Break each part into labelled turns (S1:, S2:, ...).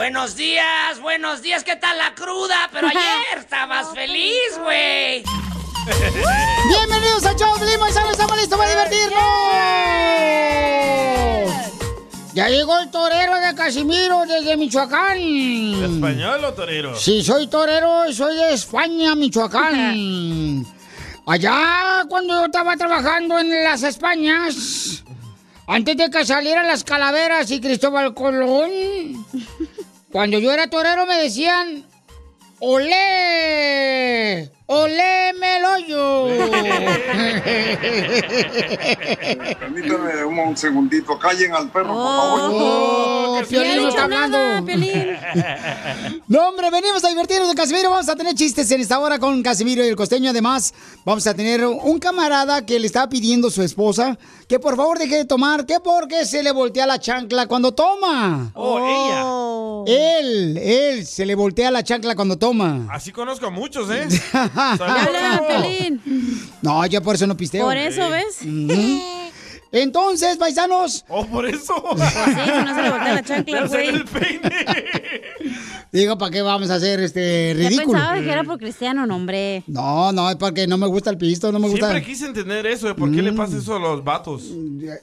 S1: Buenos días, buenos días, ¿qué tal la cruda? Pero ayer estabas feliz, güey.
S2: Bienvenidos a Show Feliz Paisanos, estamos listos para divertirnos. Ya llegó el torero de Casimiro desde Michoacán.
S3: ¿Español o torero?
S2: Sí, soy torero, soy de España, Michoacán. Allá, cuando yo estaba trabajando en las Españas, antes de que salieran las calaveras y Cristóbal Colón, cuando yo era torero me decían, ¡Olé! ¡Olé, Meloyo!
S4: Permítame un, un segundito, callen al perro, por favor.
S2: ¡Oh, Piolín no está hablando! No, hombre, venimos a divertirnos de Casimiro. Vamos a tener chistes en esta hora con Casimiro y el costeño. Además, vamos a tener un camarada que le está pidiendo a su esposa que por favor deje de tomar, que porque se le voltea la chancla cuando toma.
S3: Oh,
S2: Él, él se le voltea la chancla cuando toma.
S3: Así conozco a muchos, ¿eh?
S2: No, yo por eso no pisteo.
S5: Por eso, ¿ves?
S2: Entonces, paisanos.
S3: Oh, por eso.
S5: Sí, no se le la chancla, güey.
S2: Digo, ¿para qué vamos a hacer este
S5: Ya
S2: ridículo?
S5: pensaba que era por cristiano, no, hombre.
S2: No, no, es porque no me gusta el pisto, no me gusta.
S3: Siempre quise entender eso, ¿eh? ¿por qué le pasa eso a los vatos?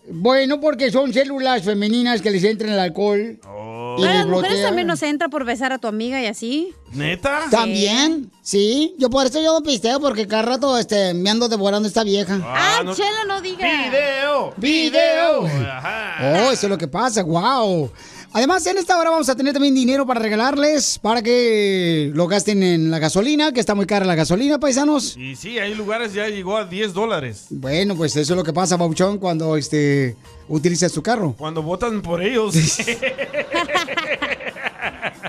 S2: Bueno, porque son células femeninas que les entran el alcohol. Y
S5: Pero
S2: les
S5: las mujeres también nos entra por besar a tu amiga y así.
S3: ¿Neta?
S2: También, sí. Yo por eso yo no pisteo, porque cada rato este, me ando devorando esta vieja.
S5: Ah, Chela, no digas.
S3: ¡Video!
S2: ¡Video!
S3: Ajá.
S2: Oh, eso es lo que pasa, wow. Además, en esta hora vamos a tener también dinero para regalarles, para que lo gasten en la gasolina, que está muy cara la gasolina, paisanos.
S3: Y sí, hay lugares ya llegó a 10 dólares.
S2: Bueno, pues eso es lo que pasa, Bauchón, cuando este, utilizas tu carro.
S3: Cuando votan por ellos.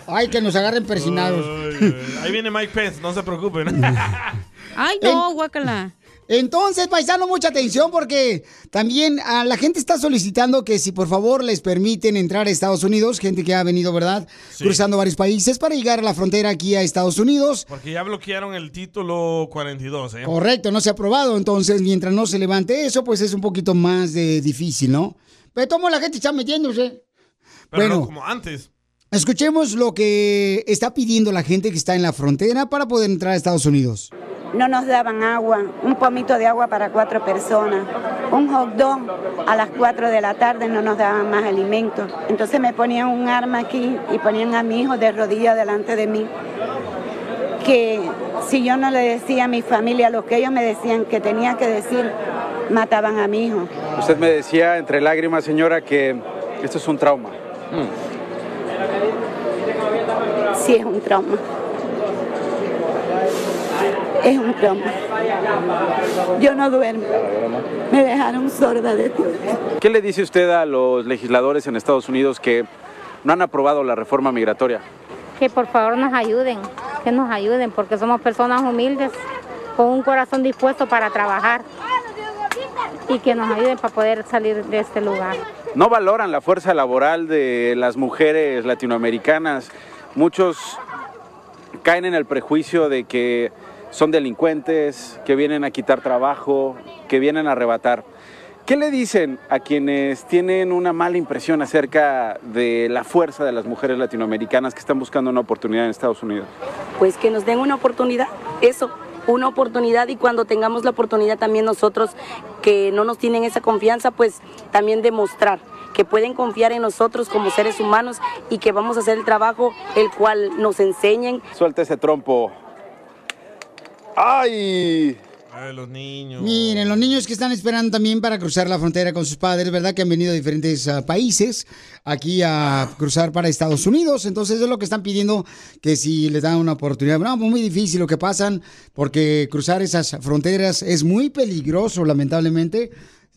S2: Ay, que nos agarren persinados.
S3: Ay. Ahí viene Mike Pence, no se preocupen.
S5: Ay, no, guácala.
S2: Entonces, paisano, mucha atención porque también a la gente está solicitando que si por favor les permiten entrar a Estados Unidos, gente que ha venido, ¿verdad?
S3: Sí.
S2: Cruzando varios países para llegar a la frontera aquí a Estados Unidos.
S3: Porque ya bloquearon el título 42, ¿eh?
S2: Correcto, no se ha aprobado, entonces mientras no se levante eso, pues es un poquito más de difícil, ¿no? Pero tomo la gente está metiéndose.
S3: Pero
S2: bueno.
S3: no como antes.
S2: Escuchemos lo que está pidiendo la gente que está en la frontera para poder entrar a Estados Unidos.
S6: No nos daban agua, un pomito de agua para cuatro personas, un hot dog a las 4 de la tarde no nos daban más alimentos. Entonces me ponían un arma aquí y ponían a mi hijo de rodillas delante de mí. Que si yo no le decía a mi familia lo que ellos me decían que tenía que decir, mataban a mi hijo.
S7: Usted me decía entre lágrimas, señora, que esto es un trauma.
S6: Sí es un trauma. Es un trauma. Yo no duermo. Me dejaron sorda de Dios.
S7: ¿Qué le dice usted a los legisladores en Estados Unidos que no han aprobado la reforma migratoria?
S8: que por favor nos ayuden, que nos ayuden, porque somos personas humildes, con un corazón dispuesto para trabajar y que nos ayuden para poder salir de este lugar.
S7: No valoran la fuerza laboral de las mujeres latinoamericanas. Muchos caen en el prejuicio de que son delincuentes, que vienen a quitar trabajo, que vienen a arrebatar. ¿Qué le dicen a quienes tienen una mala impresión acerca de la fuerza de las mujeres latinoamericanas que están buscando una oportunidad en Estados Unidos?
S9: pues que nos den una oportunidad, eso, una oportunidad y cuando tengamos la oportunidad también nosotros que no nos tienen esa confianza, pues también demostrar que pueden confiar en nosotros como seres humanos y que vamos a hacer el trabajo el cual nos enseñen.
S7: Suelta ese trompo. ¡Ay!
S3: Ay, los niños.
S2: Miren, los niños que están esperando también para cruzar la frontera con sus padres, ¿verdad? Que han venido de diferentes ah, países aquí a cruzar para Estados Unidos. Entonces es lo que están pidiendo que si les dan una oportunidad. No, pues muy difícil lo que pasan porque cruzar esas fronteras es muy peligroso, lamentablemente.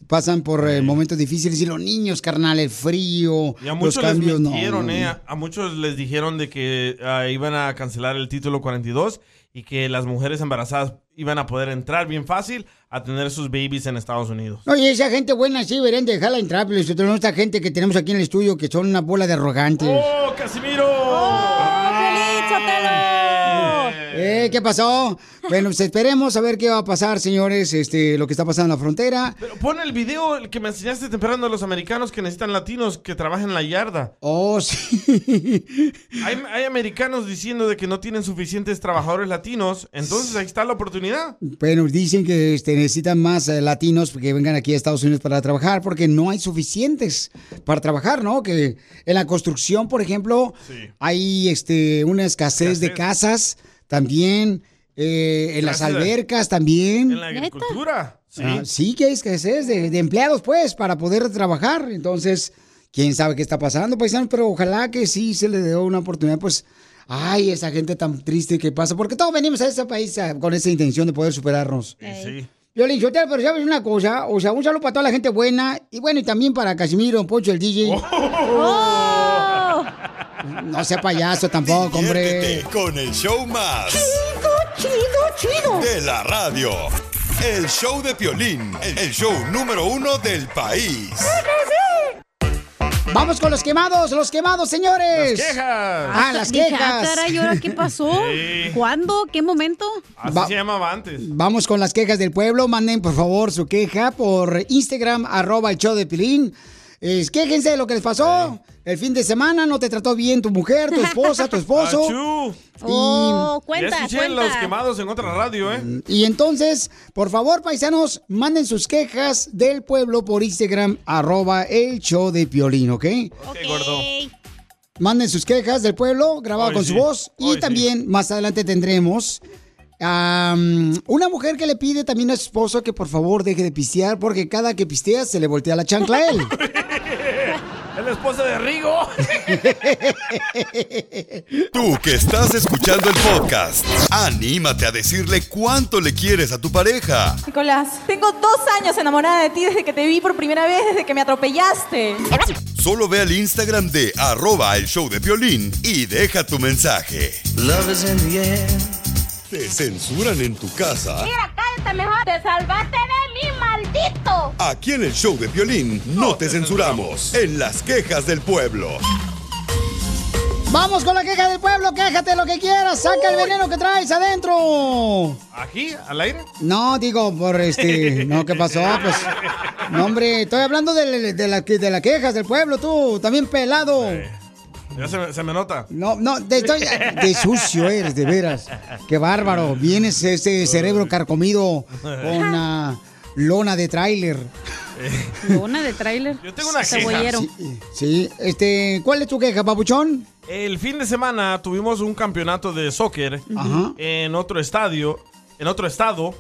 S2: Pasan por eh, momentos difíciles y los niños, carnal, el frío,
S3: Y a
S2: los
S3: muchos les
S2: cambios, no.
S3: mintieron, eh. A- A muchos les dijeron de que ah, iban a cancelar el título 42 y que las mujeres embarazadas iban a poder entrar bien fácil a tener sus babies en Estados Unidos.
S2: Oye, esa gente buena sí deberían dejarla entrar, pero nosotros no esta gente que tenemos aquí en el estudio que son una bola de arrogantes.
S3: ¡Oh, Casimiro!
S2: Eh, ¿Qué pasó? Bueno, pues esperemos a ver qué va a pasar, señores, este, lo que está pasando en la frontera.
S3: Pero pon el video el que me enseñaste temprano de los americanos que necesitan latinos que trabajen en la yarda.
S2: Oh, sí.
S3: Hay, hay americanos diciendo de que no tienen suficientes trabajadores latinos, entonces ahí está la oportunidad.
S2: Bueno, dicen que este, necesitan más eh, latinos que vengan aquí a Estados Unidos para trabajar porque no hay suficientes para trabajar, ¿no? Que en la construcción, por ejemplo, hay este, una escasez, de casas también, eh, en las
S3: Gracias
S2: albercas también.
S3: En la agricultura. Sí.
S2: Ah, sí que hay escasez de, de empleados, pues, para poder trabajar. Entonces, quién sabe qué está pasando, paisanos, pero ojalá que sí se le dé una oportunidad, pues. Ay, esa gente tan triste que pasa, porque todos venimos a este país ah, con esa intención de poder superarnos.
S3: Sí.
S2: Yo le dije, pero ¿sabes una cosa? O sea, un saludo para toda la gente buena y bueno, y también para Casimiro, Poncho, el DJ.
S3: Oh.
S2: No sea payaso tampoco, hombre.
S10: Con el show más.
S2: Chido, chido,
S10: De la radio. El show de Piolín. El show número uno del país.
S2: Vamos con los quemados, los quemados, señores.
S3: Las quejas.
S2: Ah, las
S5: Dije,
S2: quejas.
S5: ah, caray, ¿ahora qué pasó?
S3: Sí.
S5: ¿Cuándo? ¿Qué momento?
S3: Así
S2: Va-
S3: se llamaba antes.
S2: Vamos con las quejas del pueblo. Manden, por favor, su queja por Instagram, arroba el show de Pilín. Es, quéjense de lo que les pasó. El fin de semana no te trató bien tu mujer, tu esposa, tu esposo.
S3: Achú.
S5: Oh,
S3: Ya
S5: cuenta,
S3: escuché los quemados en otra radio, ¿eh?
S2: Y entonces, por favor, paisanos, manden sus quejas del pueblo por Instagram, arroba el show de Piolín, ¿ok?
S3: Ok, gordo.
S2: Manden sus quejas del pueblo, grabado
S3: Hoy
S2: con
S3: sí,
S2: su voz. Y
S3: sí.
S2: también más adelante tendremos am, una mujer que le pide también a su esposo que por favor deje de pistear, porque cada que pistea se le voltea la chancla a él.
S3: Es la esposa de Rigo.
S10: Tú que estás escuchando el podcast, anímate a decirle cuánto le quieres a tu pareja.
S11: Nicolás, tengo dos años enamorada de ti desde que te vi por primera vez, desde que me atropellaste.
S10: Solo ve al Instagram de arroba el show de violín y deja tu mensaje. ¿Te censuran en tu casa?
S8: cállate mejor. Te salvaste de mí, maldito.
S10: Aquí en el show de violín no te censuramos. En las quejas del pueblo.
S2: Vamos con la queja del pueblo, quéjate lo que quieras, saca el veneno que traes adentro.
S3: ¿Aquí? ¿Al aire?
S2: No, digo, por este. No, ¿qué pasó? Pues. No, hombre, estoy hablando de, de, la, de las quejas del pueblo, tú, también pelado.
S3: Ya se, me- se me nota.
S2: No, no, de, estoy, de sucio eres, de veras. Qué bárbaro. Vienes ese cerebro carcomido con ah, lona de tráiler.
S5: Lona de tráiler.
S3: Yo tengo una queja.
S5: Cebollero.
S2: Sí, sí, este, ¿cuál es tu queja, papuchón?
S3: El fin de semana tuvimos un campeonato de soccer
S2: Ajá.
S3: en otro estadio, en otro estado,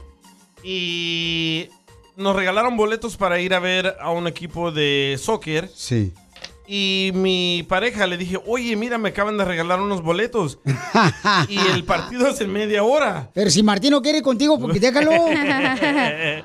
S3: y nos regalaron boletos para ir a ver a un equipo de soccer.
S2: Sí.
S3: Y mi pareja le dije, oye, mira, me acaban de regalar unos boletos. y el partido es en media hora.
S2: Pero si Martín no quiere ir contigo, porque déjalo.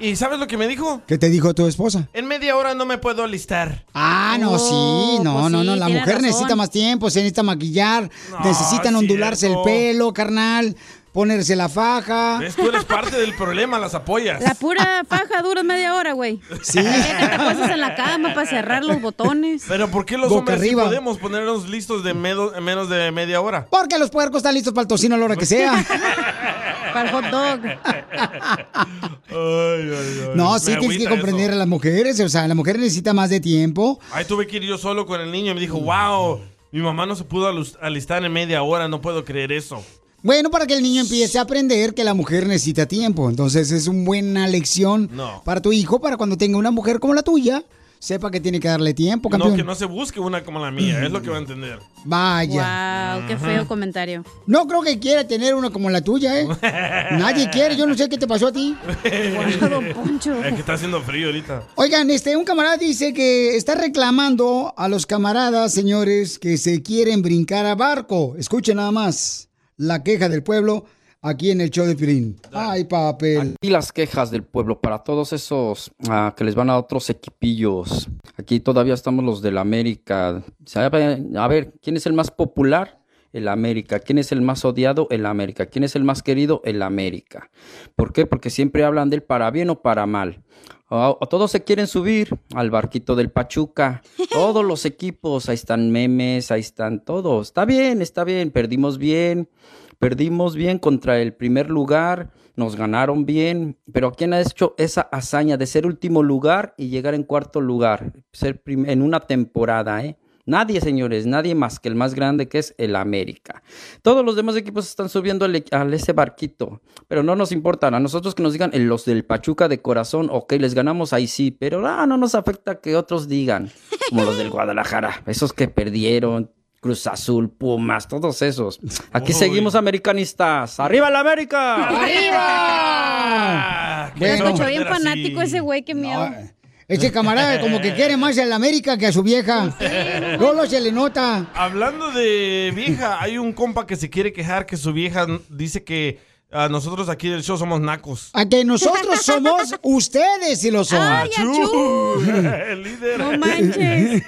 S3: ¿Y sabes lo que me dijo?
S2: ¿Qué te dijo tu esposa?
S3: En media hora no me puedo alistar.
S2: Ah, no, sí, no,
S3: pues
S2: no,
S3: sí,
S2: no, la mujer
S3: razón.
S2: necesita más tiempo, se necesita maquillar,
S3: No,
S2: necesitan
S3: es
S2: ondularse
S3: cierto.
S2: el pelo, carnal, ponerse la faja.
S3: ¿Ves? Tú eres parte del problema, las apoyas.
S5: La pura faja dura media hora, güey.
S2: Sí.
S5: Que te acuestas en la cama para cerrar los botones.
S3: Pero ¿por qué los
S2: Boca
S3: hombres sí podemos ponernos listos de medo- en menos de media hora?
S2: Porque los puercos están listos para el tocino a la hora que sea.
S5: Para el hot dog.
S2: No,
S3: Me
S2: sí tienes que comprender a las mujeres, o sea, la mujer necesita más de tiempo.
S3: Ahí tuve que ir yo solo con el niño y me dijo, wow, mi mamá no se pudo alistar en media hora, no puedo creer eso.
S2: Bueno, para que el niño empiece a aprender que la mujer necesita tiempo. Entonces es una buena lección
S3: No.
S2: para tu hijo, para cuando tenga una mujer como la tuya. sepa que tiene que darle tiempo,
S3: No,
S2: campeón.
S3: que no se busque una como la mía, es lo que va a entender.
S2: Vaya.
S5: Wow, qué feo comentario.
S2: No creo que quiera tener una como la tuya, ¿eh? Nadie quiere, yo no sé qué te pasó a ti.
S3: Es que está haciendo frío ahorita.
S2: Oigan, este, un camarada dice que está reclamando a los camaradas, señores, que se quieren brincar a barco. Escuchen nada más la queja del pueblo aquí en el show de Pirín. Ay, papel.
S12: Y las quejas del pueblo para todos esos ah, que les van a otros equipillos. Aquí todavía estamos los del América. A ver, ¿quién es el más popular? El América. ¿Quién es el más odiado? El América. ¿Quién es el más querido? El América. ¿Por qué? Porque siempre hablan del para bien o para mal. Todos se quieren subir al barquito del Pachuca. Todos los equipos, ahí están memes, ahí están todos. Está bien, está bien, perdimos bien. Perdimos bien contra el primer lugar, nos ganaron bien, pero ¿quién ha hecho esa hazaña de ser último lugar y llegar en cuarto lugar? Ser en una temporada, ¿eh? Nadie, señores, nadie más que el más grande que es el América. Todos los demás equipos están subiendo al, al ese barquito, pero no nos importan. A nosotros que nos digan eh, los del Pachuca de corazón, ok, les ganamos ahí sí, pero ah, no nos afecta que otros digan, como los del Guadalajara, esos que perdieron, Cruz Azul, Pumas, todos esos. Aquí seguimos americanistas. ¡Arriba la América!
S2: ¡Arriba!
S5: Escuchó bien fanático ese güey, qué miedo.
S2: Ese camarada como que quiere más a la América que a su vieja. Lolo se le nota.
S3: Hablando de vieja, hay un compa que se quiere quejar que su vieja dice que nosotros aquí del show somos nacos.
S2: A que nosotros somos ustedes y lo son.
S3: Ay, achú. El líder.
S2: No manches.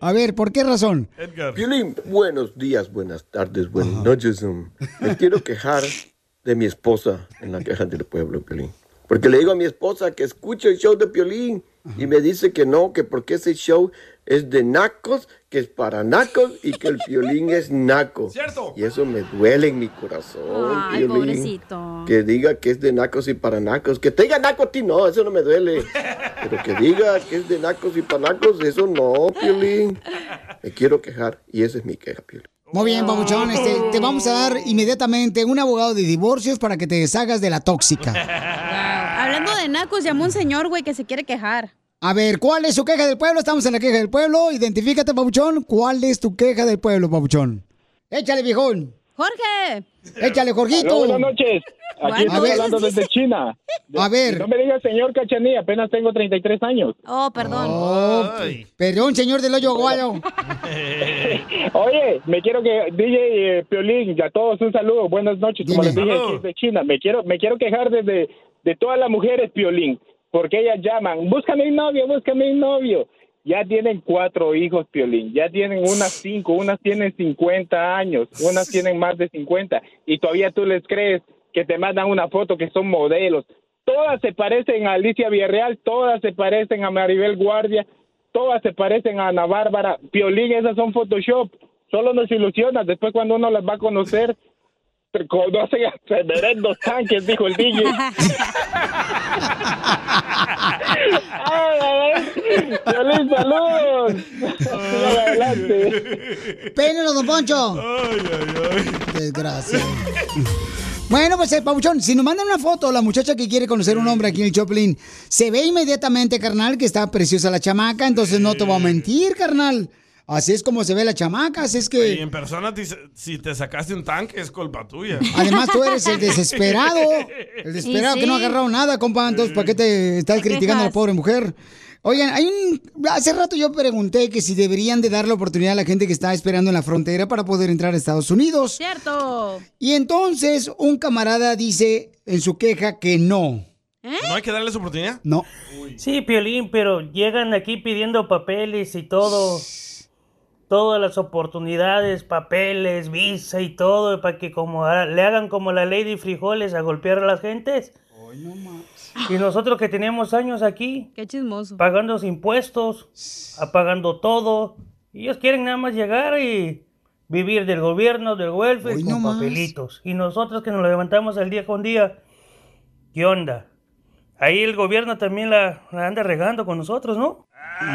S2: A ver, ¿por qué razón?
S13: Piolín, buenos días, buenas tardes, buenas noches. um, Me quiero quejar de mi esposa en la queja del pueblo, Piolín. Porque le digo a mi esposa que escuche el show de Piolín y me dice que no, que porque ese show es de nacos, que es para nacos y que el Piolín es naco. Y eso me duele en mi corazón,
S5: Ay,
S13: Piolín.
S5: pobrecito.
S13: Que diga que es de nacos y para nacos. Que te diga naco a ti, no, eso no me duele. Pero que diga que es de nacos y para nacos, eso no, Piolín. Me quiero quejar y esa es mi queja, Piolín.
S2: Muy bien, Pabuchón. Este, te vamos a dar inmediatamente un abogado de divorcios para que te deshagas de la tóxica.
S5: Hablando de nacos, llamó un señor, güey, que se quiere quejar.
S2: A ver, ¿cuál es su queja del pueblo? Estamos en la queja del pueblo. Identifícate, Pabuchón. ¿Cuál es tu queja del pueblo, Pabuchón? Échale, viejón.
S5: Jorge.
S2: Échale, Jorgito.
S14: Aló, buenas noches. Aquí
S2: A
S14: estoy hablando desde China.
S2: A ver.
S14: No me digas señor Cachanilla, apenas tengo 33 años.
S5: Oh, perdón.
S2: Oh, perdón, señor del hoyo guayo.
S14: Oye, me quiero que DJ eh, Piolín, y a todos un saludo, buenas noches, como
S2: Dime.
S14: les dije
S2: Salud.
S14: aquí de China. Me quiero me quiero quejar desde de todas las mujeres Piolín, porque ellas llaman, búscame un novio, búscame un novio. Ya tienen cuatro hijos, Piolín. Ya tienen unas cinco, unas tienen 50 años, unas tienen más de 50. Y todavía tú les crees que te mandan una foto que son modelos. Todas se parecen a Alicia Villarreal, todas se parecen a Maribel Guardia, todas se parecen a Ana Bárbara. Piolín, esas son Photoshop. Solo nos ilusionas. Después cuando uno las va a conocer, conocen a reverendos tanques, dijo el DJ. ¡Ay, ay! ¡Piolín, saludos! Adelante.
S2: Pénelo, don Poncho. Desgracia. Bueno, pues el pabuchón, si nos mandan una foto la muchacha que quiere conocer un hombre aquí en el Choplin, se ve inmediatamente, carnal, que está preciosa la chamaca, entonces no te voy a mentir, carnal. Así es como se ve la chamaca, así es
S3: Y
S2: que...
S3: en persona, te- si te sacaste un tanque, es culpa tuya.
S2: Además, tú eres el desesperado. El desesperado
S3: Y
S2: que no ha agarrado nada, compa. Entonces, ¿para qué te estás criticando a la pobre mujer? Oigan, hay un... Hace rato yo pregunté que si deberían de dar la oportunidad a la gente que está esperando en la frontera para poder entrar a Estados Unidos.
S5: Cierto.
S2: Y entonces un camarada dice en su queja que no.
S3: ¿No hay que darles oportunidad?
S2: No.
S15: Sí, Piolín, pero llegan aquí pidiendo papeles y todo. Todas las oportunidades, papeles, visa y todo, para que como ha- le hagan como la ley de frijoles a golpear a las gentes. Y nosotros que tenemos años aquí,
S5: Qué chismoso.
S15: pagando los impuestos, a- pagando todo, y ellos quieren nada más llegar y vivir del gobierno, del welfare, con papelitos. Y nosotros que nos levantamos al día con día, ¿qué onda? Ahí el gobierno también la, la anda regando con nosotros, ¿no?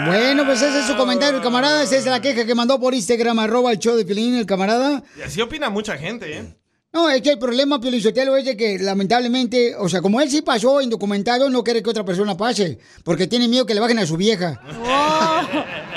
S2: Bueno, pues ese es su comentario, el camarada. Esa es la queja que mandó por Instagram, arroba el show de Pilín, el camarada.
S3: Y así opina mucha gente, ¿eh?
S2: No, es que el problema, Pio Lizotelo, es de que lamentablemente, o sea, como él sí pasó indocumentado, no quiere que otra persona pase, porque tiene miedo que le bajen a su vieja.
S5: Oh,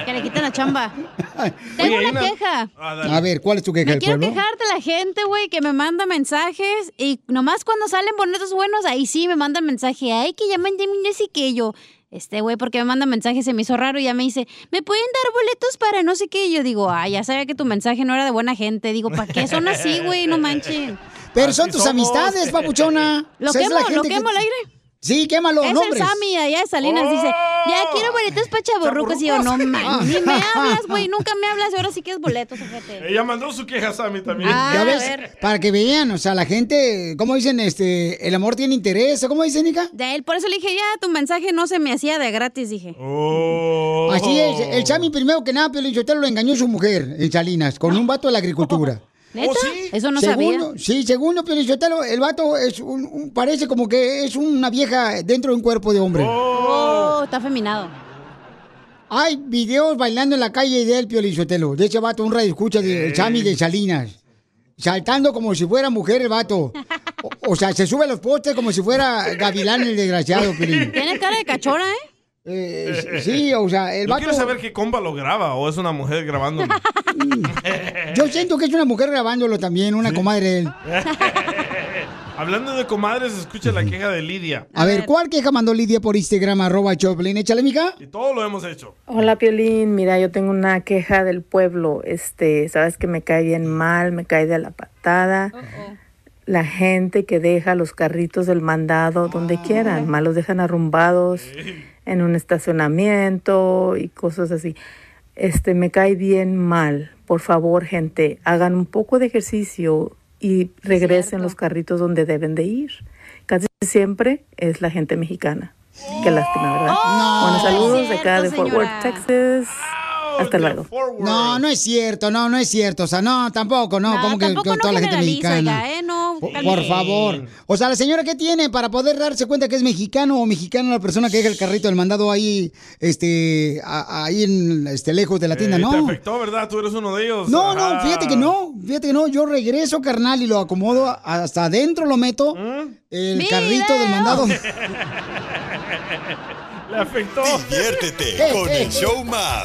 S5: que le quiten la chamba. Tengo
S2: Oye,
S5: una queja.
S2: A ver, ¿cuál es tu queja
S5: Me
S2: del
S5: quiero
S2: pueblo?
S5: quejar de la gente, güey, que me manda mensajes y nomás cuando salen boletos buenos, ahí sí me mandan mensaje. Ay, que ya mi no sé qué yo. Este güey, porque me manda mensajes, se me hizo raro y ya me dice, ¿me pueden dar boletos para no sé qué? Y yo digo, ay, ya sabía que tu mensaje no era de buena gente. Digo, ¿para qué son así, güey? No manchen.
S2: Pero son tus amistades, papuchona.
S5: Lo
S2: O sea, es
S5: quemo,
S2: la
S5: lo quemo al aire.
S2: Sí, quémalo,
S5: Es
S2: nombres.
S5: el Sammy allá de Salinas. Dice, ya quiero boletos para chaborrucos. Y yo, no man, ni me hablas, güey. Nunca me hablas y ahora sí quieres boletos, fíjate.
S3: Ella mandó su queja a Sammy también.
S5: Ah,
S2: ya ves, para que vean, o sea, la gente, ¿cómo dicen? Este, el amor tiene interés, ¿o ¿cómo dicen, Nica?
S5: De él, por eso le dije, ya, tu mensaje no se me hacía de gratis, dije.
S3: Oh.
S2: Así es, el Sammy primero que nada, Pio lo engañó su mujer en Salinas, con un vato de la agricultura.
S5: ¿Neta? Eso no
S2: segundo,
S5: sabía.
S2: Sí, segundo, Pio Lizotelo, el vato es un, un- parece como que es una vieja dentro de un cuerpo de hombre.
S5: Oh, está feminado.
S2: Hay videos bailando en la calle de él, Pio Lizotelo, de ese vato, un radio escucha de Sammy de Salinas. Saltando como si fuera mujer el vato. O, o sea, se sube a los postes como si fuera gavilán el desgraciado, Piolín.
S5: Tiene cara de cachora, ¿eh?
S2: Eh, sí, o sea, el
S3: Yo
S2: vato...
S3: quiero saber qué compa lo graba o es una mujer grabándolo.
S2: Yo siento que es una mujer grabándolo también, una comadre de él.
S3: Hablando de comadres, escucha la queja de Lidia.
S2: A, ver, ¿cuál queja mandó Lidia por Instagram, arroba Choplin? Échale, mica.
S3: Y todo lo hemos hecho.
S16: Hola Piolín, mira, yo tengo una queja del pueblo. Este, sabes que me cae bien mal, me cae de la patada. La gente que deja los carritos del mandado donde quieran, más los dejan arrumbados en un estacionamiento y cosas así. Este, me cae bien mal. Por favor, gente, hagan un poco de ejercicio y regresen los carritos donde deben de ir. Casi siempre es la gente mexicana. Qué lástima, ¿verdad? bueno, saludos de acá de Fort Worth, Texas. Hasta luego.
S2: No, no es cierto, no, no es cierto. O sea, no, tampoco, no, como que,
S5: tampoco
S2: que
S5: no
S2: toda la gente mexicana.
S5: oiga, ¿eh? No,
S2: Por, favor. O sea, la señora, ¿qué tiene para poder darse cuenta que es mexicano o mexicana la persona que deja el carrito del mandado ahí, este, a- ahí en, este, lejos de la tienda?
S3: Eh, Te
S2: No.
S3: afectó, ¿verdad? Tú eres uno de ellos.
S2: No, no, fíjate que no, fíjate que no, yo regreso, carnal, y lo acomodo hasta adentro, lo meto,
S3: ¿Mm?
S2: el carrito del mandado.
S3: Le afectó.
S10: Diviértete con el show más.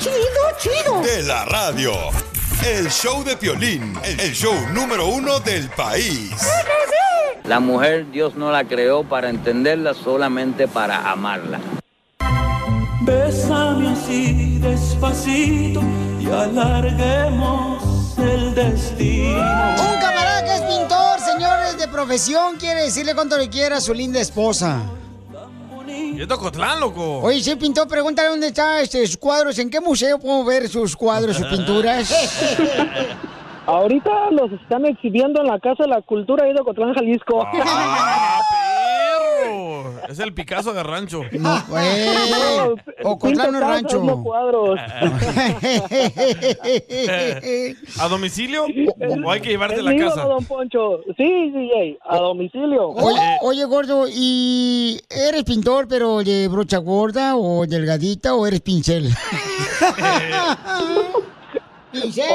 S2: Chido, chido.
S10: De la radio. El show de Piolín, el show número uno del país.
S17: La mujer Dios no la creó para entenderla, solamente para amarla.
S18: Bésame así despacito y alarguemos el destino.
S2: Un camarada que es pintor, señores, de profesión, quiere decirle cuánto le quiere a su linda esposa.
S3: Y es de Ocotlán, loco.
S2: Oye, sí, pintor, pregúntale dónde están este, sus cuadros, en qué museo puedo ver sus cuadros, sus pinturas.
S19: Ahorita los están exhibiendo en la Casa de la Cultura ahí de Ocotlán, Jalisco.
S3: ¡Ah! Es el Picasso de rancho.
S2: No. Ocotlán no es rancho.
S19: No cuadros.
S3: ¿A domicilio o hay que llevarte
S19: Es
S3: la casa?
S19: don Poncho. Sí, DJ, a domicilio.
S2: Oye, oye, gordo, ¿y eres pintor, pero de brocha gorda o delgadita o eres pincel?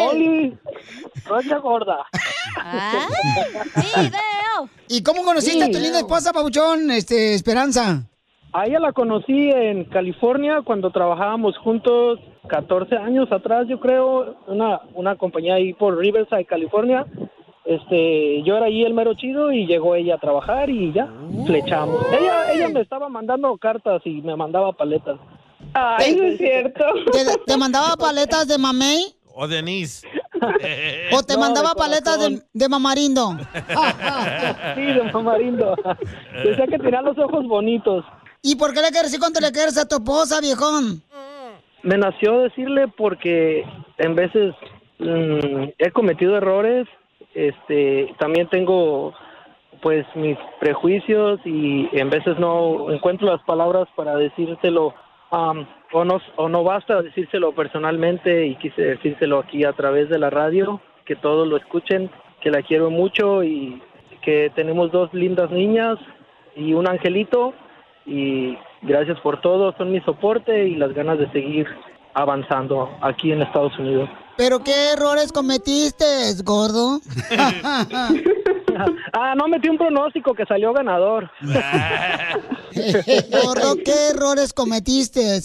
S19: Oli, brocha gorda.
S2: ¿Y cómo conociste a tu linda esposa, Pabuchón, este, Esperanza?
S19: A ella la conocí en California cuando trabajábamos juntos 14 años atrás, yo creo, una, una compañía ahí por Riverside, California. Este, yo era ahí el mero chido y llegó ella a trabajar y ya, flechamos. Ella, ella me estaba mandando cartas y me mandaba paletas.
S2: Ay, no es cierto. ¿Te, te mandaba paletas de mamey
S3: O Denise.
S2: O te
S19: No,
S2: mandaba
S19: de
S2: paletas de, de mamarindo?
S19: Sí, de mamarindo. Decía que tenía los ojos bonitos.
S2: ¿Y por qué le quieres decir cuánto le quieres a tu esposa, viejón?
S19: Me nació decirle porque en veces mm, he cometido errores, este, también tengo pues mis prejuicios y en veces no encuentro las palabras para decírselo o no o no basta decírselo personalmente y quise decírselo aquí a través de la radio, que todos lo escuchen, que la quiero mucho y que tenemos dos lindas niñas y un angelito y gracias por todo, son mi soporte y las ganas de seguir avanzando aquí en Estados Unidos.
S2: ¿Pero qué errores cometiste, gordo?
S19: ah, no metí un pronóstico que salió ganador.
S2: gordo, ¿qué errores cometiste?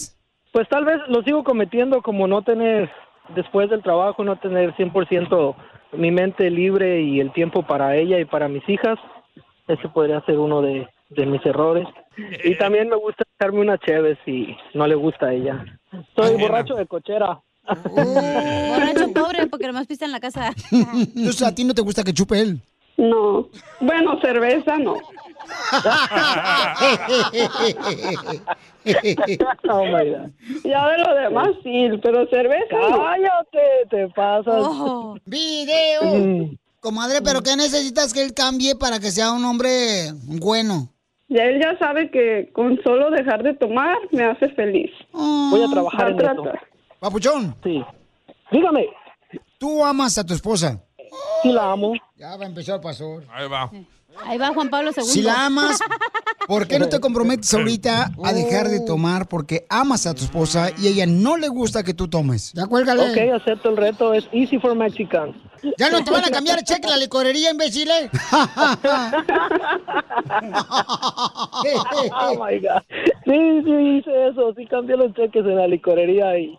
S19: Pues tal vez lo sigo cometiendo como no tener, después del trabajo, no tener 100% mi mente libre y el tiempo para ella y para mis hijas. Ese podría ser uno de, de mis errores. Y también me gusta echarme una chévere si no le gusta a ella. Soy borracho de cochera.
S5: Borracho pobre, porque nomás pista en la casa.
S2: Entonces, ¿a ti no te gusta que chupe él?
S20: No. Bueno, cerveza no.
S19: Oh, my God.
S20: Ya de lo demás sí, pero cerveza no.
S19: Cállate, te pasas.
S2: ¡Video!
S19: Mm.
S2: Comadre, ¿pero qué necesitas que él cambie para que sea un hombre bueno?
S20: Ya él ya sabe que con solo dejar de tomar me hace feliz.
S19: Voy a trabajar en.
S2: Papuchón.
S19: Sí. Dígame.
S2: ¿Tú amas a tu esposa?
S19: Sí la amo.
S2: Ya va a empezar el pastor.
S3: Ahí va.
S5: Ahí va Juan Pablo II.
S2: Si la amas, ¿por qué no te comprometes ahorita a dejar de tomar? Porque amas a tu esposa y a ella no le gusta que tú tomes. Ya cuélgale.
S19: Ok, acepto el reto. Es easy for Mexican.
S2: Ya no te van a cambiar el cheque la licorería, imbécil. ¿eh?
S19: oh my God. Sí, sí, hice eso. Sí, cambié los cheques en la licorería y.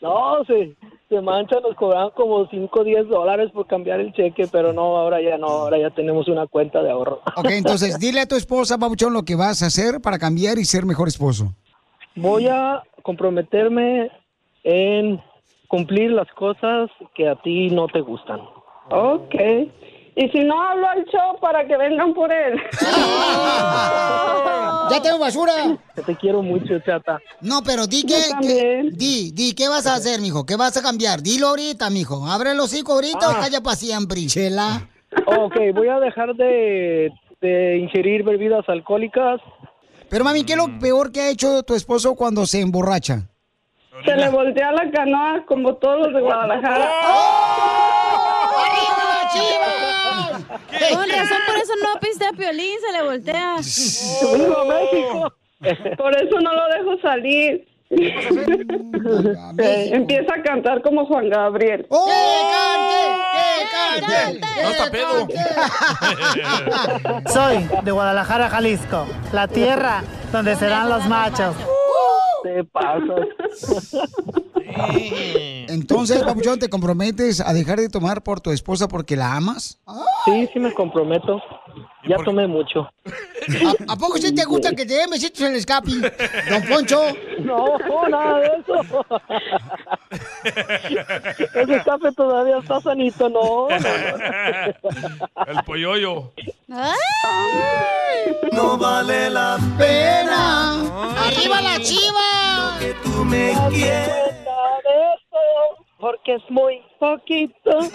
S19: No, se, se manchan. Nos cobraban como 5 o 10 dólares por cambiar el cheque, pero no, ahora ya no. Ahora ya tenemos una cuenta de ahorro.
S2: Ok, entonces dile a tu esposa, Papuchón, lo que vas a hacer para cambiar y ser mejor esposo.
S19: Voy a comprometerme en cumplir las cosas que a ti no te gustan.
S20: Ok. Y si no hablo al show para que vengan por él.
S2: ¡Ya tengo basura!
S19: Te quiero mucho, chata.
S2: No, pero di que, que- di, di, ¿qué vas a hacer, mijo? ¿Qué vas a cambiar? Dilo ahorita, mijo. Abre el hocico ahorita o
S19: Ah.
S2: calla para siempre, chela.
S19: Ok, voy a dejar de, de ingerir bebidas alcohólicas.
S2: Pero mami, ¿qué es lo peor que ha hecho tu esposo cuando se emborracha?
S20: Se le voltea la canoa como todos los de Guadalajara.
S5: Con razón, por eso no piste a Piolín, se le voltea.
S19: ¡Viva México!
S20: Por eso no lo dejo salir. Eh, Empieza a cantar como Juan Gabriel.
S2: ¡Oh! ¡Que cante!
S3: No está pedo.
S21: Soy de Guadalajara, Jalisco, la tierra donde serán los machos.
S19: Te pasas.
S2: Entonces, Papuchón, ¿te comprometes a dejar de tomar por tu esposa porque la amas?
S19: Sí, sí me comprometo. Ya tomé mucho.
S2: ¿A, a poco sí te gusta que te den besitos en el escape, don Poncho?
S19: No, nada de eso. Ese escape todavía está sanito, no.
S3: El polloyo.
S18: No vale la
S2: pena. ¡Arriba la chiva!
S18: que tú me quieres.
S19: Porque es muy poquito.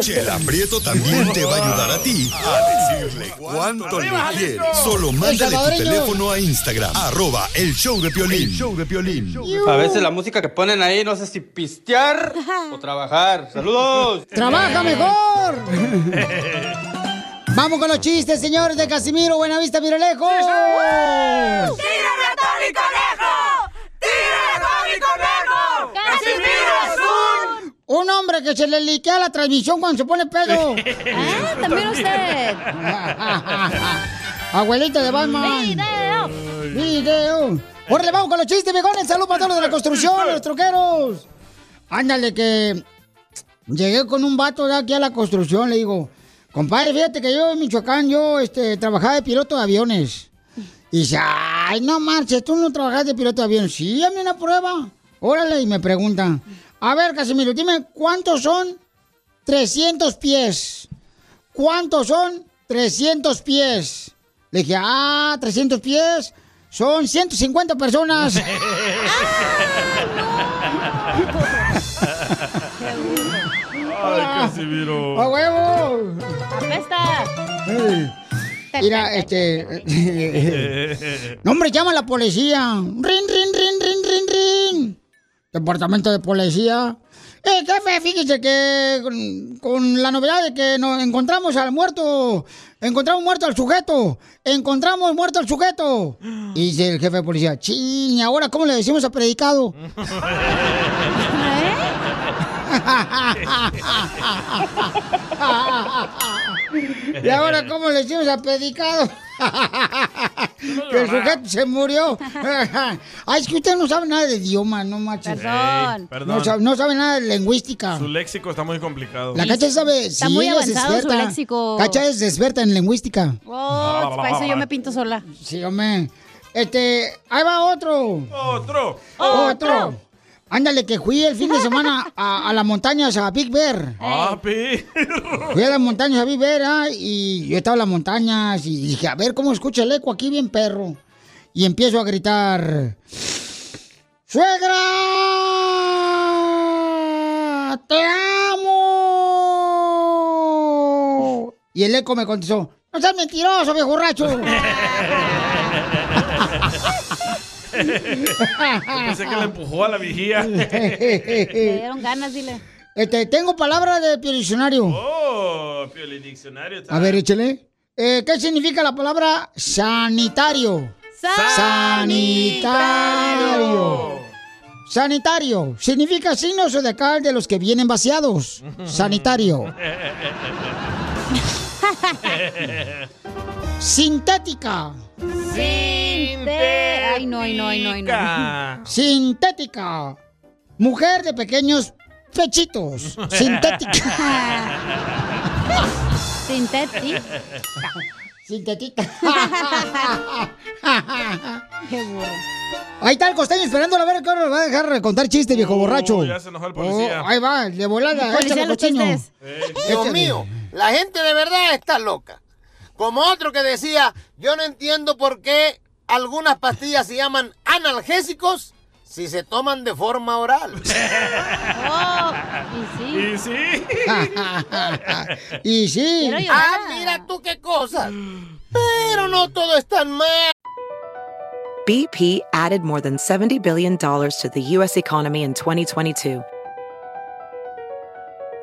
S10: Chela Prieto también te va a ayudar a ti a decirle cuánto le quieres. Solo mándale tu teléfono a Instagram, arroba el show de Piolín. show de Piolín.
S12: A veces la música que ponen ahí, no sé si pistear o trabajar. ¡Saludos!
S2: ¡Trabaja mejor! Vamos con los chistes, señores de Casimiro, Buenavista, Miralejo.
S18: ¡Tírame a Tony Conejo! ¡Tírame a Tony Conejo! ¡Casimiro es un...
S2: Un hombre que se le liquea la transmisión cuando se pone pedo.
S5: Ah, también usted.
S2: Abuelita de Batman.
S5: Video.
S2: Video. Órale, vamos con los chistes, viejones. Salud para todos los de la construcción, los troqueros. Ándale, que llegué con un vato de aquí a la construcción. Le digo, compadre, fíjate que yo en Michoacán, yo este, trabajaba de piloto de aviones. Y dice, ay, no marches, tú no trabajas de piloto de aviones. Sí, dame una prueba. Órale, y me preguntan, a ver, Casimiro, dime, ¿cuántos son 300 pies? ¿Cuántos son 300 pies? Le dije, ah, 300 pies son 150 personas.
S3: Ay, Casimiro.
S2: ¡A huevo!
S5: ¡Apesta!
S2: Ey. Mira, este. no, hombre, llama a la policía. ¡Rin, rin, rin, rin, rin, rin! departamento de policía. Eh, jefe, fíjese que con, con la novedad de que nos encontramos al muerto, encontramos muerto al sujeto, encontramos muerto al sujeto. Y dice el jefe de policía, ching, ¿y ahora cómo le decimos a predicado? ¿Y ahora cómo le decimos a predicado? que el sujeto se murió. Ay, es que usted no sabe nada de idioma, no manches.
S3: Perdón. Ey, perdón.
S2: No sabe, no sabe nada de lingüística.
S3: Su léxico está muy complicado.
S2: La Cacha sabe.
S5: Está
S2: sí,
S5: muy
S2: ella es
S5: avanzado su léxico.
S2: Cacha es experta en lingüística.
S5: Oh, para eso yo me pinto sola.
S2: Sí, hombre. Este, ahí va otro.
S3: Otro.
S2: Otro. Ándale, que fui el fin de semana a, a las montañas, a Big Bear.
S3: Ah, perro.
S2: Fui a las montañas a Big Bear, ah, y yo estaba en las montañas y dije, a ver cómo escucha el eco aquí bien perro. Y empiezo a gritar, ¡Suegra! ¡Te amo! Y el eco me contestó, no seas mentiroso, viejo borracho.
S3: Yo pensé que le empujó a la vigía.
S5: Le dieron ganas, dile.
S2: Este, tengo palabra de diccionario.
S3: Oh, Diccionario.
S2: A ver, échale. Eh, ¿Qué significa la palabra sanitario? Sanitario. Sanitario. Significa signo zodiacal de los que vienen vaciados. Sanitario. Sintética.
S5: Sinte- Ay, no, ay, no, ay, no, ay, no.
S2: Sintética. Mujer de pequeños pechitos. Sintética.
S5: Sintética.
S2: Sintética.
S5: Qué burro.
S2: Ahí está el costeño esperando a ver qué hora nos va a dejar contar chiste, viejo borracho.
S3: ya se enojó el policía.
S2: Oh, ahí va, de volada.
S18: Policía
S2: échale,
S18: los
S2: costeño.
S18: chistes. Dios
S2: Échale.
S18: mío, la gente de verdad está loca. Como otro que decía, yo no entiendo por qué algunas pastillas se llaman analgésicos si se toman de forma oral.
S5: Oh, y sí.
S2: y sí.
S18: Ah, mira tú qué cosas. Pero no todo es tan mal.
S22: BP added more than $70 billion to the U.S. economy in 2022.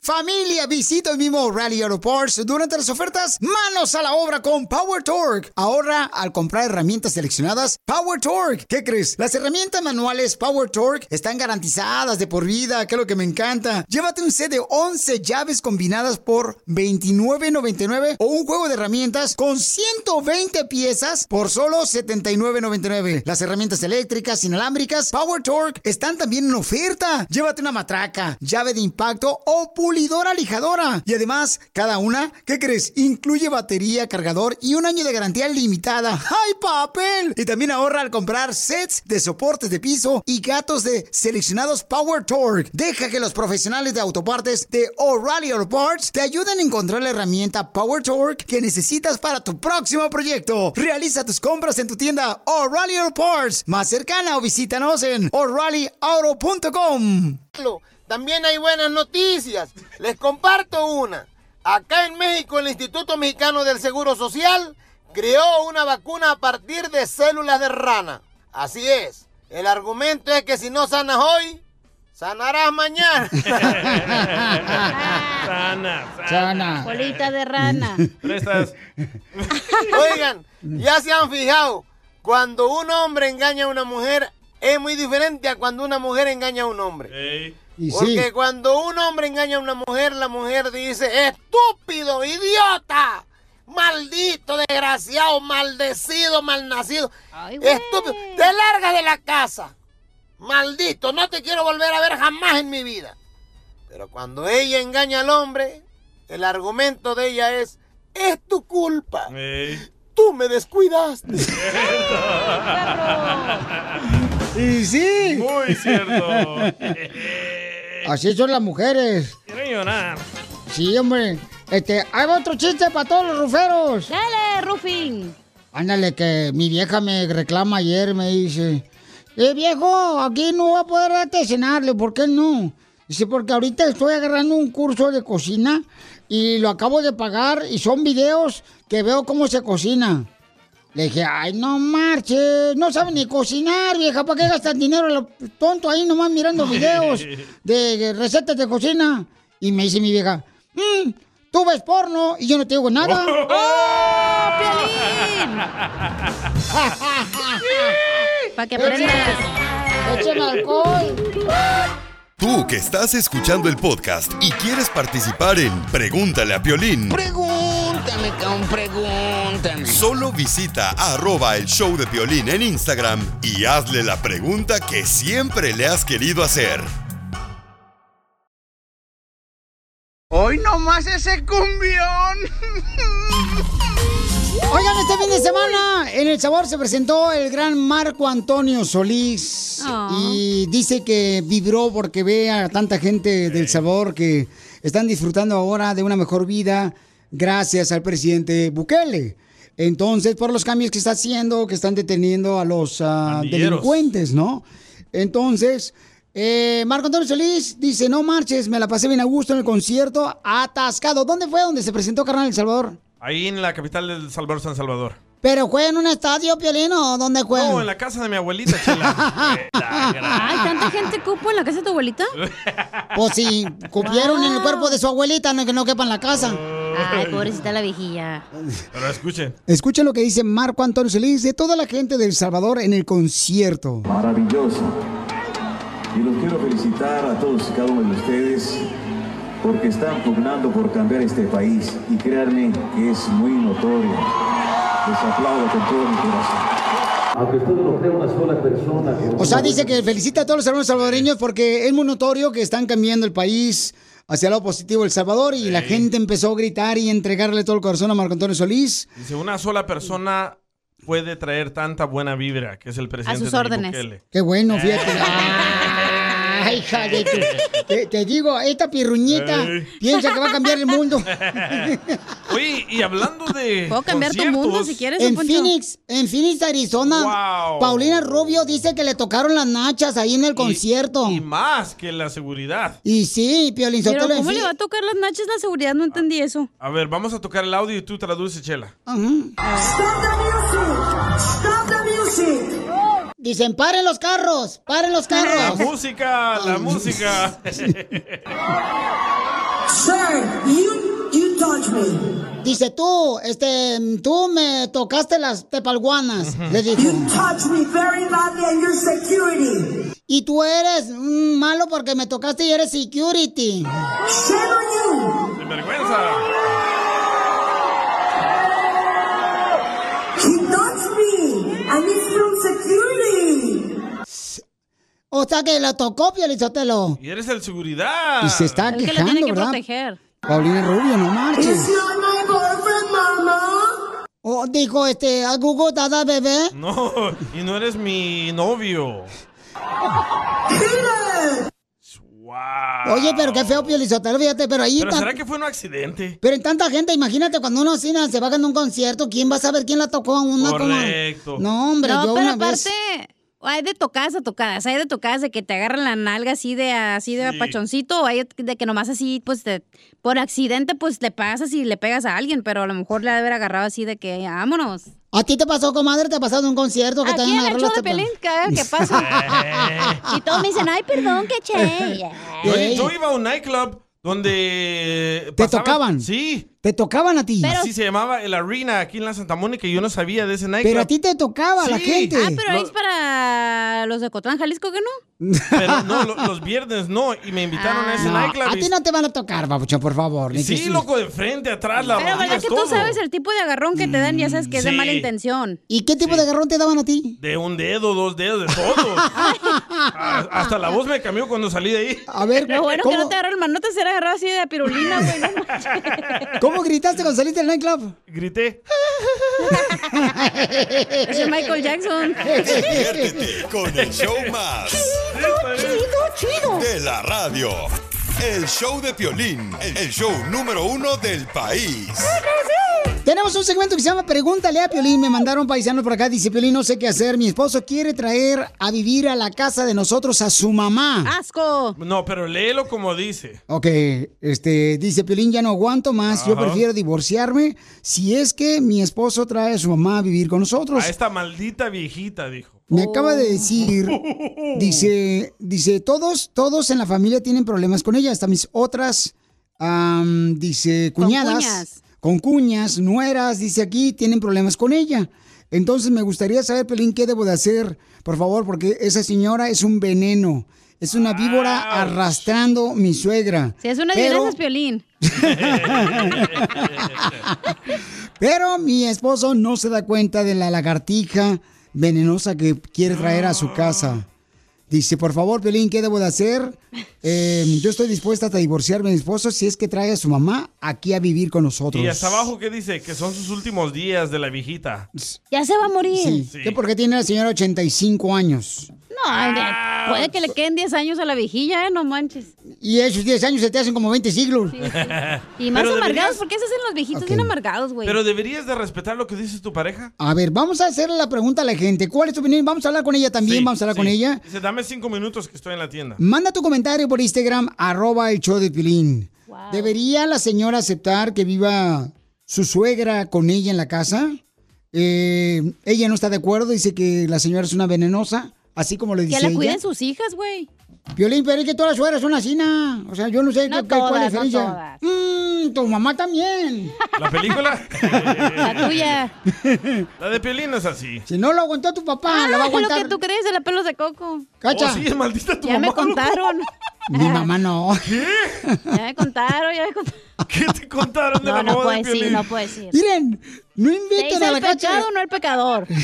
S2: Familia, visita hoy mismo Rally Auto Parts durante las ofertas. Manos a la obra con Power Torque. Ahorra al comprar herramientas seleccionadas Power Torque. ¿Qué crees? Las herramientas manuales Power Torque están garantizadas de por vida, que es lo que me encanta. Llévate un set de 11 llaves combinadas por $29.99 o un juego de herramientas con 120 piezas por solo $79.99. Las herramientas eléctricas inalámbricas Power Torque están también en oferta. Llévate una matraca, llave de impacto o pulidora lijadora. Y además, cada una, ¿qué crees? Incluye batería, cargador y un año de garantía limitada. ¡Ay, papel! Y también ahorra al comprar sets de soportes de piso y gatos de seleccionados Power Torque. Deja que los profesionales de autopartes de O'Reilly Auto Parts te ayuden a encontrar la herramienta Power Torque que necesitas para tu próximo proyecto. Realiza tus compras en tu tienda O'Reilly Auto Parts más cercana o visítanos en o'ReillyAuto.com.
S18: También hay buenas noticias. Les comparto una. Acá en México, el Instituto Mexicano del Seguro Social creó una vacuna a partir de células de rana. Así es. El argumento es que si no sanas hoy, sanarás mañana.
S3: Sana,
S2: sana.
S5: Bolita de rana.
S3: Prestas.
S18: Oigan, ya se han fijado, cuando un hombre engaña a una mujer es muy diferente a cuando una mujer engaña a un hombre.
S2: Y
S18: Porque
S2: sí.
S18: cuando un hombre engaña a una mujer, la mujer dice, estúpido, idiota, maldito, desgraciado, maldecido, malnacido, estúpido, te largas de la casa, maldito, no te quiero volver a ver jamás en mi vida. Pero cuando ella engaña al hombre, el argumento de ella es, es tu culpa. Tú me descuidaste.
S2: Y sí.
S3: Muy cierto.
S2: Así son las mujeres.
S3: Quiero llorar.
S2: Sí, hombre. Este, hay otro chiste para todos los ruferos.
S5: Dale, Rufín.
S2: Ándale, que mi vieja me reclama ayer, me dice, eh, viejo, aquí no voy a poder darte cenar, Le digo, ¿por qué no? Dice, porque ahorita estoy agarrando un curso de cocina y lo acabo de pagar y son videos que veo cómo se cocina. Le dije, ay, no marches, no sabe ni cocinar, vieja, ¿para qué gastas dinero a lo tonto ahí nomás mirando videos de recetas de cocina? Y me dice mi vieja, "Mm, tú ves porno y yo no te digo nada.
S5: ¡Oh, Piolín! Para que aprendas.
S2: Échame alcohol.
S10: Tú que estás escuchando el podcast y quieres participar en Pregúntale a Piolín,
S23: Pregúntame, cabrón, pregúntame.
S10: solo visita arroba el show de Piolín en Instagram y hazle la pregunta que siempre le has querido hacer.
S23: Hoy nomás ese cumbión.
S2: Oigan, este fin de semana en El Sabor se presentó el gran Marco Antonio Solís
S23: Ah.
S2: y dice que vibró porque ve a tanta gente del Sabor que están disfrutando ahora de una mejor vida gracias al presidente Bukele. Entonces, por los cambios que está haciendo, que están deteniendo a los
S3: Pandilleros.
S2: delincuentes, ¿no? Entonces, eh, Marco Antonio Solís dice, no marches, me la pasé bien a gusto en el concierto, atascado. ¿Dónde fue donde se presentó Carnal El Salvador?
S3: Ahí en la capital del Salvador, San Salvador.
S2: ¿Pero fue en un estadio, Piolino, o dónde fue?
S3: No, en la casa de mi abuelita, chela.
S5: Ay, ¿tanta gente cupo en la casa de tu abuelita?
S2: Pues sí, cupieron en el cuerpo de su abuelita, no que no quepa en la casa.
S5: Ay, pobrecita la viejilla.
S3: Pero escuchen.
S2: Escuchen lo que dice Marco Antonio Solís de toda la gente de El Salvador en el concierto.
S24: Maravilloso. Y los quiero felicitar a todos y cada uno de ustedes porque están pugnando por cambiar este país y créanme que es muy notorio. Les aplaudo con todo mi corazón. Aunque usted no crea una sola persona que...
S2: O sea, dice que felicita a todos los hermanos salvadoreños porque es muy notorio que están cambiando el país hacia el lado positivo El Salvador y la gente empezó a gritar y entregarle todo el corazón a Marco Antonio Solís.
S3: Dice, una sola persona puede traer tanta buena vibra, que es el presidente
S2: sus
S3: Nayib
S2: órdenes.
S3: Bukele.
S2: Qué bueno, fíjate. Ay, hija de tu- te, te digo, esta pirruñita
S3: Ey.
S2: piensa que va a cambiar el mundo.
S3: Oye, y hablando de
S5: Puedo cambiar tu mundo si quieres,
S2: En. Phoenix, en Phoenix, Arizona,
S3: Wow.
S2: Paulina Rubio dice que le tocaron las nachas ahí en el concierto.
S3: Y más que la seguridad.
S2: Y sí, Piolín
S5: Pero
S2: en
S5: ¿cómo le va a tocar las nachas la seguridad? No entendí eso.
S3: A ver, vamos a tocar el audio y tú traduces, Chela.
S2: Dicen, paren los carros, paren los
S3: La
S2: carros.
S3: música, la música.
S2: Dice tú, este, tú me tocaste las tepalguanas, le dijo. Y tú eres mm, malo porque me tocaste y eres security.
S3: Sin vergüenza.
S2: O sea que lo tocó Piolizotelo.
S3: Y eres el seguridad.
S2: Y se está
S5: Es que
S2: quejando,
S5: tiene que
S2: ¿verdad?
S5: proteger.
S2: Paulina Rubio, no marches. O dijo este, a Google Dada bebé.
S3: No, y no eres mi novio.
S2: Oye, pero qué feo Piolizotelo, fíjate, pero ahí
S3: Pero
S2: tan-
S3: será que fue un accidente?
S2: Pero en tanta gente, imagínate cuando uno así se va a un concierto, ¿quién va a saber quién la tocó a una como-
S3: Correcto.
S2: No, hombre,
S5: no,
S2: yo
S5: pero
S2: una
S5: aparte,
S2: vez.
S5: Hay de tocadas a tocadas. Hay de tocadas de que te agarran la nalga así de así de pachoncito, o hay de que nomás así, pues, te- por accidente, pues, le pasas y le pegas a alguien, pero a lo mejor le ha de haber agarrado así de que, vámonos.
S2: ¿A ti te pasó, comadre? ¿Te ha pasado en un concierto que te
S5: Aquí
S2: hayan
S5: en el
S2: agarrado
S5: show de cada que pasa. y todos me dicen, ay, perdón, que che.
S3: Yo, yo iba a un nightclub donde...
S2: ¿Te
S3: pasaban-
S2: tocaban?
S3: Sí.
S2: ¿Te tocaban a ti?
S3: Así se llamaba el Arena aquí en la Santa Mónica y yo no sabía de ese nightclub.
S2: Pero a ti te tocaba la gente.
S5: Ah, pero ahí es para los de Cotlán, Jalisco, ¿que no?
S3: Pero no, lo- los viernes no. Y me invitaron a ese
S2: No,
S3: nightclub.
S2: a ti no te van a tocar, babuchón, por favor. ni
S3: Sí, loco, de frente, atrás, la
S5: Pero verdad que tú sabes el tipo de agarrón que te dan, ya sabes que es de mala intención.
S2: ¿Y qué tipo de agarrón te daban a ti?
S3: De un dedo, dos dedos, de todo. A- Hasta la voz me cambió cuando salí de ahí.
S2: A ver,
S5: Lo bueno que
S2: ¿cómo,
S5: no te agarró el manote, se era agarrado así de pirulina, güey. no.
S2: ¿cómo gritaste cuando saliste del nightclub?
S3: Grité.
S5: Ese es Michael Jackson.
S10: Diviértete con el show más.
S23: Chido, chido.
S10: De la radio. El show de Piolín, el show número uno del país.
S2: Tenemos un segmento que se llama Pregúntale a Piolín. Me mandaron paisanos por acá. Dice Piolín, no sé qué hacer. Mi esposo quiere traer a vivir a la casa de nosotros a su mamá.
S5: ¡Asco!
S3: No, pero léelo como dice.
S2: Ok, este, dice Piolín, ya no aguanto más. Yo
S3: Ajá.
S2: prefiero divorciarme si es que mi esposo trae a su mamá a vivir con nosotros.
S3: A esta maldita viejita, dijo.
S2: Me acaba de decir, dice, dice, todos, todos en la familia tienen problemas con ella, hasta mis otras, dice,
S5: Con
S2: cuñadas,
S5: cuñas.
S2: con cuñas, nueras, dice aquí, tienen problemas con ella. Entonces me gustaría saber, Pelín, qué debo de hacer, por favor, porque esa señora es un veneno, es una víbora arrastrando mi suegra.
S5: Si es una
S2: Pero-
S5: de Piolín.
S2: Pero mi esposo no se da cuenta de la lagartija venenosa que quiere traer a su casa. Dice, por favor, Pelín, ¿qué debo de hacer? Eh, yo estoy dispuesta hasta divorciarme de mi esposo si es que trae a su mamá aquí a vivir con nosotros.
S3: Y hasta abajo, ¿qué dice? Que son sus últimos días de la viejita.
S5: Ya se va a morir.
S2: Sí. ¿Qué porque tiene la señora 85 años?
S5: No, de- puede que le queden 10 años a la viejilla, ¿eh? No manches.
S2: Y esos 10 años se te hacen como 20 siglos.
S5: Y más
S3: Pero
S5: amargados,
S3: deberías-
S5: ¿por qué se hacen los viejitos bien amargados, güey?
S3: Pero deberías de respetar lo que dice tu pareja.
S2: A ver, vamos a hacerle la pregunta a la gente. ¿Cuál es tu opinión? Vamos a hablar con ella también,
S3: Sí,
S2: vamos a hablar con ella.
S3: Dice, dame cinco minutos que estoy en la tienda.
S2: Manda tu comentario por Instagram, arroba el show de Pilín. ¿Debería la señora aceptar que viva su suegra con ella en la casa? Eh, ella no está de acuerdo, dice que la señora es una venenosa, así como le dice
S5: Que la
S2: ella.
S5: cuiden sus hijas, güey.
S2: Piolín, pero es que todas las suegras son así, ¿no? O sea, yo no sé
S5: No
S2: qué- qué- cuál es la
S5: todas, no
S2: diferencia. Mm, tu mamá también.
S3: ¿La película?
S5: La tuya.
S3: La de Piolín es así.
S2: Si no lo aguantó tu papá,
S5: Ah,
S2: lo va a
S5: lo
S2: aguantar.
S5: que tú crees de la pelos de coco.
S2: Cacha.
S3: Oh, sí, es maldita tu
S5: Ya me
S3: mamá.
S5: contaron.
S2: Mi mamá no.
S5: Ya me contaron, ya me contaron.
S3: ¿Qué te contaron de
S5: No,
S3: la
S5: no puedo
S3: de
S5: decir,
S3: Piolín?
S5: no puedo decir.
S2: Miren, no
S5: ¿Te
S2: inviten a la
S5: el
S2: cacha.
S5: pecado no el pecador?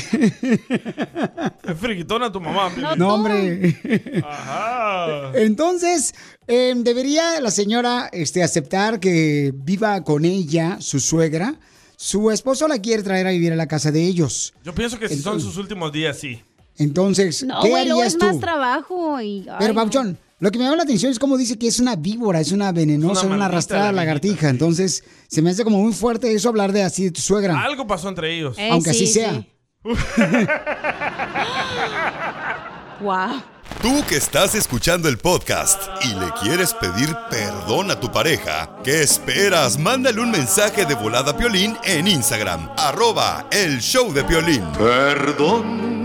S3: Es tu mamá. Piolín.
S2: No, hombre.
S3: Ajá.
S2: Entonces, eh, ¿debería la señora este, aceptar que viva con ella, su suegra? Su esposo la quiere traer a vivir a la casa de ellos.
S3: Yo pienso que si son sus últimos días, sí.
S2: Entonces,
S5: No,
S2: ¿qué
S5: güey, luego
S2: harías
S5: es
S2: tú?
S5: más trabajo y... ay,
S2: Pero,
S5: no.
S2: Pauchón, lo que me llama la atención es como dice que es una víbora, es una venenosa,
S3: Es una
S2: una, arrastrada
S3: la
S2: lagartija. Entonces, se me hace como muy fuerte eso hablar de así de tu suegra.
S3: Algo pasó entre ellos.
S5: Eh,
S2: aunque así
S5: sí,
S2: sea.
S5: sí. Wow.
S10: Tú que estás escuchando el podcast y le quieres pedir perdón a tu pareja, ¿qué esperas? Mándale un mensaje de volada a Piolín en Instagram, arroba el show de Piolín. Perdón.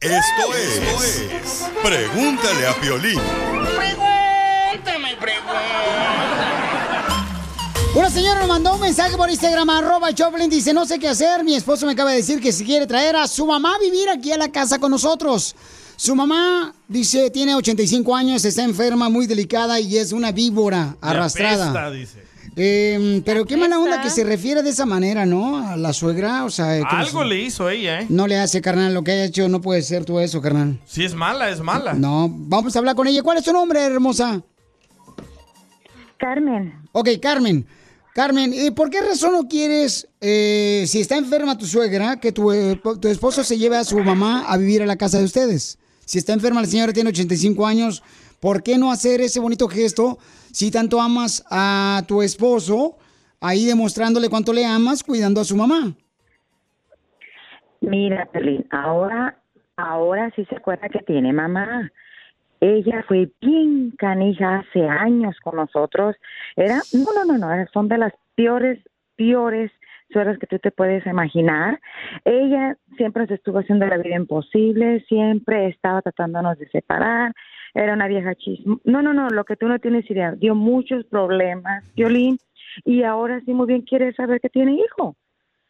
S10: Esto es, esto es Pregúntale a Piolín.
S23: Pregúntame,
S2: Una señora nos mandó un mensaje por Instagram, arroba Choplin, dice, no sé qué hacer, mi esposo me acaba de decir que si quiere traer a su mamá a vivir aquí a la casa con nosotros. Su mamá, dice, tiene 85 años, está enferma, muy delicada y es una víbora arrastrada.
S3: apesta, dice.
S2: Eh, pero qué mala onda que se refiere de esa manera, ¿no? A la suegra, o sea...
S3: Algo
S2: no,
S3: le hizo ella, ¿eh?
S2: no le hace, carnal, lo que haya hecho, no puede ser tú eso, carnal.
S3: Si es mala, es mala.
S2: No, vamos a hablar con ella. ¿Cuál es tu nombre, hermosa?
S25: Carmen.
S2: Ok, Carmen. Carmen, ¿y por qué razón no quieres, eh, si está enferma tu suegra, que tu, eh, tu esposo se lleve a su mamá a vivir a la casa de ustedes? Si está enferma la señora, tiene 85 años, ¿por qué no hacer ese bonito gesto si tanto amas a tu esposo, ahí demostrándole cuánto le amas, cuidando a su mamá?
S26: Mira, Pelín, ahora, ahora sí se acuerda que tiene mamá. Ella fue bien canija hace años con nosotros. Era, no, no, no, no, son de las peores, peores suegras que tú te puedes imaginar. Ella siempre nos estuvo haciendo la vida imposible, siempre estaba tratándonos de separar. Era una vieja chismo. No, no, no, lo que tú no tienes idea. Dio muchos problemas, Violín, y ahora sí muy bien quiere saber que tiene hijo.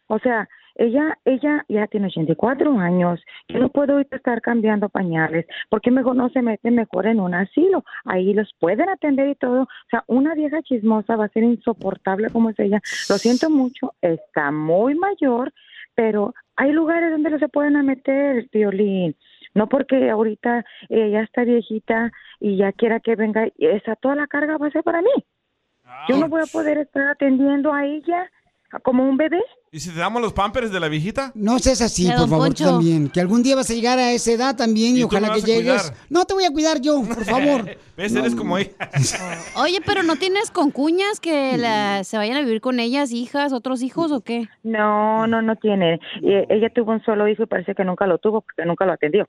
S26: O sea, ella, ella ya tiene 84 años. Yo no puedo estar cambiando pañales. porque mejor no se mete mejor en un asilo? Ahí los pueden atender y todo. O sea, una vieja chismosa va a ser insoportable como es ella. Lo siento mucho, está muy mayor, pero hay lugares donde no se pueden meter, violín. No porque ahorita ella está viejita y ya quiera que venga, esa toda la carga va a ser para mí. Yo no voy a poder estar atendiendo a ella como un bebé.
S3: ¿Y si te damos los pampers de la viejita?
S2: No seas así, por favor, tú también. Que algún día vas a llegar a esa edad también y,
S3: ¿Y tú
S2: ojalá que llegues.
S3: cuidar?
S2: No te voy a cuidar yo, por favor.
S3: ¿Ves? Eres como ella.
S5: Oye, pero ¿no tienes concuñas que la- se vayan a vivir con ellas, hijas, otros hijos o qué?
S26: No, no, no tiene. Y ella tuvo un solo hijo y parece que nunca lo tuvo porque nunca lo atendió.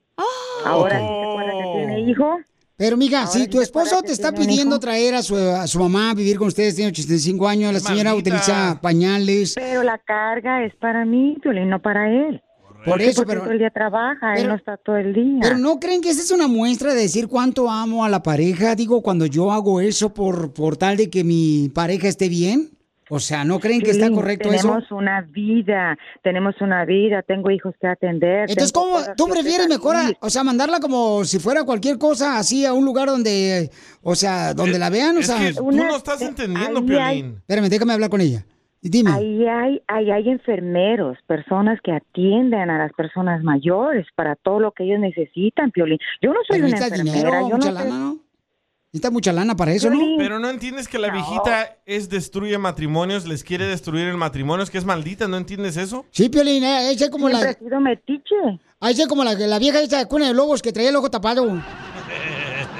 S26: Ahora, ¿sí ¿se acuerda que tiene hijo?
S2: Pero, mija,
S26: Ahora
S2: si tu esposo te está pidiendo
S26: hijo.
S2: traer a su, a su mamá a vivir con ustedes, tiene 85 años, la señora
S26: Maldita.
S2: utiliza pañales.
S26: Pero la carga es para mí, Violín, no para él.
S2: Por eso,
S26: Porque
S2: pero-
S26: todo el día trabaja, él no está todo el día.
S2: Pero ¿no creen que esa es una muestra de decir cuánto amo a la pareja? Digo, cuando yo hago eso por, por tal de que mi pareja esté bien. O sea, ¿no creen que está correcto eso?
S26: tenemos una vida, tenemos una vida, tengo hijos que atender.
S2: Entonces, ¿cómo tú prefieres mejor, a- o sea, mandarla como si fuera cualquier cosa así a un lugar donde, o sea, donde la vean? O
S3: Es
S2: sea,
S3: que tú no estás entendiendo,
S26: ahí hay-
S3: Piolín.
S2: Espérame, déjame hablar con ella. Dime.
S26: Ahí hay, ahí hay enfermeros, personas que atienden a las personas mayores para todo lo que ellos necesitan, Piolín. Yo no soy una enfermera,
S2: dinero,
S26: yo
S2: mucha
S26: no sé-
S2: lana, ¿no? Necesita mucha lana para eso, ¿no?
S3: Pero no entiendes que la viejita es destruye matrimonios, les quiere destruir el matrimonio, es que es maldita, ¿no entiendes eso?
S2: Sí, Piolín, eh, esa es como la...
S26: Siempre ha sido metiche.
S2: Ah, esa es como la, la vieja esa de cuna de lobos que traía el ojo tapado.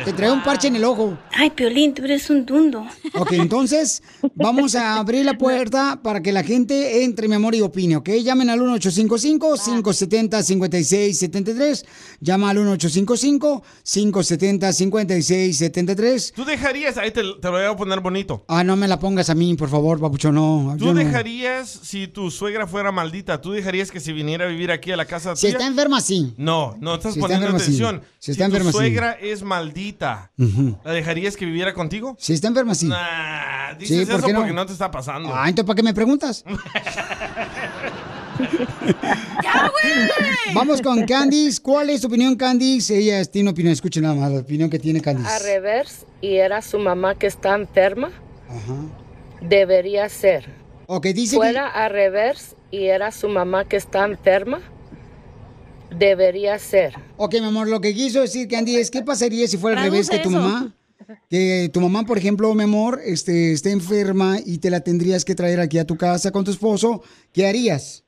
S2: Que traía un parche en el ojo.
S25: Ay, Piolín, tú eres un dundo.
S2: Ok, entonces vamos a abrir la puerta para que la gente entre, mi amor, y opine, ¿ok? Llamen al 1855-570-5673. Llama al 1855-570-5673.
S3: ¿Tú dejarías, ahí te, te lo voy a poner bonito,
S2: Ah, no me la pongas a mí, por favor, papucho, no.
S3: ¿tú
S2: no.
S3: dejarías, si tu suegra fuera maldita, tú dejarías que se viniera a vivir aquí a la casa
S2: Si está enferma, sí.
S3: No, no estás
S2: Si está
S3: poniendo
S2: enferma, sí.
S3: atención.
S2: Si está
S3: tu
S2: enferma, sí.
S3: suegra es maldita, ¿la dejarías que viviera contigo?
S2: Si está enferma, sí.
S3: Nah, dices
S2: Sí, ¿por
S3: eso
S2: no?
S3: porque no te está pasando.
S2: Ah, entonces, ¿para qué me preguntas? Vamos con Candice. ¿Cuál es tu opinión, Candice? Ella tiene una opinión. Escuchen nada más la opinión que tiene
S27: a
S2: Candice.
S27: revés y era su mamá que está enferma, debería ser.
S2: Ok, dice que-
S27: Fuera a revés y era su mamá que está enferma, debería ser.
S2: Ok, mi amor, lo que quiso decir Candy es, ¿qué pasaría si fuera al revés que tu
S27: eso.
S2: mamá? Que tu mamá, por ejemplo, mi amor, este, esté enferma y te la tendrías que traer aquí a tu casa con tu esposo. ¿Qué harías?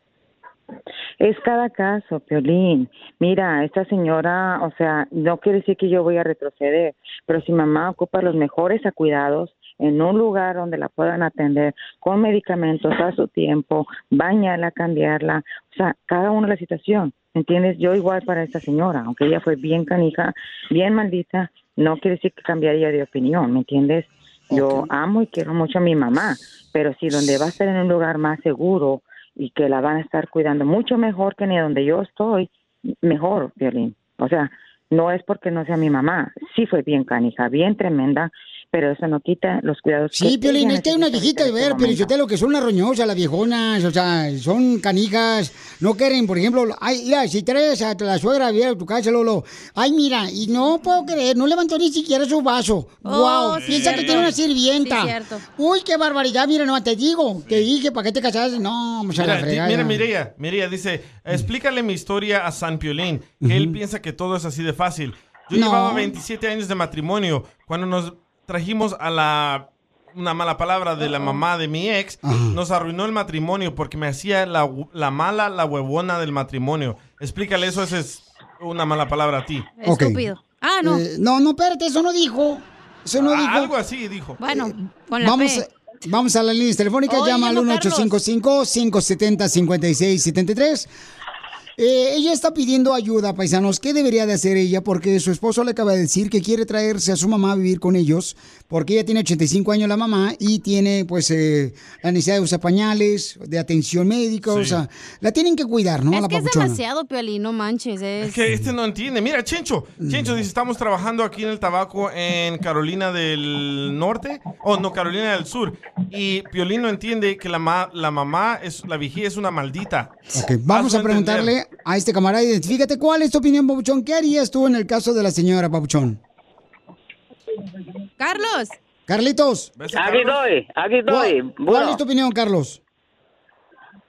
S26: Es cada caso, Piolín. Mira, esta señora, o sea, no quiere decir que yo voy a retroceder, pero si mamá ocupa los mejores cuidados en un lugar donde la puedan atender con medicamentos a su tiempo, bañarla, cambiarla, o sea, cada uno la situación, ¿entiendes? Yo igual para esta señora, aunque ella fue bien canija, bien maldita, no quiere decir que cambiaría de opinión, ¿me entiendes? Yo amo y quiero mucho a mi mamá, pero si donde va a estar en un lugar más seguro y que la van a estar cuidando mucho mejor que ni donde yo estoy, mejor, Violín. O sea, no es porque no sea mi mamá, sí fue bien canija, bien tremenda, pero eso no quita los cuidados
S2: Sí,
S26: que
S2: Piolín, es que hay una
S26: necesita
S2: viejita de ver,
S26: este
S2: yo te lo que son las roñosas, las viejonas, o sea, son canijas, no quieren, por ejemplo, ay, mira, si traes a la suegra a ver a tu casa, Lolo, ay, mira, y no puedo creer, no levantó ni siquiera su vaso.
S5: Oh,
S2: wow,
S5: sí,
S2: piensa que
S5: cierto.
S2: tiene una sirvienta.
S5: Sí, cierto.
S2: Uy, qué barbaridad, mira, no, te digo, te dije, ¿para qué te casaste? No, vamos a la
S3: Mira,
S2: fregada.
S3: mira, Mireya, Mireya dice, explícale mi historia a San Piolín, que él piensa que todo es así de fácil. Yo
S2: No.
S3: llevaba 27 años de matrimonio cuando nos trajimos a la una mala palabra de la mamá de mi ex, nos arruinó el matrimonio porque me hacía la, la mala, la huevona del matrimonio. Explícale eso, esa es una mala palabra a ti.
S2: Ok.
S5: Ah, no.
S2: Eh, no, no, espérate, eso no dijo. Eso no
S3: Ah,
S2: dijo.
S3: Algo así dijo.
S5: Bueno, con la
S2: Vamos,
S5: P.
S2: vamos a las líneas telefónicas.
S5: Oye,
S2: llama al
S5: llamo Carlos.
S2: 1855-570-5673. Eh, ella está pidiendo ayuda, paisanos. ¿Qué debería de hacer ella? Porque su esposo le acaba de decir que quiere traerse a su mamá a vivir con ellos, porque ella tiene 85 años la mamá y tiene pues eh, la necesidad de usar pañales, de atención médica, o sea, la tienen que cuidar, ¿no?
S5: Es
S2: la
S5: que es
S2: papuchona.
S5: demasiado, Piolín, no manches. Es...
S3: Es que este no entiende. Mira, Chencho. Chencho dice, estamos trabajando aquí en el tabaco en Carolina del Norte. O no, Carolina del Sur. Y Piolín no entiende que la, ma- la mamá, es la vigía es una maldita.
S2: Ok, vamos
S3: Hazlo
S2: a preguntarle a este camarada, identifícate cuál es tu opinión, Papuchón. ¿Qué harías tú en el caso de la señora Papuchón?
S5: Carlos.
S2: Carlitos.
S28: Aquí estoy, aquí estoy.
S2: ¿Cuál,
S28: Bueno.
S2: cuál es tu opinión, Carlos?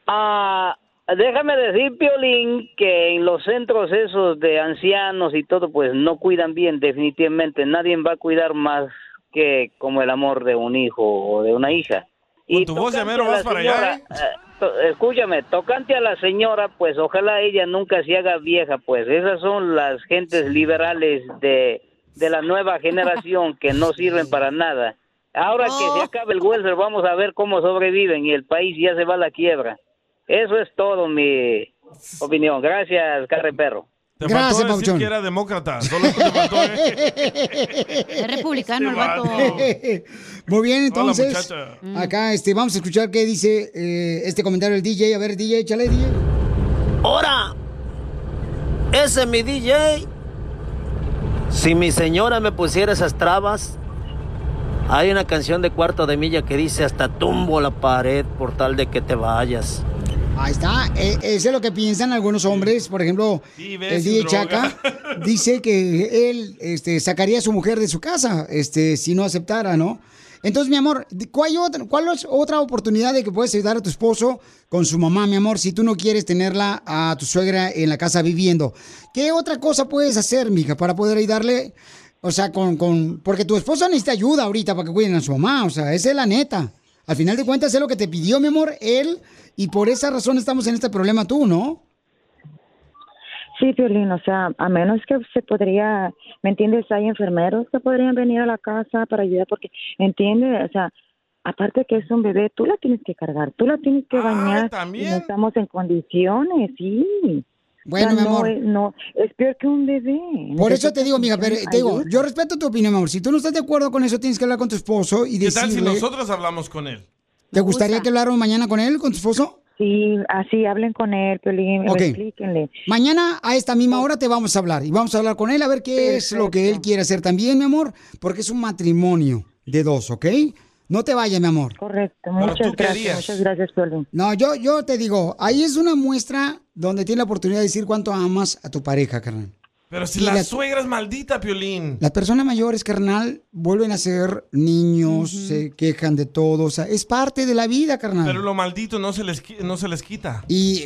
S28: Ah, déjame decir, Piolín, que en los centros esos de ancianos y todo, pues no cuidan bien, definitivamente. Nadie va a cuidar más que como el amor de un hijo o de una hija.
S3: Con tu voz de mero vas para allá,
S28: señora,
S3: ¿eh?
S28: eh, to- escúchame, tocante a la señora, pues ojalá ella nunca se haga vieja, pues esas son las gentes liberales de, de la nueva generación que no sirven para nada. Ahora que se acabe el welfare, vamos a ver cómo sobreviven y el país ya se va a la quiebra. Eso es todo mi opinión. Gracias, Carre Perro.
S3: Te faltó decir que era demócrata. Solo te faltó, ¿eh?
S5: Es republicano el vato.
S2: Muy bien, entonces,
S3: muchacha.
S2: acá este, vamos a escuchar qué dice eh, este comentario del DJ. A ver, DJ, échale, DJ.
S29: Ahora, ese es mi DJ. Si mi señora me pusiera esas trabas, hay una canción de cuarto de milla que dice hasta tumbo la pared por tal de que te vayas.
S2: Ahí está, eh, eso es lo que piensan algunos hombres. Por ejemplo, el DJ. Chaca dice que él este, sacaría a su mujer de su casa este, si no aceptara, ¿no? Entonces, mi amor, ¿cuál, otra, ¿cuál es otra oportunidad de que puedes ayudar a tu esposo con su mamá, mi amor, si tú no quieres tenerla a tu suegra en la casa viviendo? ¿Qué otra cosa puedes hacer, mija, para poder ayudarle? O sea, con, con... Porque tu esposo necesita ayuda ahorita para que cuiden a su mamá, o sea, esa es la neta. Al final de cuentas, es lo que te pidió, mi amor, él, y por esa razón estamos en este problema tú, ¿no?
S26: Sí, Violín, o sea, a menos que se podría, ¿me entiendes? Hay enfermeros que podrían venir a la casa para ayudar, porque, ¿entiendes? O sea, aparte que es un bebé, tú la tienes que cargar, tú la tienes que bañar. Y no estamos en condiciones, sí.
S2: Bueno,
S26: O sea,
S2: mi
S26: no
S2: amor.
S26: es- No, es peor que un bebé.
S2: Por eso te digo, amiga, pero te digo, yo respeto tu opinión, mi amor. Si tú no estás de acuerdo con eso, tienes que hablar con tu esposo y
S3: ¿Qué tal si
S2: decirle...
S3: nosotros hablamos con él?
S2: ¿Te gustaría que hablaran mañana con él, con tu esposo?
S26: Sí, así hablen con él, Piolín,
S2: Ok.
S26: explíquenle.
S2: Mañana a esta misma hora te vamos a hablar y vamos a hablar con él a ver qué es lo que él quiere hacer también, mi amor, porque es un matrimonio de dos, ¿ok? No te vayas, mi amor.
S26: Correcto, muchas gracias, muchas gracias, Piolín.
S2: No, yo, yo te digo, ahí es una muestra donde tienes la oportunidad de decir cuánto amas a tu pareja, carnal.
S3: Pero si la,
S2: la-
S3: suegra es maldita, Piolín.
S2: Las personas mayores, carnal, vuelven a ser niños, se quejan de todo, o sea, es parte de la vida, carnal.
S3: Pero lo maldito no se les, no se les quita.
S2: Y,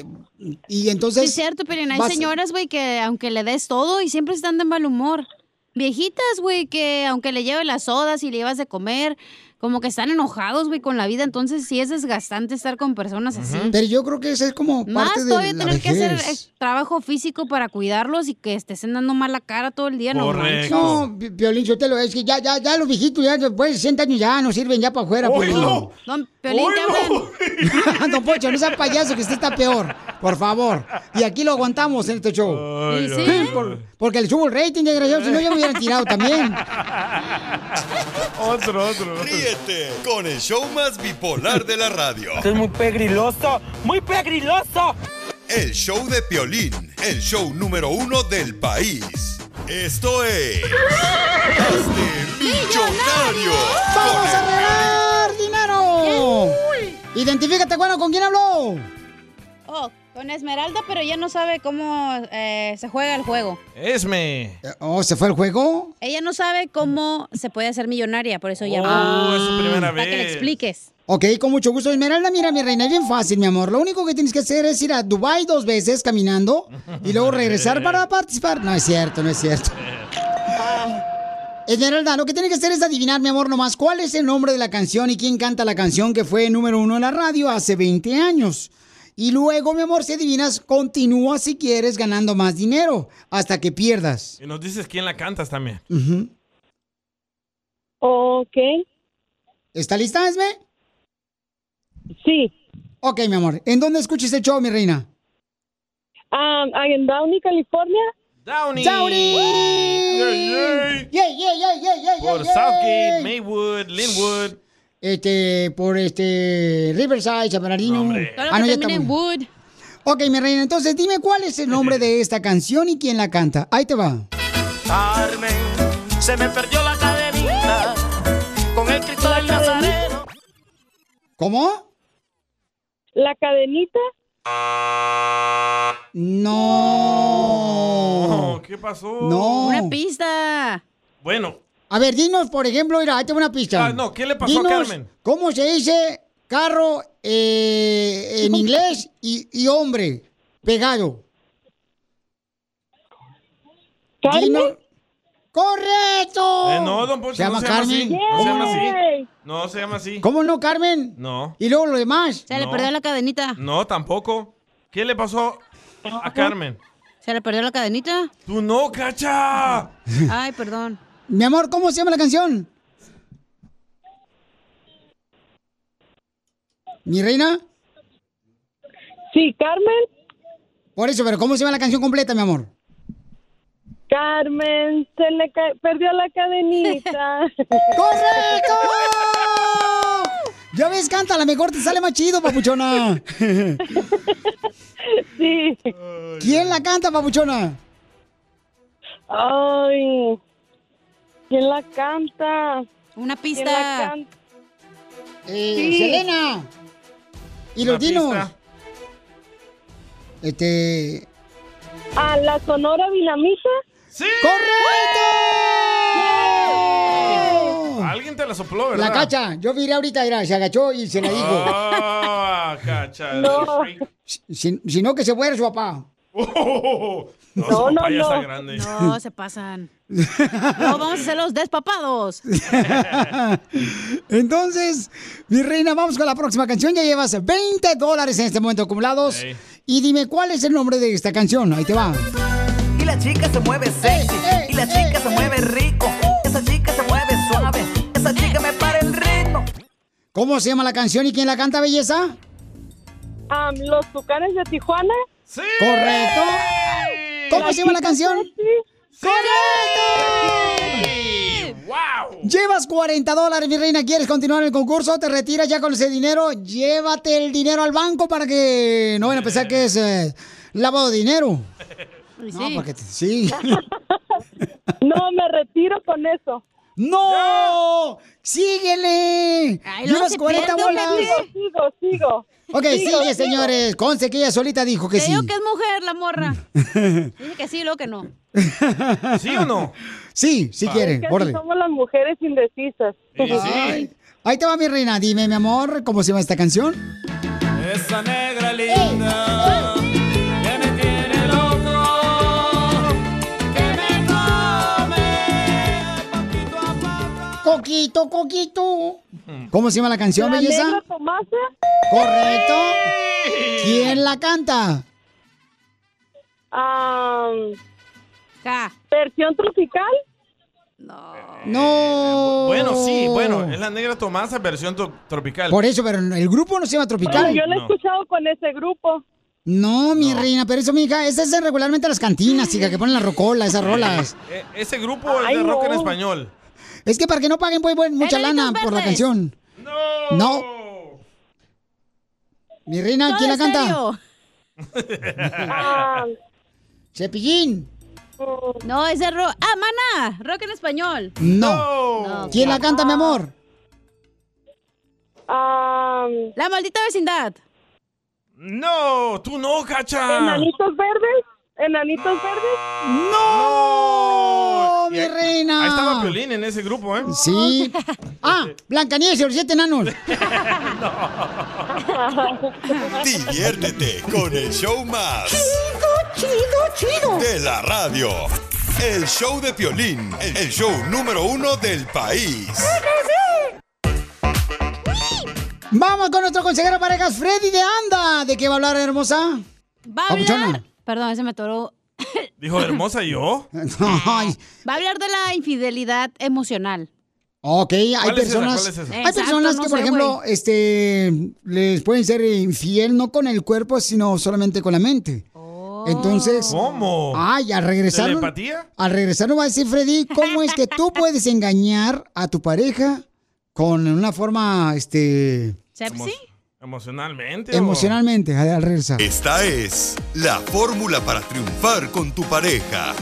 S2: y entonces...
S5: Sí, es cierto, pero hay
S2: vas-
S5: señoras, güey, que aunque le des todo y siempre están de mal humor. Viejitas, güey, que aunque le lleve las sodas y le llevas de comer, como que están enojados, güey, con la vida. Entonces sí es desgastante estar con personas así.
S2: Pero yo creo que eso es como
S5: Más
S2: parte de
S5: todavía
S2: la
S5: tener que hacer eh, trabajo físico para cuidarlos y que estés dando mala cara todo el día. No, manches.
S2: No, Pi- Piolín, yo te lo es que ya, ya, ya los viejitos ya después de 60 años ya no sirven ya para afuera, Piolín.
S5: ¡Oílo! Don Piolín, hablan.
S2: Don Pocho, no sea payaso que usted está peor, por favor. Y aquí lo aguantamos en este show.
S3: Ay, Sí, ay, sí.
S2: Por- porque le subo el rating, desgraciado, si no ya me hubieran tirado también.
S3: otro, otro.
S10: Ríete con el show más bipolar de la radio.
S29: Esto es muy pegriloso, muy pegriloso.
S10: El show de Piolín, el show número uno del país. Esto es... Hazte millonario.
S2: ¡Vamos a regalar dinero! Identifícate, bueno, ¿con quién habló?
S5: Oh, con Esmeralda, pero ella no sabe cómo eh, se juega el juego.
S3: Esme.
S2: ¿Oh, se fue el juego?
S5: Ella no sabe cómo se puede hacer millonaria, por eso llamó.
S3: Oh, es su primera
S5: Para que le
S3: vez.
S5: expliques.
S2: Ok, con mucho gusto. Esmeralda, mira, mi reina, es bien fácil, mi amor. Lo único que tienes que hacer es ir a Dubai dos veces caminando y luego regresar para participar. No es cierto, no es cierto. Esmeralda, lo que tienes que hacer es adivinar, mi amor, nomás cuál es el nombre de la canción y quién canta la canción que fue número uno en la radio hace 20 años. Y luego, mi amor, si adivinas, continúa si quieres ganando más dinero hasta que pierdas.
S3: Y nos dices quién la cantas también.
S2: Ujú.
S20: Ok.
S2: ¿Está lista, Esme?
S20: Sí.
S2: Ok, mi amor. ¿En dónde escuchas el show, mi reina?
S30: Um, en Downey, California.
S3: Downey.
S2: ¡Downey!
S3: Yay. ¡Yay,
S2: yay, yay, yay, yay,
S3: Por
S2: yay,
S3: Southgate! Maywood, Linwood.
S2: Este, por este, Riverside, San Bernardino. Ah, no, ya
S5: en. Wood.
S2: Ok, mi reina, entonces dime cuál es el nombre de esta canción y quién la canta. Ahí te va.
S23: Carmen, se me perdió la cadenita con el Cristo del Nazareno.
S2: ¿Cómo?
S30: La cadenita.
S2: No.
S3: ¿Qué pasó?
S2: No.
S5: Una pista.
S3: Bueno,
S2: A ver, dinos, por ejemplo, mira, ahí te va una pista.
S3: Ah, no, ¿qué le pasó a Carmen?
S2: ¿Cómo se dice carro eh, en inglés y, y hombre pegado? Dinos- ¡Correcto!
S3: eh, no, don Poncho,
S2: ¿Se llama
S3: no se llama
S2: Carmen?
S3: así. No se llama así. No se llama así.
S2: ¿Cómo no, Carmen?
S3: No.
S2: ¿Y luego lo demás?
S5: Se le perdió la cadenita.
S3: No, tampoco. ¿Qué le pasó a Carmen?
S5: ¿Se le perdió la cadenita?
S3: ¡Tú no, cacha!
S5: Ay, perdón.
S2: Mi amor, ¿cómo se llama la canción? ¿Mi reina?
S30: Sí, Carmen.
S2: Por eso, pero ¿cómo se llama la canción completa, mi amor?
S30: Carmen, se le perdió la cadenita.
S2: ¡Correcto! Ya ves, canta, a lo mejor te sale más chido, papuchona.
S30: Sí.
S2: ¿Quién la canta, papuchona?
S30: Ay, ¿quién la canta?
S5: Una
S30: ¿Quién
S5: pista.
S30: la canta?
S2: Eh,
S30: Sí.
S2: Selena. Y los dinos. Este.
S30: ¿A la Sonora Dinamita?
S3: ¡Sí!
S2: ¡Correcto!
S3: Alguien te la sopló, ¿verdad?
S2: La cacha, yo viré ahorita, mira, se agachó y se la dijo.
S3: Ah, cacha.
S30: No.
S2: Si, si no, que se muera su papá.
S3: Oh, no,
S5: No,
S3: su
S5: no,
S3: papá ya
S5: no.
S3: está grande.
S5: No, se pasan. No, vamos a hacer los despapados.
S2: Entonces, mi reina, vamos con la próxima canción. Ya llevas 20 dólares en este momento acumulados. Y dime cuál es el nombre de esta canción. Ahí te va.
S23: Y la chica se mueve sexy. y la chica se mueve rico. Esa chica se mueve suave. Esa chica me para el ritmo.
S2: ¿Cómo se llama la canción y quién la canta, belleza?
S30: Am, los Tucanes de Tijuana.
S3: ¡Sí!
S2: Correcto. ¿Cómo se llama la canción?
S3: ¡Wow!
S2: Llevas 40 dólares, mi reina. ¿Quieres continuar el concurso? ¿Te retiras ya con ese dinero? Llévate el dinero al banco para que no vayan a pensar que es eh, lavado de dinero. No, porque te- sí.
S30: No, me retiro con eso.
S2: ¡No! ¡Síguele!
S30: Ay,
S2: ¡Llevas
S30: se
S2: 40
S30: pierde,
S2: bolas!
S30: Sigo, sigo, sigo.
S2: Ok,
S30: Sigo,
S2: sigue,
S30: sigo.
S2: señores. Conce que ella solita dijo que
S5: Te
S2: sí.
S5: digo que es mujer la morra. Dice que sí, luego que no.
S3: ¿Sí o no?
S2: Sí, sí quiere.
S30: Es que somos las mujeres indecisas.
S2: Ay, Ahí te va mi reina. Dime, mi amor, ¿cómo se llama esta canción?
S23: Esa negra linda que
S2: Coquito, coquito. ¿Cómo se llama la canción,
S30: ¿La
S2: belleza?
S30: negra Tomasa?
S2: Correcto. ¿Quién la canta?
S30: Am, ¿Versión tropical?
S2: No.
S3: Bueno, sí, bueno, es la negra Tomasa versión tropical.
S2: Por eso, pero el grupo no se llama Tropical.
S30: Bueno, yo la he
S3: No.
S30: escuchado con ese grupo.
S2: No, mi reina, pero eso, mi hija, esas es regularmente las cantinas, hija, que ponen la rocola, esas rolas.
S3: Eh, ese grupo es de rock en
S30: no.
S3: español.
S2: Es que para que no paguen pues, pues, mucha lana por la canción.
S3: No.
S2: No. Mi reina, ¿quién la canta?
S5: serio.
S30: Ah,
S2: Cepillín.
S5: No, ese rock. Ah, mana. Rock en español.
S2: No.
S5: No.
S2: ¿Quién la canta, mi amor?
S30: am,
S5: La maldita vecindad.
S3: No, tú no, cacha.
S30: ¿Enanitos verdes? ¿Enanitos verdes?
S2: ¡No!
S3: Y
S2: mi
S3: ahí-
S2: reina.
S3: Ahí estaba Piolín en ese grupo, ¿eh?
S2: Sí. Ah, Blancanieves y los siete enanos.
S10: Diviértete con el show más.
S2: Chido, chido, chido.
S10: De la radio. El show de Piolín. El show número uno del país.
S2: Vamos con nuestro consejero de parejas, Freddy de Anda. ¿De qué va a hablar, hermosa?
S5: Va a hablar. Perdón, ese me atoró.
S3: Dijo hermosa yo.
S5: Va a hablar de la infidelidad emocional.
S2: Ok, hay
S3: ¿Cuál es esa?
S2: personas,
S3: ¿Cuál es esa?
S2: hay
S5: Exacto,
S2: personas
S5: no
S2: que, por
S5: sé,
S2: ejemplo, este, les pueden ser infiel no con el cuerpo, sino solamente con la mente. Entonces.
S3: ¿Cómo?
S2: Ay, al regresar.
S3: ¿Telepatía?
S2: Al regresar nos va a decir Freddy cómo es que tú puedes engañar a tu pareja con una forma, este.
S3: Emo- ¿Emocionalmente? o-
S2: Emocionalmente, al regresar.
S10: Esta es la fórmula para triunfar con tu pareja.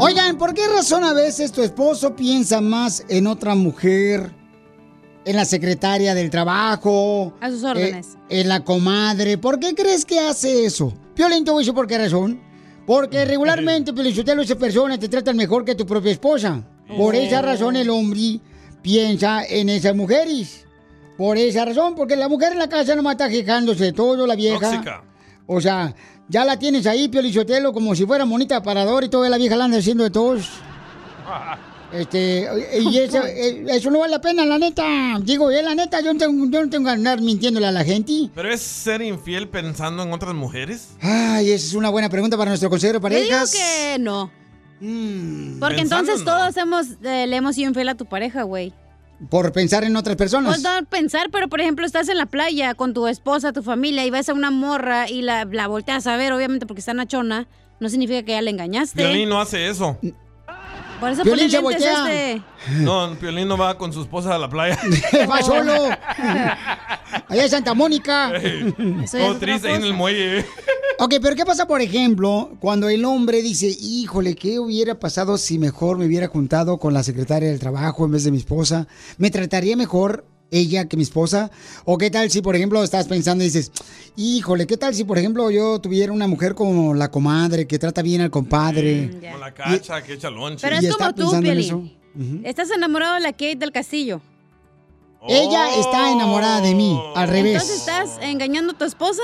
S2: Oigan, ¿por qué razón a veces tu esposo piensa más en otra mujer? En la secretaria del trabajo.
S5: A sus órdenes.
S2: eh, en la comadre. ¿Por qué crees que hace eso? Piolín, te voy a decir por qué razón. Porque regularmente, Piolín, Sotelo, esas personas te tratan mejor que tu propia esposa. Por esa razón el hombre piensa en esas mujeres. Por esa razón, porque la mujer en la casa no está quejándose de todo, la vieja.
S3: Tóxica.
S2: O sea, ya la tienes ahí, Piolichotelo, como si fuera monita parador y toda la vieja la anda haciendo de todos. Este, y eso, eh, eso no vale la pena, la neta. Digo, eh, la neta, yo no tengo, yo no tengo que andar mintiéndole a la gente.
S3: ¿Pero es ser infiel pensando en otras mujeres?
S2: Ay, esa es una buena pregunta para nuestro consejero de
S5: Yo digo
S2: parejas.
S5: que no.
S2: Mm.
S5: Porque
S3: Pensando,
S5: entonces
S3: no.
S5: todos hemos, eh, le hemos sido infiel a tu pareja, güey.
S2: Por pensar en otras personas.
S5: Pues no pensar, pero por ejemplo estás en la playa con tu esposa, tu familia y ves a una morra y la, la volteas a ver, obviamente porque está nachona, no significa que ya le engañaste.
S3: Piolín no hace eso.
S5: Por eso
S2: Piolín se voltea.
S5: este.
S3: No, Piolín no va con su esposa a la playa.
S2: Va solo. Allá en Santa Mónica.
S3: Todo triste ahí en el muelle.
S2: Ok, pero ¿qué pasa, por ejemplo, cuando el hombre dice, híjole, ¿qué hubiera pasado si mejor me hubiera juntado con la secretaria del trabajo en vez de mi esposa? ¿Me trataría mejor ella que mi esposa? ¿O qué tal si, por ejemplo, estás pensando y dices, híjole, ¿qué tal si, por ejemplo, yo tuviera una mujer como la comadre que trata bien al compadre?
S3: Como la cacha que echa lonche.
S5: Pero
S2: Y
S5: es como tú, Piolín. Estás enamorado de la Kate del Castillo.
S2: Ella está enamorada de mí, al revés.
S5: Entonces estás engañando a tu esposa.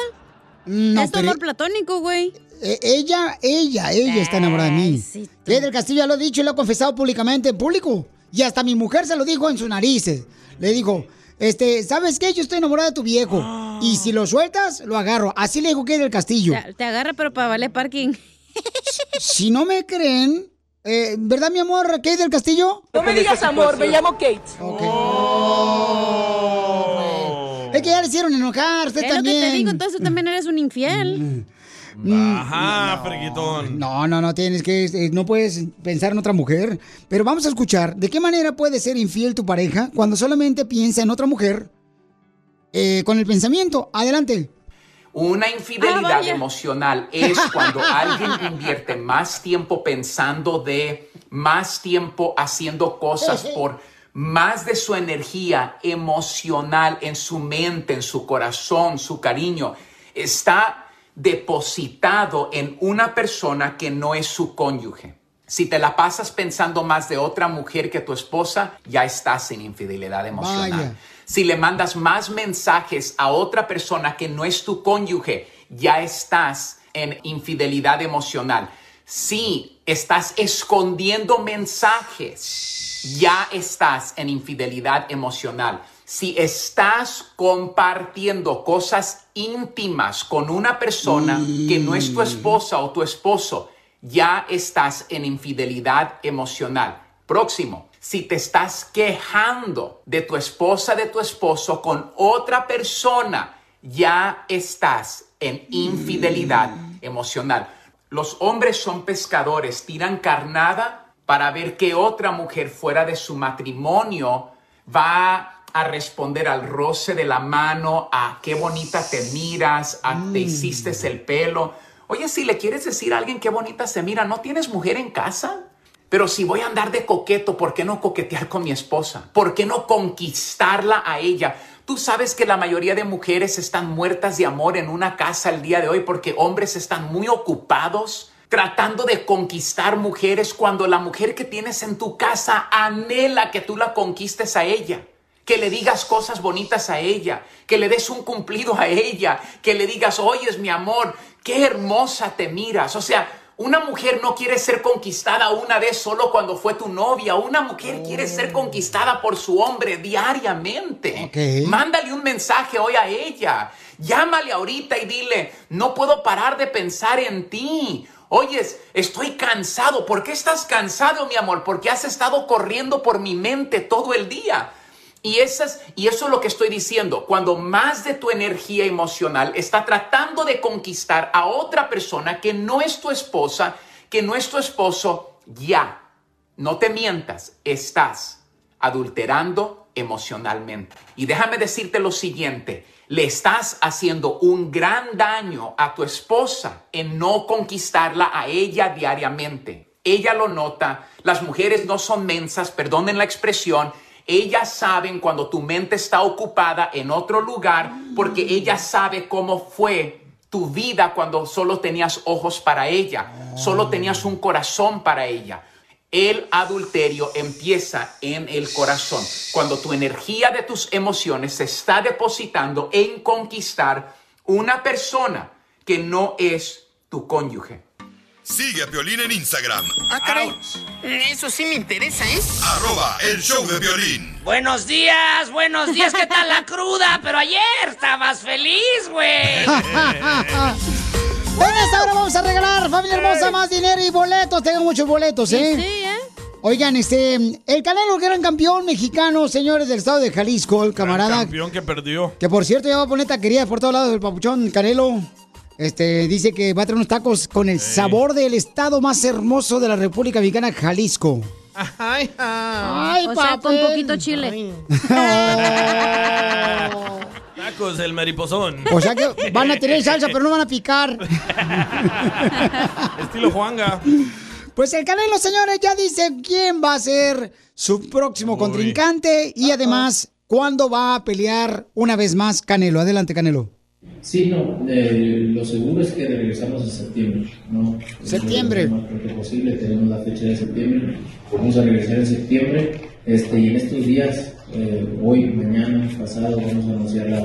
S2: No,
S5: es tu
S2: pero-
S5: amor platónico, güey.
S2: Eh, ella, ella, ella está enamorada de mí. Kate del Castillo ya lo ha dicho y lo ha confesado públicamente en público. Y hasta mi mujer se lo dijo en sus narices. Le dijo, este, ¿sabes qué? Yo estoy enamorada de tu viejo. Y si lo sueltas, lo agarro. Así le dijo Kate del Castillo.
S5: Te, te agarra, pero para valer parking.
S2: Si no me creen, eh, ¿verdad, mi amor, Kate del Castillo?
S30: No me digas amor, me llamo Kate.
S2: Es que ya le hicieron enojar, usted
S5: Es lo que
S2: también.
S5: te digo, entonces tú también eres un infiel.
S3: Ajá, freguitón.
S2: No, no, no, tienes que, no puedes pensar en otra mujer. Pero vamos a escuchar, ¿de qué manera puede ser infiel tu pareja cuando solamente piensa en otra mujer eh, con el pensamiento? Adelante.
S31: Una
S2: Ah,
S31: infidelidad
S2: vaya.
S31: emocional es cuando alguien invierte más tiempo pensando de, más tiempo haciendo cosas por más de su energía emocional en su mente, en su corazón, su cariño. Está depositado en una persona que no es su cónyuge. Si te la pasas pensando más de otra mujer que tu esposa, ya estás en infidelidad emocional.
S2: Vaya.
S31: Si le mandas más mensajes a otra persona que no es tu cónyuge, ya estás en infidelidad emocional. Si estás escondiendo mensajes, ya estás en infidelidad emocional. Si estás compartiendo cosas íntimas con una persona que no es tu esposa o tu esposo, ya estás en infidelidad emocional. Próximo, si te estás quejando de tu esposa, de tu esposo con otra persona, ya estás en infidelidad emocional. Los hombres son pescadores, tiran carnada para ver que otra mujer fuera de su matrimonio va a responder al roce de la mano, a qué bonita te miras, a te hiciste el pelo. Oye, si le quieres decir a alguien qué bonita se mira, ¿no tienes mujer en casa? Pero si voy a andar de coqueto, ¿por qué no coquetear con mi esposa? ¿Por qué no conquistarla a ella? Tú sabes que la mayoría de mujeres están muertas de amor en una casa el día de hoy porque hombres están muy ocupados tratando de conquistar mujeres cuando la mujer que tienes en tu casa anhela que tú la conquistes a ella. Que le digas cosas bonitas a ella, que le des un cumplido a ella, que le digas, oyes mi amor, qué hermosa te miras. O sea, una mujer no quiere ser conquistada una vez solo cuando fue tu novia. Una mujer quiere ser conquistada por su hombre diariamente.
S2: Ok.
S31: Mándale un mensaje hoy a ella. Llámale ahorita y dile, no puedo parar de pensar en ti. Oyes, estoy cansado. ¿Por qué estás cansado, mi amor? Porque has estado corriendo por mi mente todo el día. Y, esas, y eso es lo que estoy diciendo. Cuando más de tu energía emocional está tratando de conquistar a otra persona que no es tu esposa, que no es tu esposo, ya, no te mientas, estás adulterando emocionalmente. Y déjame decirte lo siguiente, le estás haciendo un gran daño a tu esposa en no conquistarla a ella diariamente. Ella lo nota, las mujeres no son mensas, perdonen la expresión, ellas saben cuando tu mente está ocupada en otro lugar porque ella sabe cómo fue tu vida cuando solo tenías ojos para ella, solo tenías un corazón para ella. El adulterio empieza en el corazón, cuando tu energía de tus emociones se está depositando en conquistar una persona que no es tu cónyuge.
S10: Sigue a Piolín en Instagram.
S32: Ah, caray. Eso sí me interesa, ¿eh?
S10: Arroba el show de violín.
S32: Buenos días, buenos días. ¿Qué tal la cruda? Pero ayer estabas feliz, güey.
S2: En esta hora vamos a regalar, familia hermosa, más dinero y boletos. Tengo muchos boletos, ¿eh?
S5: Sí, ¿eh?
S2: Oigan, este, el Canelo, que era un campeón mexicano, señores del estado de Jalisco, el camarada,
S3: Campeón que perdió.
S2: que por cierto ya va a poner taquería por todos lados el papuchón Canelo. Este, dice que va a traer unos tacos con el sabor del estado más hermoso de la República Mexicana, Jalisco.
S3: Ay,
S2: Ay,
S5: o sea, con
S2: papel.
S5: poquito chile.
S3: Tacos del mariposón.
S2: O sea que van a tener salsa, pero no van a picar.
S3: Estilo Juanga.
S2: Pues el Canelo, señores, ya dice quién va a ser su próximo contrincante y además cuándo va a pelear una vez más Canelo. Adelante, Canelo.
S33: Sí, no, eh, lo seguro es que regresamos en septiembre, ¿no?
S2: Septiembre.
S33: Lo más pronto posible, tenemos la fecha de septiembre, vamos a regresar en septiembre, este, y en estos días, eh, hoy, mañana, pasado, vamos a anunciar la,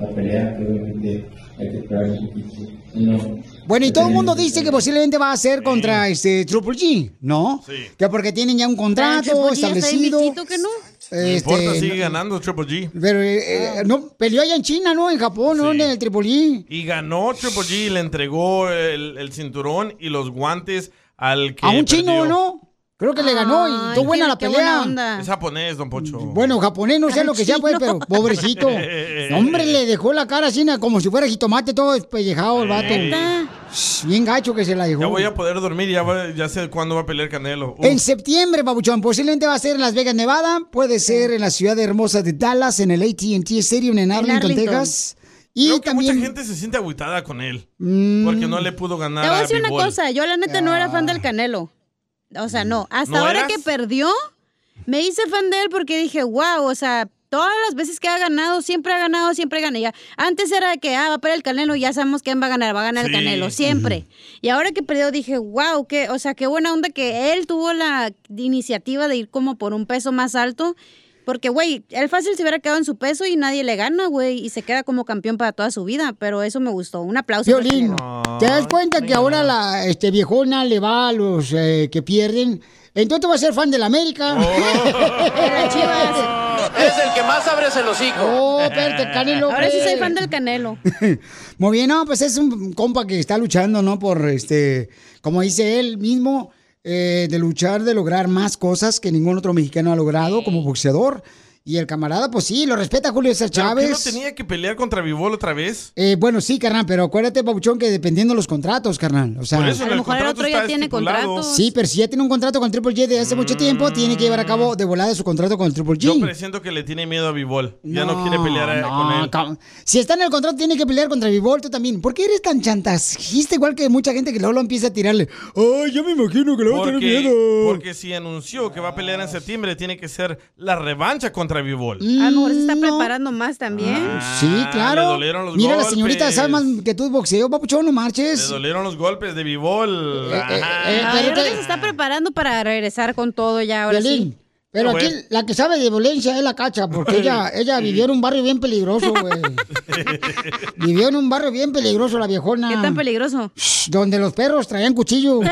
S33: la pelea, que obviamente hay que esperar un poquito. No,
S2: Bueno, y todo el mundo dice que posiblemente va a ser contra este Triple G, ¿no?
S3: Sí.
S2: Que porque tienen ya un contrato establecido.
S5: que no.
S3: No
S2: Este,
S3: importa, sigue ganando Triple G.
S2: Pero eh, eh, no, peleó allá en China, ¿no? En Japón, ¿no? En el Triple G.
S3: Y ganó Triple G, le entregó el, el cinturón y los guantes al que
S2: A un chino. ¿no? Creo que le ganó y estuvo buena
S5: qué-
S2: la pelea.
S5: buena onda.
S3: Es japonés, don Pocho.
S2: Bueno, japonés, no sé lo que sea, pues, pero pobrecito. Hombre, le dejó la cara así, como si fuera jitomate, todo despellejado el vato. Bien gacho que se la dejó.
S3: Ya voy a poder dormir, ya, va- ya sé cuándo va a pelear Canelo. Uf.
S2: En septiembre, babuchón, posiblemente va a ser en Las Vegas, Nevada. Puede ser en la ciudad hermosa de Dallas, en el AT&T Stadium en Arlington,
S5: Arlington.
S2: Texas. Y
S3: Creo que
S2: también...
S3: mucha gente se siente agüitada con él.
S2: Mm,
S3: Porque no le pudo ganar
S5: Te voy a
S3: a
S5: decir una cosa, yo la neta no era fan del Canelo. O sea, no. Hasta
S3: ¿No
S5: ahora
S3: eras?
S5: que perdió, me hice fan de él porque dije, wow, o sea, todas las veces que ha ganado, siempre ha ganado, siempre gana. Ya, antes era de que, ah, va a pelear el Canelo, ya sabemos quién va a ganar, va a ganar
S34: Sí.
S5: el Canelo, siempre. Y ahora que perdió dije, wow, que, o sea, qué buena onda que él tuvo la iniciativa de ir como por un peso más alto. Porque, güey, él fácil se hubiera quedado en su peso y nadie le gana, güey, y se queda como campeón para toda su vida. Pero eso me gustó. Un aplauso. para
S2: Violín. ¿te das cuenta que ahora la este, viejona le va a los eh, que pierden? Entonces va a ser fan de la América.
S34: Es el que más abre el hocico.
S2: Oh, espérate, Canelo.
S5: Ahora sí soy
S2: pues.
S5: fan del Canelo.
S2: Muy bien, no, pues es un compa que está luchando, ¿no? Por, este, como dice él mismo, eh, de luchar, de lograr más cosas que ningún otro mexicano ha logrado como boxeador. Y el camarada, pues sí, lo respeta Julio César
S3: ¿Pero qué no
S2: Chávez.
S3: tenía que pelear contra Vivol otra vez?
S2: Eh, bueno, sí, carnal, pero acuérdate, Pabuchón, que dependiendo de los contratos, carnal. O sea,
S3: Por eso
S5: A lo mejor el otro ya tiene estipulado. contratos.
S2: Sí, pero si ya tiene un contrato con Triple J de hace mucho tiempo, tiene que llevar a cabo de volada su contrato con el Triple G.
S3: Yo presiento que le tiene miedo a Vivol. Ya no, quiere pelear eh,
S2: no,
S3: con él.
S2: Si está en el contrato, tiene que pelear contra Vivol, tú también. ¿Por qué eres tan chantajista igual que mucha gente que luego lo empieza a tirarle? Ay, yo me imagino que le va a tener
S3: Porque,
S2: miedo.
S3: porque si anunció que va a pelear en septiembre, tiene que ser la revancha contra Vivol.
S5: A lo mejor se está preparando más también.
S2: Sí, claro.
S3: le dolieron los
S2: Mira, la
S3: golpes.
S2: señorita sabe más que tú de boxeo, papuchón, no
S3: Le
S2: marches.
S3: dolieron los golpes de Vivol.
S2: Eh,
S5: Ah, yo creo que se está preparando para regresar con todo ya ahora
S2: Violín,
S5: sí.
S2: Pero
S3: Ah,
S2: aquí la que sabe de violencia es la cacha, porque ella, ella vivió en un barrio bien peligroso, güey. vivió en un barrio bien peligroso la viejona.
S5: ¿Qué tan peligroso?
S2: Donde los perros traían cuchillo.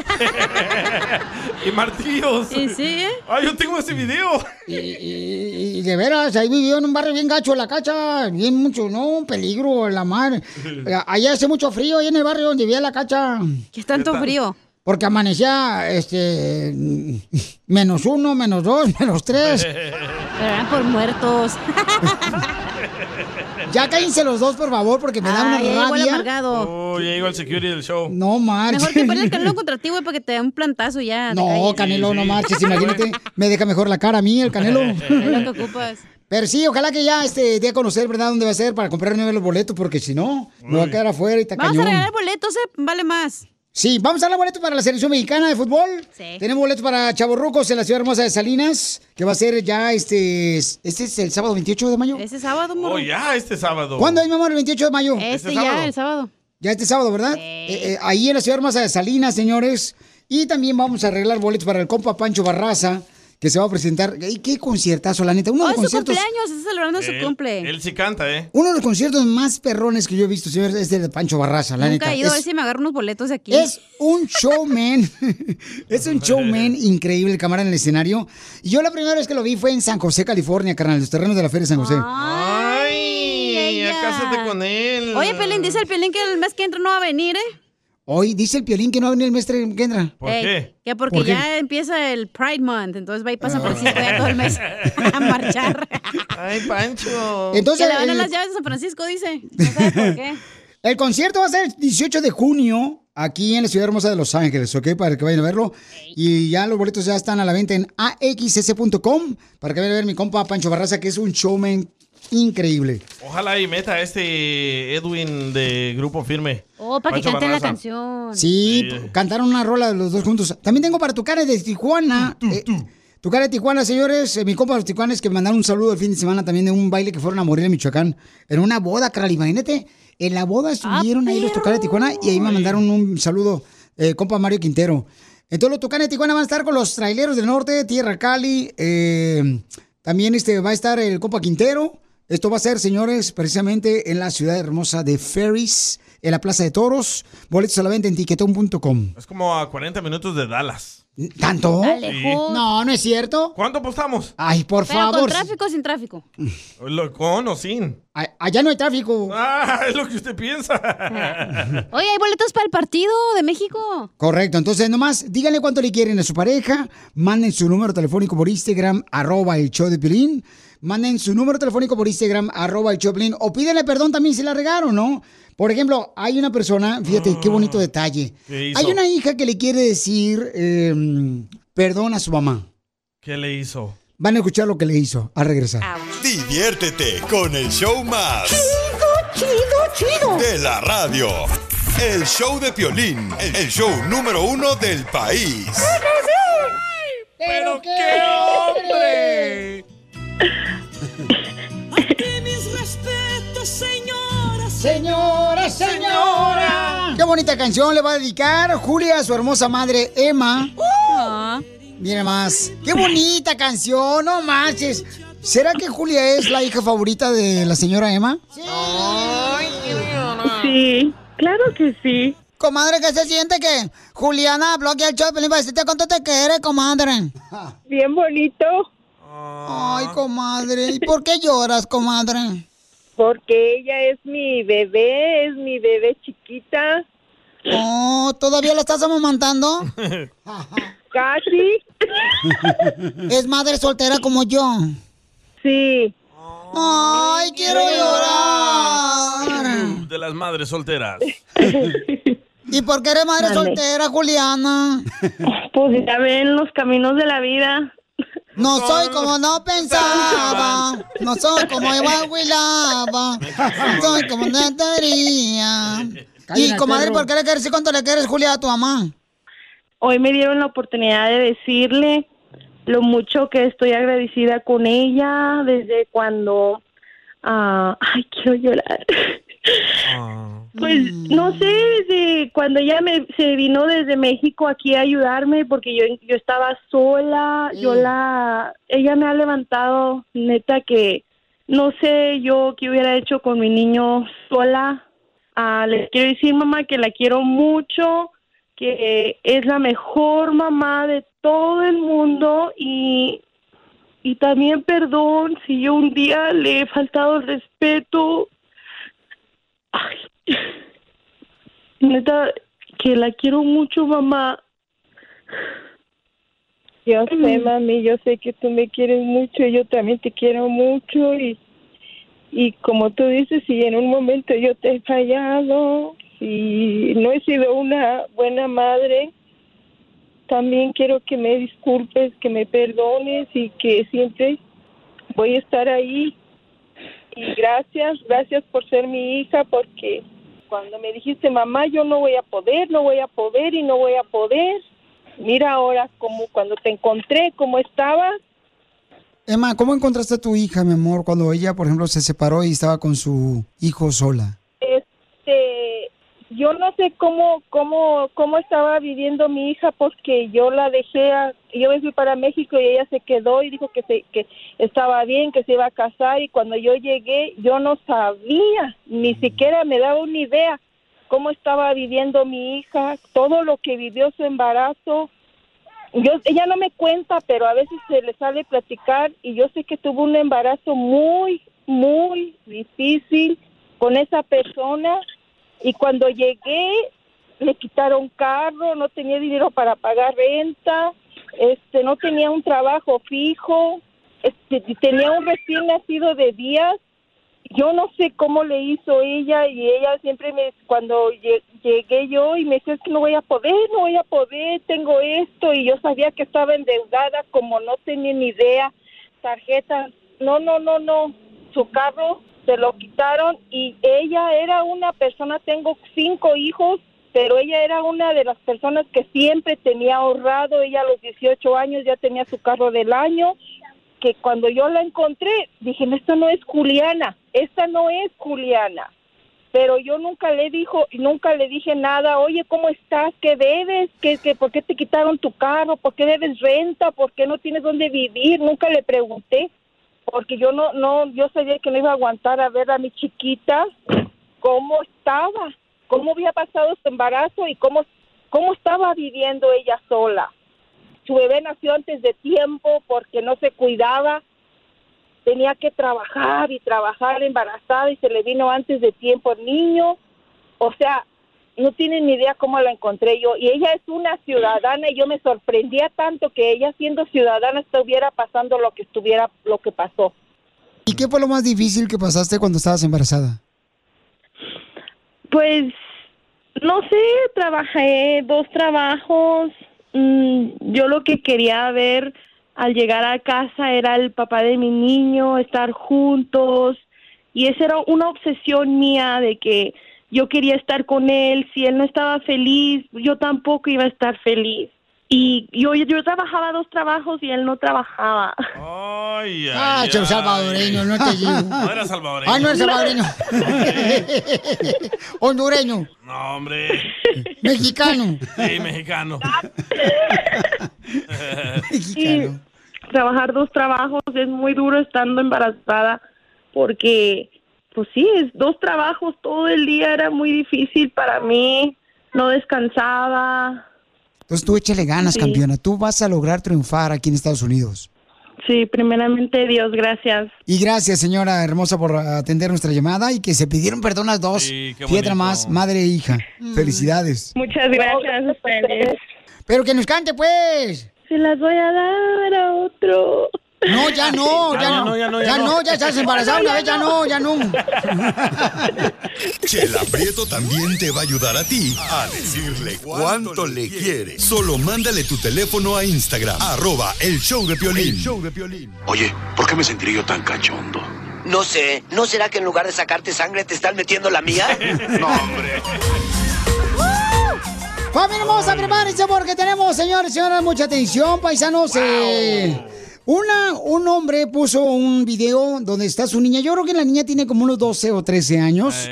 S3: y martillos.
S5: Y sí, ¿eh?
S3: Ah, yo tengo ese video.
S2: Y, y- y de veras, ahí vivió en un barrio bien gacho la cacha. Bien mucho, no, peligro, la mar. Allá hace mucho frío, ahí en el barrio donde vivía la cacha.
S5: ¿Qué tanto frío?
S2: Porque amanecía, este, menos uno, menos dos, menos tres.
S5: Pero eran por muertos.
S2: Ya cállense los dos, por favor, porque me da una
S5: ya llegó el
S2: rabia.
S5: amargado.
S3: Oh, ya llegó el security del show.
S2: No marches.
S5: Mejor que ponle el canelo contra ti, güey, para que te dé un plantazo ya. te
S2: No. Canelo, no marches, imagínate. Me deja mejor la cara a mí, el Canelo.
S5: Es lo que ocupas.
S2: Pero sí, ojalá que ya este día conocer, ¿verdad? ¿Dónde va a ser para comprar nuevos los boletos? Porque si no, me va a quedar afuera y está
S5: Vamos
S2: cañón.
S5: a regalar boletos, ¿eh? Vale más.
S2: Sí, vamos a dar boletos para la selección mexicana de fútbol.
S5: Sí.
S2: Tenemos boletos para Chavorrucos en la ciudad hermosa de Salinas, que va a ser ya este. Este es el sábado 28 de mayo.
S5: Ese sábado, morro.
S3: Oh, ya, este sábado.
S2: ¿Cuándo es, mi amor? El 28 de mayo.
S5: Este ya, el sábado.
S2: Ya este sábado, ¿verdad? Eh, eh, ahí en la ciudad hermosa de Salinas, señores. Y también vamos a arreglar boletos para el compa Pancho Barraza, que se va a presentar. ¿Y qué conciertazo, la neta? Uno de
S5: Hoy
S2: los
S5: es su
S2: conciertos.
S5: cumpleaños, está celebrando su cumple.
S3: Él sí canta, ¿eh?
S2: Uno de los conciertos más perrones que yo he visto, señores, es el de Pancho Barraza, la
S5: Nunca
S2: neta.
S5: he ido a ver
S2: Es-
S5: si me agarro unos boletos de aquí.
S2: Es un showman. es un showman increíble, el cámara en el escenario. Y yo la primera vez que lo vi fue en San José, California, carnal, los terrenos de la Feria de San José.
S3: Ay, ya cásate con él.
S5: Oye, Pelín, dice el Pelín que el mes que entra no va a venir, ¿eh?
S2: Hoy dice el piolín que no va a venir el mes que entra.
S5: Ey, Que porque
S2: ¿Por qué?
S5: ya empieza el Pride Month, entonces va y pasa por cinco ya todo el mes a marchar.
S3: Ay, Pancho.
S2: Entonces,
S5: que le van a las llaves de San Francisco, dice. No sabe por qué.
S2: El concierto va a ser el 18 de junio aquí en la ciudad hermosa de Los Ángeles, ¿ok? Para que vayan a verlo. Y ya los boletos ya están a la venta en axs.com para que vayan a ver mi compa Pancho Barraza, que es un showman increíble.
S3: Ojalá y meta a este Edwin de Grupo Firme.
S5: Oh, para que canten la canción.
S2: Sí, p- cantaron una rola los dos juntos. También tengo para tu cara de Tijuana. eh, tu cara de Tijuana, señores. eh, mi compa de los tijuanes que me mandaron un saludo el fin de semana también de un baile que fueron a morir en Michoacán. En una boda, carnal. Imagínate. En la boda estuvieron ahí los tucanes de Tijuana y ahí me mandaron un saludo, eh, compa Mario Quintero. Entonces los tucanes de Tijuana van a estar con los traileros del norte, Tierra Cali. eh, también este, va a estar el compa Quintero. Esto va a ser, señores, precisamente en la ciudad hermosa de Ferris, en la Plaza de Toros. Boletos a la venta en tiquetón.com.
S3: Es como a 40 minutos de Dallas.
S2: ¿Tanto?
S3: Sí.
S2: No, no es cierto.
S3: ¿Cuánto apostamos?
S2: Ay, por
S5: Pero
S2: favor.
S5: con tráfico o sin tráfico.
S3: Lo- ¿Con o sin?
S2: A- Allá no hay tráfico.
S3: Ah, es lo que usted piensa.
S5: Oye, hay boletos para el partido de México.
S2: Correcto, entonces nomás díganle cuánto le quieren a su pareja, manden su número telefónico por Instagram, arroba el show de Piolín, manden su número telefónico por Instagram, arroba el Piolín, o pídenle perdón también si la regaron, ¿no? Por ejemplo, hay una persona, fíjate qué bonito detalle,
S3: ¿Qué hizo?
S2: hay una hija que le quiere decir eh, perdón a su mamá.
S3: ¿Qué le hizo?
S2: Van a escuchar lo que le hizo al regresar.
S10: Diviértete con el show más.
S2: Chido, chido,
S10: De la radio. El show de Piolín, el show número uno del país.
S2: ¡Pero qué hombre!
S32: Señora.
S2: Señora. Qué bonita canción le va a dedicar Julia a su hermosa madre Emma. Mira más. Qué bonita canción, no manches. ¿Será que Julia es la hija favorita de la señora Emma?
S30: Sí, claro que sí.
S2: Comadre, ¿qué se siente que Juliana bloquea el show de Pelín para decirte cuánto te quiere, comadre?
S30: Bien bonito.
S2: Ay, comadre. ¿Y por qué lloras, comadre?
S30: Porque ella es mi bebé, es mi bebé chiquita.
S2: Oh, ¿todavía la estás amamantando?
S30: Casi.
S2: Es madre soltera como yo.
S30: Sí.
S2: Ay, quiero llorar.
S3: De las madres solteras.
S2: ¿Y por qué eres madre soltera, Juliana?
S30: Pues ya ven los caminos de la vida.
S2: No soy como no pensaba. No soy como igual Wilaba. No soy como no quería.
S30: Callen
S2: Y comadre. ¿por qué le quieres decir cuánto le quieres, Julia, a tu mamá?
S30: Hoy me dieron la oportunidad de decirle lo mucho que estoy agradecida con ella desde cuando... ah, ay, quiero llorar. Pues no sé, desde cuando ella me, se vino desde México aquí a ayudarme porque yo, yo estaba sola, yo la, ella me ha levantado, neta que no sé yo qué hubiera hecho con mi niño sola. Ah, les quiero decir mamá que la quiero mucho, que es la mejor mamá de todo el mundo y, y también perdón si yo un día le he faltado el respeto. Ay, neta, que la quiero mucho, mamá. Yo sé, mami, yo sé que tú me quieres mucho, yo también te quiero mucho y, y como tú dices, si en un momento yo te he fallado y no he sido una buena madre, también quiero que me disculpes, que me perdones y que siempre voy a estar ahí. Y gracias, gracias por ser mi hija, porque cuando me dijiste, mamá, yo no voy a poder, no voy a poder y no voy a poder, mira ahora como cuando te encontré, cómo estabas.
S2: Emma, ¿cómo encontraste a tu hija, mi amor, cuando ella, por ejemplo, se separó y estaba con su hijo sola?
S30: Yo no sé cómo, cómo, cómo estaba viviendo mi hija porque yo la dejé, a- yo me fui para México y ella se quedó y dijo que se, que estaba bien, que se iba a casar y cuando yo llegué yo no sabía, ni siquiera me daba una idea cómo estaba viviendo mi hija, todo lo que vivió su embarazo. Yo, ella no me cuenta, pero a veces se le sale platicar y yo sé que tuvo un embarazo muy, muy difícil con esa persona y cuando llegué le quitaron carro, no tenía dinero para pagar renta, este, no tenía un trabajo fijo, este, tenía un recién nacido de días. Yo no sé cómo le hizo ella y ella siempre me, cuando lle- llegué yo y me decía, es que no voy a poder, no voy a poder, tengo esto y yo sabía que estaba endeudada como no tenía ni idea, tarjetas, no, no, no, no, su carro se lo quitaron y ella era una persona, tengo cinco hijos, pero ella era una de las personas que siempre tenía ahorrado, ella a los 18 años ya tenía su carro del año, que cuando yo la encontré dije, esta no es Juliana, esta no es Juliana. Pero yo nunca le dijo, nunca le dije nada, oye, ¿cómo estás? ¿Qué debes? ¿Qué, qué, ¿Por qué te quitaron tu carro? ¿Por qué debes renta? ¿Por qué no tienes dónde vivir? Nunca le pregunté, porque yo no, no, yo sabía que no iba a aguantar a ver a mi chiquita cómo estaba, cómo había pasado su embarazo y cómo, cómo estaba viviendo ella sola. Su bebé nació antes de tiempo porque no se cuidaba, tenía que trabajar y trabajar embarazada y se le vino antes de tiempo el niño. O sea, no tienen ni idea cómo la encontré yo. Y ella es una ciudadana y yo me sorprendía tanto que ella siendo ciudadana estuviera pasando lo que estuviera, lo que pasó.
S2: ¿Y qué fue lo más difícil que pasaste cuando estabas embarazada?
S30: Pues, no sé, trabajé dos trabajos. Mm, yo lo que quería ver al llegar a casa era el papá de mi niño, estar juntos. Y esa era una obsesión mía de que yo quería estar con él. Si él no estaba feliz, yo tampoco iba a estar feliz. Y yo, yo trabajaba dos trabajos y él no trabajaba.
S3: Ay, ay,
S2: Ah,
S3: ay.
S2: salvadoreño, no te digo.
S3: No era salvadoreño.
S2: Ah, no es salvadoreño. Hondureño.
S3: No, hombre.
S2: Mexicano.
S3: Sí, mexicano.
S30: Y trabajar dos trabajos es muy duro estando embarazada porque, pues sí, es dos trabajos todo el día era muy difícil para mí. No descansaba.
S2: Entonces tú échale ganas,
S30: Sí.
S2: campeona. Tú vas a lograr triunfar aquí en Estados Unidos.
S30: Sí, primeramente Dios, gracias.
S2: Y gracias, señora hermosa, por atender nuestra llamada y que se pidieron perdón las dos.
S30: Sí, bonito.
S2: más, madre e hija. Felicidades.
S30: Muchas gracias a ustedes.
S2: Pero que nos cante, pues.
S30: Se las voy a dar a otro.
S2: No, ya no, ya, no, ya no, ya, estás embarazada una vez, ya no, ya no.
S10: Chela Prieto también te va a ayudar a ti a decirle cuánto le quiere. Solo mándale tu teléfono a Instagram, arroba el show de Piolín.
S35: Oye, ¿por qué me sentiré yo tan cachondo?
S36: No sé, ¿no será que en lugar de sacarte sangre te están metiendo la mía?
S35: no, hombre.
S2: Familia hermosa, prepárense porque tenemos, señores y señoras, mucha atención, paisanos. eh, una, un hombre puso un video donde está su niña. Yo creo que la niña tiene como unos 12 o 13 años.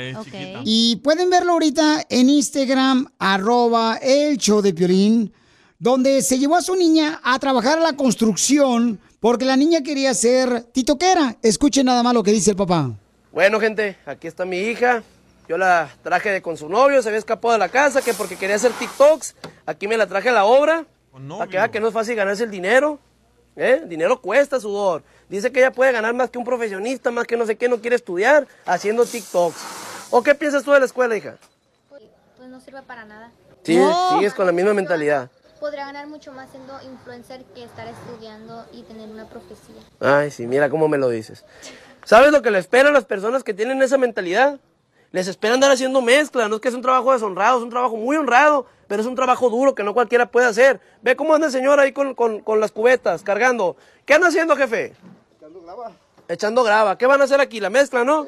S2: Y pueden verlo ahorita en Instagram, arroba el show de Piolín, donde se llevó a su niña a trabajar a la construcción porque la niña quería ser titoquera. Escuchen nada más lo que dice el papá.
S37: Bueno, gente, aquí está mi hija. Yo la traje de con su novio, se había escapado de la casa, que porque quería hacer TikToks. Aquí me la traje a la obra. Para que vea que no es fácil ganarse el dinero. ¿Eh? El dinero cuesta sudor. Dice que ella puede ganar más que un profesionista, más que no sé qué, no quiere estudiar, haciendo TikToks. ¿O qué piensas tú de la escuela, hija?
S38: Pues no sirve para nada.
S37: Sí, sigues con la misma mentalidad.
S39: podría ganar mucho más siendo influencer que estar estudiando y tener una profecía.
S37: Ay, sí, mira cómo me lo dices. ¿Sabes lo que le espera a las personas que tienen esa mentalidad? Les espera andar haciendo mezcla, no es que es un trabajo deshonrado, es un trabajo muy honrado, pero es un trabajo duro que no cualquiera puede hacer. Ve cómo anda el señor ahí con, con- con las cubetas, cargando. ¿Qué anda haciendo, jefe? Echando grava. Echando grava. ¿Qué van a hacer aquí? La mezcla, ¿no?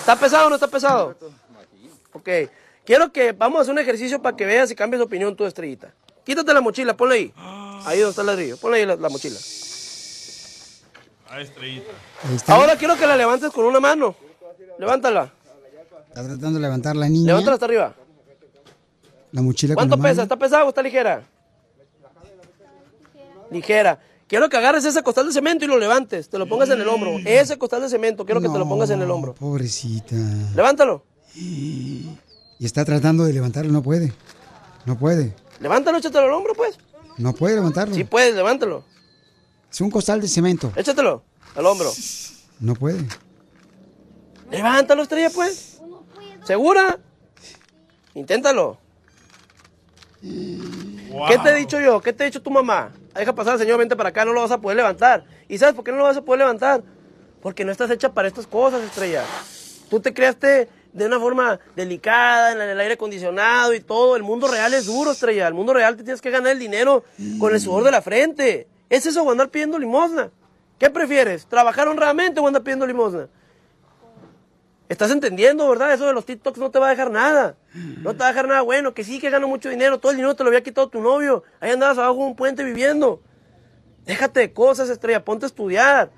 S37: ¿Está pesado o no está pesado? Ok. Quiero que vamos a hacer un ejercicio para que veas y cambies de opinión tu estrellita. Quítate la mochila, ponle ahí. Ahí donde está el ladrillo. Ponle ahí la, la mochila.
S3: Ah, estrellita.
S37: Ahora quiero que la levantes con una mano. Levántala.
S2: Está tratando de levantar la niña.
S37: Levántala hasta arriba.
S2: La mochila con
S37: ¿Cuánto
S2: la
S37: pesa? ¿Está pesado o está ligera? Ligera. Quiero que agarres ese costal de cemento y lo levantes. Te lo pongas en el hombro. Ese costal de cemento, quiero que te lo pongas en el hombro.
S2: Pobrecita.
S37: Levántalo.
S2: Y está tratando de levantarlo, no puede. No puede.
S37: Levántalo, échatelo al hombro, pues.
S2: No puede levantarlo.
S37: Sí puedes, levántalo.
S2: Es un costal de cemento.
S37: Échatelo al hombro.
S2: No puede.
S37: Levántalo, estrella, pues. ¿Segura? Inténtalo. ¿Qué te he dicho yo? ¿Qué te ha dicho tu mamá? Deja pasar al señor, vente para acá, no lo vas a poder levantar. ¿Y sabes por qué no lo vas a poder levantar? Porque no estás hecha para estas cosas, estrella. Tú te creaste de una forma delicada, en el aire acondicionado y todo. El mundo real es duro, estrella. El mundo real te tienes que ganar el dinero con el sudor de la frente. ¿Es eso o andar pidiendo limosna? ¿Qué prefieres? ¿Trabajar honradamente o andar pidiendo limosna? Estás entendiendo, ¿verdad? Eso de los TikToks no te va a dejar nada. No te va a dejar nada bueno. Que sí que gano mucho dinero. Todo el dinero te lo había quitado tu novio. Ahí andabas abajo de un puente viviendo. Déjate de cosas, estrella. Ponte a estudiar.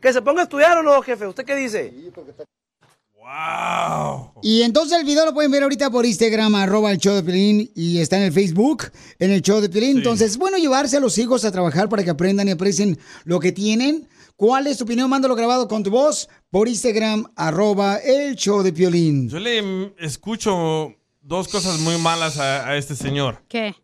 S37: ¿Que se ponga a estudiar o no, jefe? ¿Usted qué dice?
S2: Y entonces el video lo pueden ver ahorita por Instagram, arroba el show de Pelín, y está en el Facebook, en el show de Pelín. Entonces, es bueno llevarse a los hijos a trabajar para que aprendan y aprecien lo que tienen. ¿Cuál es tu opinión? Mándalo grabado con tu voz por Instagram, arroba el show de Piolín.
S3: Yo le escucho dos cosas muy malas a, a este señor.
S5: ¿Qué?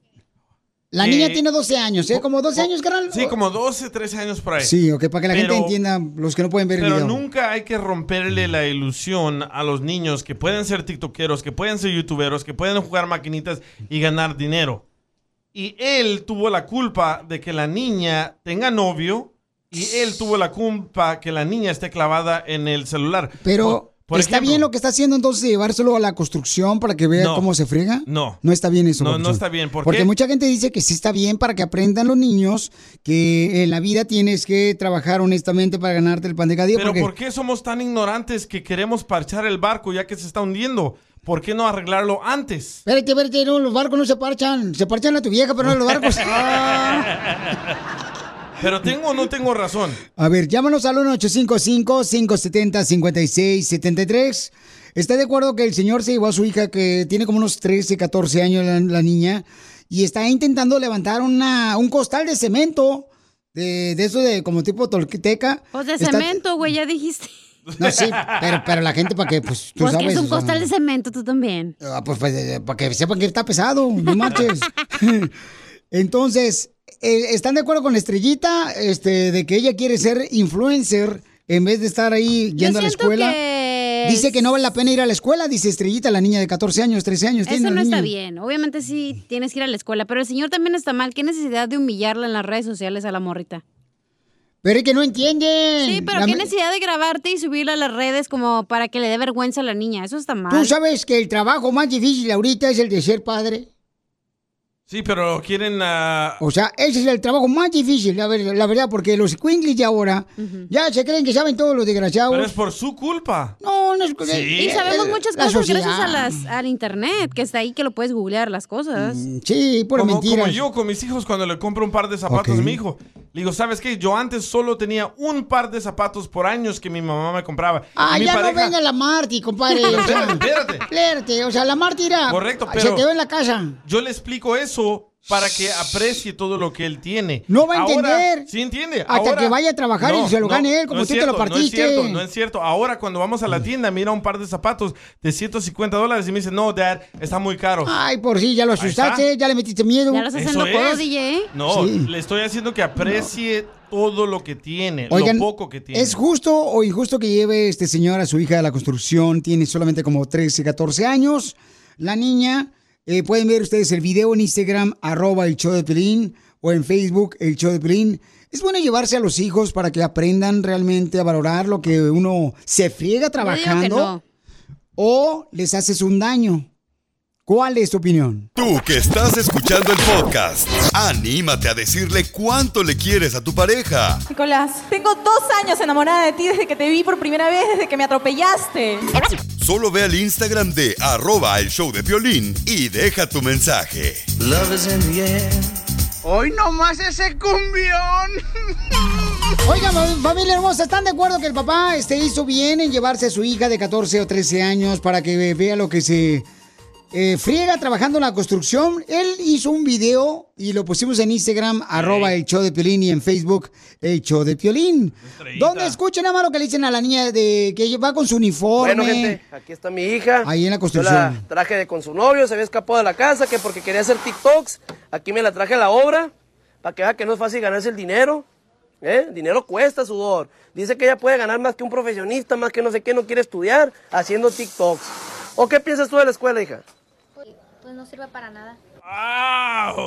S2: La niña tiene 12 años, ¿eh? Como 12 años, carnal.
S3: Sí, como 12, 13 años por ahí.
S2: Sí, ok, para que la gente entienda, los que no pueden ver el
S3: Pero nunca hay que romperle la ilusión a los niños que pueden ser tiktokeros, que pueden ser youtuberos, que pueden jugar maquinitas y ganar dinero. Y él tuvo la culpa de que la niña tenga novio y él tuvo la culpa que la niña esté clavada en el celular.
S2: Pero,
S3: Por- por
S2: ¿está
S3: ejemplo-
S2: bien lo que está haciendo entonces de llevárselo a la construcción para que vea
S3: No.
S2: cómo se friega?
S3: No.
S2: No está bien eso.
S3: No, no está bien. ¿Por
S2: Porque
S3: qué?
S2: mucha gente dice que sí está bien para que aprendan los niños que en la vida tienes que trabajar honestamente para ganarte el pan de cada día.
S3: Pero
S2: porque
S3: ¿por qué somos tan ignorantes que queremos parchar el barco ya que se está hundiendo? ¿Por qué no arreglarlo antes?
S2: Espérate, espérate, no, los barcos no se parchan. Se parchan a tu vieja, pero no a los barcos.
S3: Pero tengo o no tengo razón.
S2: A ver, llámanos al 1-855-570-5673. ¿Está de acuerdo que el señor se llevó a su hija que tiene como unos 13, 14 años la, la niña y está intentando levantar una, un costal de cemento de, de eso de como tipo tolteca?
S5: Pues de
S2: Está-
S5: cemento, güey, ya dijiste.
S2: No, sí, pero, pero la gente para que, pues, tú
S5: Pues que
S2: sabes.
S5: es un
S2: o sea,
S5: costal de cemento, tú también.
S2: Ah, pues, pues, eh, para que sepan que está pesado, no marches. Entonces, eh, ¿están de acuerdo con la estrellita este, de que ella quiere ser influencer en vez de estar ahí yendo a la escuela?
S5: que
S2: Dice que no vale la pena ir a la escuela, dice Estrellita, la niña de 14 años, 13 años.
S5: Eso no está bien. Obviamente sí tienes que ir a la escuela, pero el señor también está mal. ¿Qué necesidad de humillarla en las redes sociales a la morrita?
S2: Pero es que no entienden.
S5: Sí, pero
S2: La
S5: ¿qué necesidad de grabarte y subirla a las redes como para que le dé vergüenza a la niña? Eso está mal.
S2: ¿Tú sabes que el trabajo más difícil ahorita es el de ser padre?
S3: Sí, pero quieren... ah,
S2: O sea, ese es el trabajo más difícil, la, ver- la verdad, porque los Quinglis de ahora ya se creen que saben todos los desgraciados.
S3: pero es por su culpa.
S2: No, no es
S3: Sí.
S5: Y sabemos muchas
S2: la
S5: cosas
S2: sociedad.
S5: gracias a las, al internet, que está ahí que lo puedes googlear las cosas.
S2: Mm, Sí, por mentiras.
S3: como yo con mis hijos cuando le compro un par de zapatos a mi hijo. Le digo, ¿sabes qué? Yo antes solo tenía un par de zapatos por años que mi mamá me compraba.
S2: Ah,
S3: mi
S2: ya no venga la Marty, compadre.
S3: Espérate, espérate.
S2: o sea, la Marty era.
S3: Correcto,
S2: Se
S3: pero-
S2: quedó en la casa.
S3: Yo le explico eso para que aprecie todo lo que él tiene.
S2: No va a
S3: Ahora-
S2: entender.
S3: Sí entiende.
S2: Hasta
S3: Ahora-
S2: que vaya a trabajar y se lo gane él, como tú te lo partiste.
S3: No es cierto, no es cierto. Ahora cuando vamos a la tienda, mira un par de zapatos de 150 dólares y me dice, no, dad, está muy caro.
S2: Ay, por si ya lo asustaste, ya le metiste miedo.
S5: Ya los hacen
S3: Eso
S5: loco,
S3: es.
S5: DJ.
S3: No,
S2: Sí.
S3: le estoy haciendo que aprecie todo lo que tiene,
S2: Oigan,
S3: lo poco que tiene.
S2: ¿es justo o injusto que lleve este señor a su hija a la construcción? Tiene solamente como 13, 14 años. La niña, Eh, pueden ver ustedes el video en Instagram, arroba el show de Pelín, o en Facebook, el show de Pelín. Es bueno llevarse a los hijos para que aprendan realmente a valorar lo que uno se friega trabajando
S5: no.
S2: o les haces un daño. ¿Cuál es tu opinión?
S10: Tú que estás escuchando el podcast, anímate a decirle cuánto le quieres a tu pareja.
S40: Nicolás, tengo dos años enamorada de ti desde que te vi por primera vez, desde que me atropellaste.
S10: Solo ve al Instagram de arroba el show de violín y deja tu mensaje.
S2: Hoy nomás ese cumbión. Oigan, fam- familia hermosa, ¿están de acuerdo que el papá este, hizo bien en llevarse a su hija de 14 o 13 años para que ve- vea lo que se eh, friega trabajando en la construcción? Él hizo un video y lo pusimos en Instagram, arroba el show de Piolín y en Facebook, el show de Piolín. Donde escuchen nada más lo que le dicen a la niña de que va con su uniforme.
S37: Bueno, gente, aquí está mi hija.
S2: Ahí en la
S37: Yo
S2: construcción.
S37: la traje de con su novio, se había escapado de la casa, que porque quería hacer TikToks. Aquí me la traje a la obra, para que vea que no es fácil ganarse el dinero. ¿eh? Dinero cuesta sudor. Dice que ella puede ganar más que un profesionista, más que no sé qué, no quiere estudiar, haciendo TikToks. ¿O qué piensas tú de la escuela, hija?
S39: Pues no sirve para nada.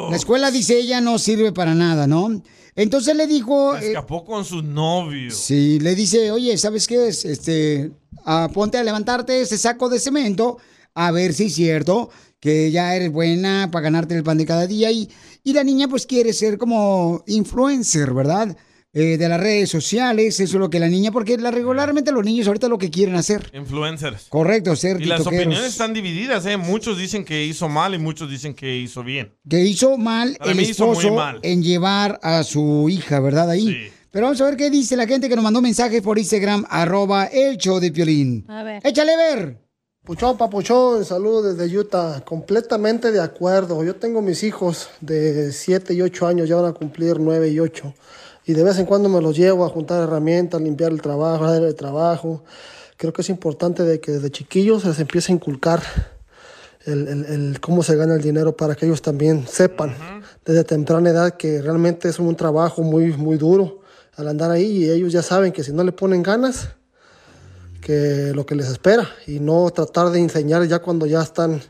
S2: La escuela, dice ella, no sirve para nada, ¿no? Entonces le dijo...
S3: Se
S2: eh,
S3: escapó con su novio.
S2: Sí, le dice, oye, ¿sabes qué es? Este, ah, ponte a levantarte ese saco de cemento, a ver si es cierto que ya eres buena para ganarte el pan de cada día. Y, y la niña pues quiere ser como influencer, ¿verdad? Eh, de las redes sociales, eso es lo que la niña, porque la, regularmente los niños ahorita lo que quieren hacer.
S3: Influencers.
S2: Correcto, ser
S3: Y las opiniones están divididas, ¿eh? Muchos dicen que hizo mal y muchos dicen que hizo bien.
S2: Que hizo mal
S3: Para
S2: el
S3: mí hizo muy mal.
S2: en llevar a su hija, ¿verdad? Ahí. Pero vamos a ver qué dice la gente que nos mandó mensajes por Instagram, arroba el show de Piolín.
S5: A ver.
S2: Échale ver.
S41: Puchón, papuchón, saludos desde Utah. Completamente de acuerdo. Yo tengo mis hijos de 7 y 8 años, ya van a cumplir 9 y 8. Y de vez en cuando me los llevo a juntar herramientas, limpiar el trabajo, hacer el trabajo. Creo que es importante de que desde chiquillos se les empiece a inculcar el, el- el cómo se gana el dinero para que ellos también sepan desde temprana edad que realmente es un trabajo muy, muy duro al andar ahí y ellos ya saben que si no le ponen ganas, que lo que les espera y no tratar de enseñar ya cuando ya están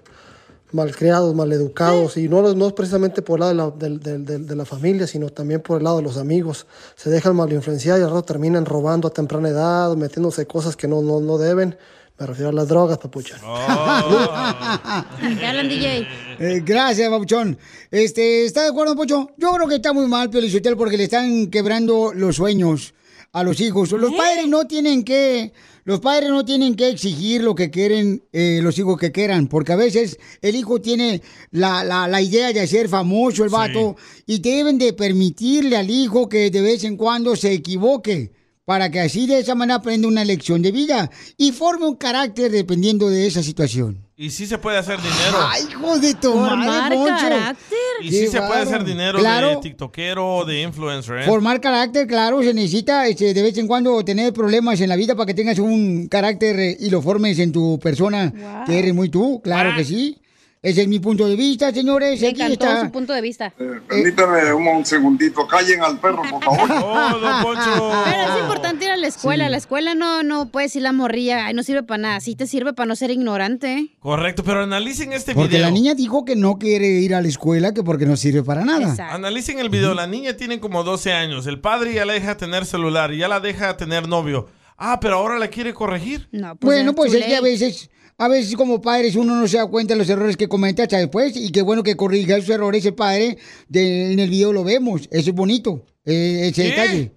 S41: malcriados, maleducados y no, no es precisamente por el lado de la, del- del- del- de la familia, sino también por el lado de los amigos. Se dejan mal influenciar y al rato terminan robando a temprana edad, metiéndose cosas que no, no, no deben. Me refiero a las drogas, papucha.
S5: ¿Qué hablan, DJ?
S2: Eh, gracias, Papuchón. Este, ¿Está de acuerdo, Pocho? Yo creo que está muy mal, Piolichotel, porque le están quebrando los sueños a los hijos. Los padres no tienen que... Los padres no tienen que exigir lo que quieren eh, los hijos que quieran, porque a veces el hijo tiene la, la- la idea de ser famoso, el vato, y deben de permitirle al hijo que de vez en cuando se equivoque, para que así de esa manera aprenda una lección de vida y forme un carácter dependiendo de esa situación.
S3: Y sí se puede hacer dinero.
S2: ¡Ay, hijo de tu
S5: Formar
S2: madre,
S5: carácter.
S3: Y sí se puede hacer dinero
S2: Claro.
S3: de tiktokero o de influencer, ¿eh?
S2: Formar carácter, claro, se necesita este, de vez en cuando tener problemas en la vida para que tengas un carácter eh, y lo formes en tu persona, que eres muy tú, claro que sí. Ese es mi punto de vista, señores.
S5: Me
S2: Aquí está.
S5: su punto de vista.
S42: Permítame un, un segundito, callen al perro, por favor.
S5: Pero es importante ir a la escuela. La escuela no, no puedes ir la morrilla. Ay, no sirve para nada. Sí te sirve para no ser ignorante.
S3: Correcto, pero analicen este
S2: Porque
S3: video.
S2: la niña dijo que no quiere ir a la escuela, que porque no sirve para nada.
S3: Analicen el video. La niña tiene como 12 años. El padre ya la deja tener celular, ya la deja tener novio. Ah, pero ahora la quiere corregir.
S5: No,
S2: Bueno, pues es que a veces, a veces como padres uno no se da cuenta de los errores que comete hasta después y qué bueno que corrija esos errores el padre. De- en el video lo vemos, eso es bonito, eh, ese
S5: ¿Qué?
S2: detalle.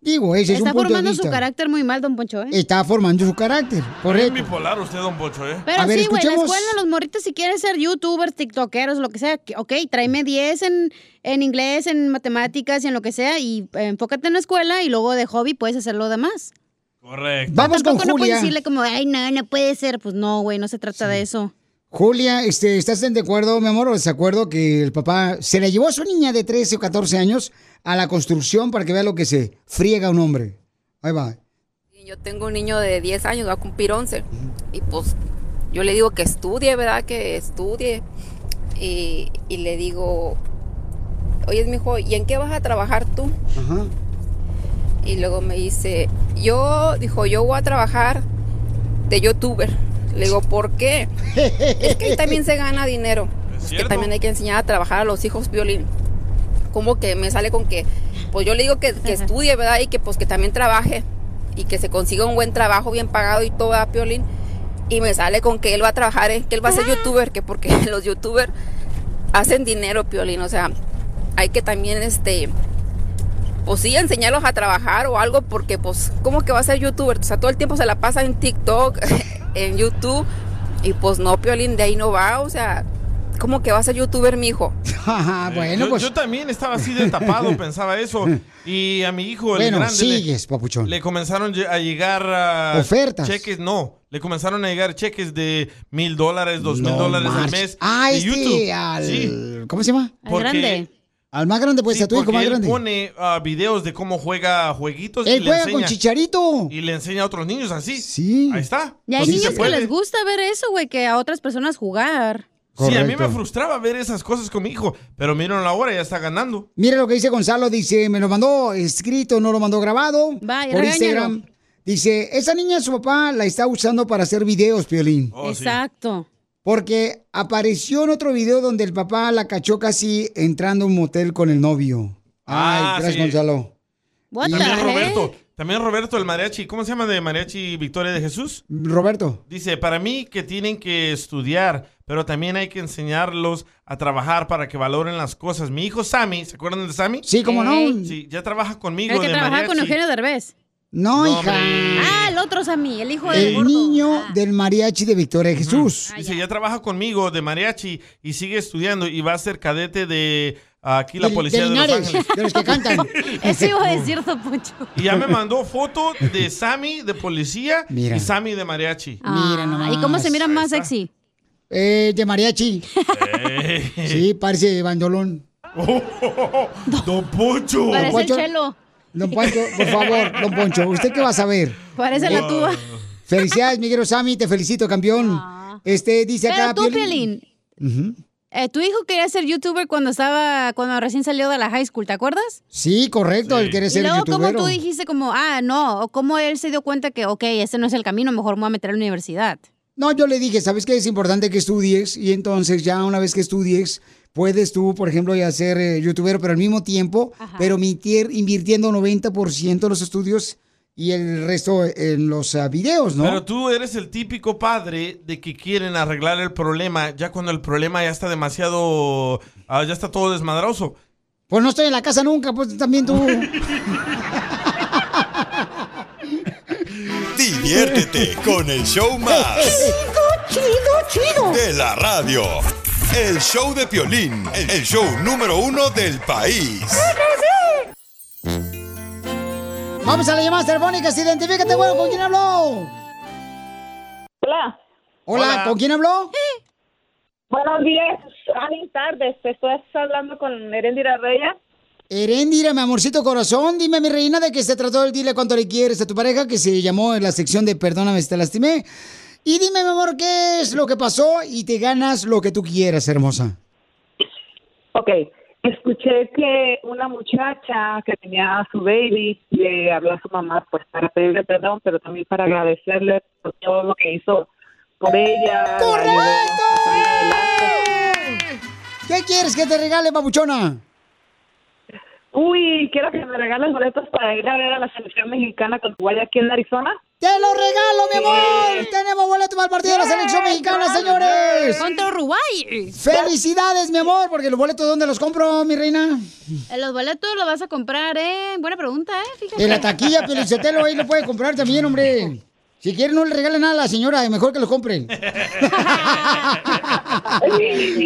S2: Digo, ese es un
S5: Está
S2: punto de
S5: formando
S2: vista.
S5: su carácter muy mal, don Poncho, ¿eh?
S2: Está formando su carácter,
S3: Es
S2: correcto.
S3: bipolar usted, don Pocho, ¿eh?
S5: Pero
S2: A ver,
S5: sí, güey, la
S2: escuchemos.
S5: escuela, los morritos, si quieren ser youtubers, tiktokeros, lo que sea, ok, tráeme 10 en, en inglés, en matemáticas y en lo que sea, y enfócate en la escuela y luego de hobby puedes hacer lo demás.
S3: Correcto.
S2: Vamos con
S5: Tampoco no
S2: Julia.
S5: puedes decirle como, ay, no, no puede ser. Pues no, güey, no se trata de eso.
S2: Julia, este, ¿estás de acuerdo, mi amor, o desacuerdo que el papá se le llevó a su niña de 13 o 14 años a la construcción para que vea lo que se friega un hombre? Ahí va.
S38: Yo tengo un niño de 10 años, va a cumplir 11. Y pues yo le digo que estudie, ¿verdad? Que estudie. Y, y le digo, oye, mi hijo, ¿y en qué vas a trabajar tú? Y luego me dice, yo, dijo, yo voy a trabajar de youtuber. Le digo, ¿por qué? es que ahí también se gana dinero. pues, que también hay que enseñar a trabajar a los hijos violín. Como que me sale con que, pues yo le digo que, que estudie, ¿verdad? Y que pues que también trabaje y que se consiga un buen trabajo bien pagado y todo, ¿verdad, Piolín? Y me sale con que él va a trabajar, ¿eh? que él va a ser youtuber, que porque los youtubers hacen dinero, Piolín. O sea, hay que también, este, pues sí, enseñarlos a trabajar o algo, porque pues, ¿cómo que va a ser youtuber? O sea, todo el tiempo se la pasa en TikTok, en YouTube, y pues no, Piolín, de ahí no va, o sea, ¿cómo que va a ser youtuber, mi hijo?
S2: bueno,
S3: yo,
S2: pues.
S3: yo también estaba así de tapado, pensaba eso. Y a mi hijo, el
S2: Bueno,
S3: grande,
S2: sigues,
S3: le,
S2: papuchón.
S3: le comenzaron a llegar ah,
S2: Ofertas.
S3: cheques, no, le comenzaron a llegar cheques de mil dólares, dos mil dólares al mes
S2: Ah, este,
S3: YouTube.
S2: al-
S3: Sí.
S2: ¿Cómo se llama?
S3: Al Porque- grande.
S2: Al más grande, pues,
S3: Sí,
S2: a tu hijo más
S3: él
S2: grande.
S3: pone ah, videos de cómo juega jueguitos y
S2: Él
S3: le
S2: juega
S3: enseña.
S2: con Chicharito.
S3: Y le enseña a otros niños así.
S2: Sí.
S3: Ahí está.
S5: Y hay
S3: Pues sí
S5: niños que les gusta ver eso, güey, que a otras personas jugar.
S3: Sí, a mí me frustraba ver esas cosas con mi hijo, pero miren la hora, ya está ganando.
S2: Mira lo que dice Gonzalo, dice, me lo mandó escrito, no lo mandó grabado
S5: Vaya,
S2: por
S5: regáñalo.
S2: Instagram. Dice, esa niña su papá la está usando para hacer videos, Piolín.
S3: Oh,
S5: Exacto.
S2: Porque apareció en otro video donde el papá la cachó casi entrando a un motel con el novio. Ay,
S3: Ah,
S2: gracias,
S3: sí.
S2: Gonzalo.
S5: What
S3: También
S5: the
S3: Roberto,
S5: heck?
S3: también Roberto el mariachi, ¿cómo se llama de mariachi Victoria de Jesús?
S2: Roberto.
S3: Dice, para mí que tienen que estudiar, pero también hay que enseñarlos a trabajar para que valoren las cosas. Mi hijo Sammy, ¿se acuerdan de Sammy?
S2: Sí, cómo no.
S3: Sí, ya trabaja conmigo
S5: El que
S3: de
S5: trabajaba con. Eugenio Derbez.
S2: No,
S3: No,
S2: hija.
S5: Ah, el otro Sammy, el hijo del
S2: El
S5: gordo.
S2: niño
S5: Ah.
S2: del mariachi de Victoria de Jesús.
S3: Dice, ya trabaja conmigo de mariachi y sigue estudiando y va a ser cadete de ah, aquí la
S2: De-
S3: policía
S2: de
S3: de, Los Ángeles.
S2: de los que cantan.
S5: Eso iba a decir, Don Poncho.
S3: Y ya me mandó foto de Sammy de policía
S2: Mira.
S3: y Sammy de mariachi.
S2: Mira
S5: Ah,
S2: nomás.
S5: ¿Y cómo se mira más sexy?
S2: Eh, de mariachi.
S3: Eh.
S2: Sí, parece bandolón.
S3: Don Poncho.
S5: Parece el chelo.
S2: Don Poncho, por favor, don Poncho, ¿usted qué va a saber?
S5: Parece la tuba.
S2: Felicidades, Miguel Sammy, te felicito, campeón. Este, dice acá...
S5: Ah. Pero tú,
S2: Piolín-
S5: Piolín,
S2: Ujú.
S5: eh, tu hijo quería ser youtuber cuando estaba, cuando recién salió de la high school, ¿te acuerdas?
S2: Sí, correcto, él quiere
S5: Y
S2: ser
S5: luego,
S2: youtuber.
S5: ¿cómo tú dijiste como, ah, no, o cómo él se dio cuenta que, ok, este no es el camino, mejor me voy a meter a la universidad?
S2: No, yo le dije, ¿sabes qué? Es importante que estudies y entonces ya una vez que estudies, puedes tú, por ejemplo, ya ser eh, youtuber, pero al mismo tiempo, pero mitier- invirtiendo 90% de los estudios y el resto en los ah, videos, ¿no?
S3: Pero tú eres el típico padre de que quieren arreglar el problema ya cuando el problema ya está demasiado, ah, ya está todo desmadroso.
S2: Pues no estoy en la casa nunca, pues también tú.
S10: Diviértete con el show más.
S2: Chido, chido, chido.
S10: De la radio. El show de Piolín, el show número uno del país.
S2: Vamos a las llamadas telefónicas, identifícate, bueno, ¿con quién habló?
S20: Hola.
S2: Hola, ¿con quién habló?
S20: Buenos días, buenas tardes. Estás hablando con Erendira Reyes.
S2: Erendira, mi amorcito corazón, dime, mi reina, de qué se trató el dile cuánto le quieres a tu pareja, que se llamó en la sección de Perdóname si te lastimé. Y dime, mi amor, qué es lo que pasó y te ganas lo que tú quieras, hermosa.
S20: Ok, escuché que una muchacha que tenía a su baby le habló a su mamá pues para pedirle perdón, pero también para agradecerle por todo lo que hizo por ella. adelante.
S2: ¿Qué quieres que te regale, papuchona?
S20: Uy, quiero que me regales boletos para ir a ver a la selección mexicana con Uruguay aquí en Arizona.
S2: ¡Te lo regalo, mi amor! Tenemos boleto para el partido de la selección mexicana, señores.
S5: Contra Uruguay.
S2: ¡Felicidades, mi amor! Porque los boletos, ¿dónde los compro, mi reina?
S5: Eh, Los boletos los vas a comprar, ¿eh? Buena pregunta, ¿eh? Fíjate.
S2: En la taquilla, Pelicotelo, ahí lo puede comprar también, hombre. Si quieren, no le regalen nada a la señora, mejor que lo compren.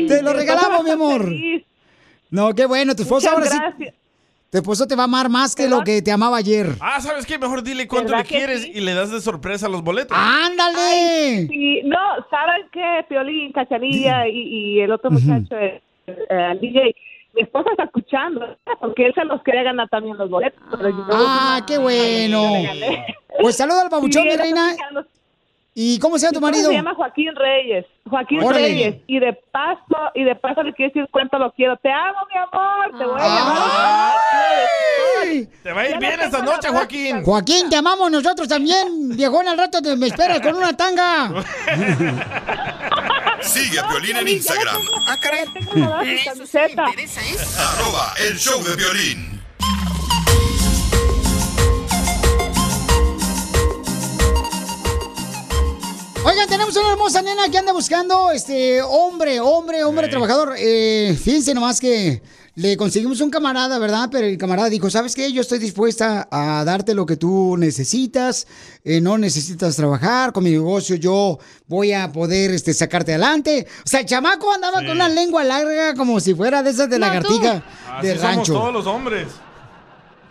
S2: Te lo regalamos, mi amor. No, qué bueno, tu
S20: Muchas
S2: ahora
S20: gracias.
S2: sí. Tu esposo te va a amar más que lo que te amaba ayer.
S3: Ah, ¿sabes qué? Mejor dile cuánto
S20: ¿Verdad
S3: le
S20: que
S3: quieres y le das de sorpresa los boletos.
S2: ¡Ándale!
S20: Sí, no, ¿sabes qué? Piolín, Cachanilla y, y el otro muchacho, el DJ, mi esposa está escuchando, porque él se los quería ganar también los boletos. pero yo-
S2: ¡Ah, qué bueno! Pues saluda al babuchón,
S20: Sí,
S2: mi reina.
S20: escuchando.
S2: ¿Y cómo se llama tu marido?
S20: Se llama Joaquín Reyes. Joaquín
S2: Órale.
S20: Reyes. Y de paso, y de paso le quiero decir cuánto lo quiero. Te amo, mi amor. Te voy a llamar.
S2: ¡Ay!
S3: Te va a ir bien esta noche, Joaquín.
S2: Joaquín, te amamos nosotros también. Viejón, al rato te me esperas con una tanga.
S10: Sigue a Piolín en Instagram.
S30: Ah, caray. camiseta.
S10: Arroba el show de violín.
S2: Oigan, tenemos una hermosa nena que anda buscando este hombre, hombre, hombre trabajador. Eh, fíjense nomás que le conseguimos un camarada, ¿verdad? Pero el camarada dijo, ¿sabes qué? Yo estoy dispuesta a darte lo que tú necesitas. Eh, no necesitas trabajar. Con mi negocio yo voy a poder este, sacarte adelante. O sea, el chamaco andaba con una lengua larga como si fuera de esas de
S3: No,
S2: lagartija de
S3: somos
S2: rancho.
S3: todos los hombres.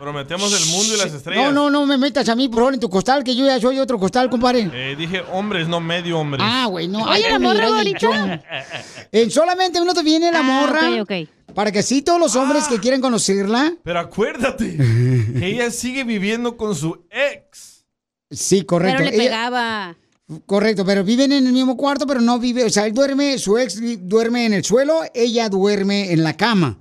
S3: Prometemos el mundo y las estrellas.
S2: No, no, no me metas a mí, por favor, en tu costal, que yo ya soy otro costal, compadre.
S3: Eh, dije hombres, no medio hombres.
S2: Ah, güey, no. Ay, mira, el chon. En solamente minutos viene la morra.
S5: Ah, ok,
S2: Para que así todos los hombres que quieren conocerla.
S3: Pero acuérdate que ella sigue viviendo con su ex.
S2: Sí, correcto.
S5: Pero le
S2: Ella-
S5: pegaba.
S2: correcto, pero viven en el mismo cuarto, pero no vive. O sea, él duerme, su ex duerme en el suelo, ella duerme en la cama.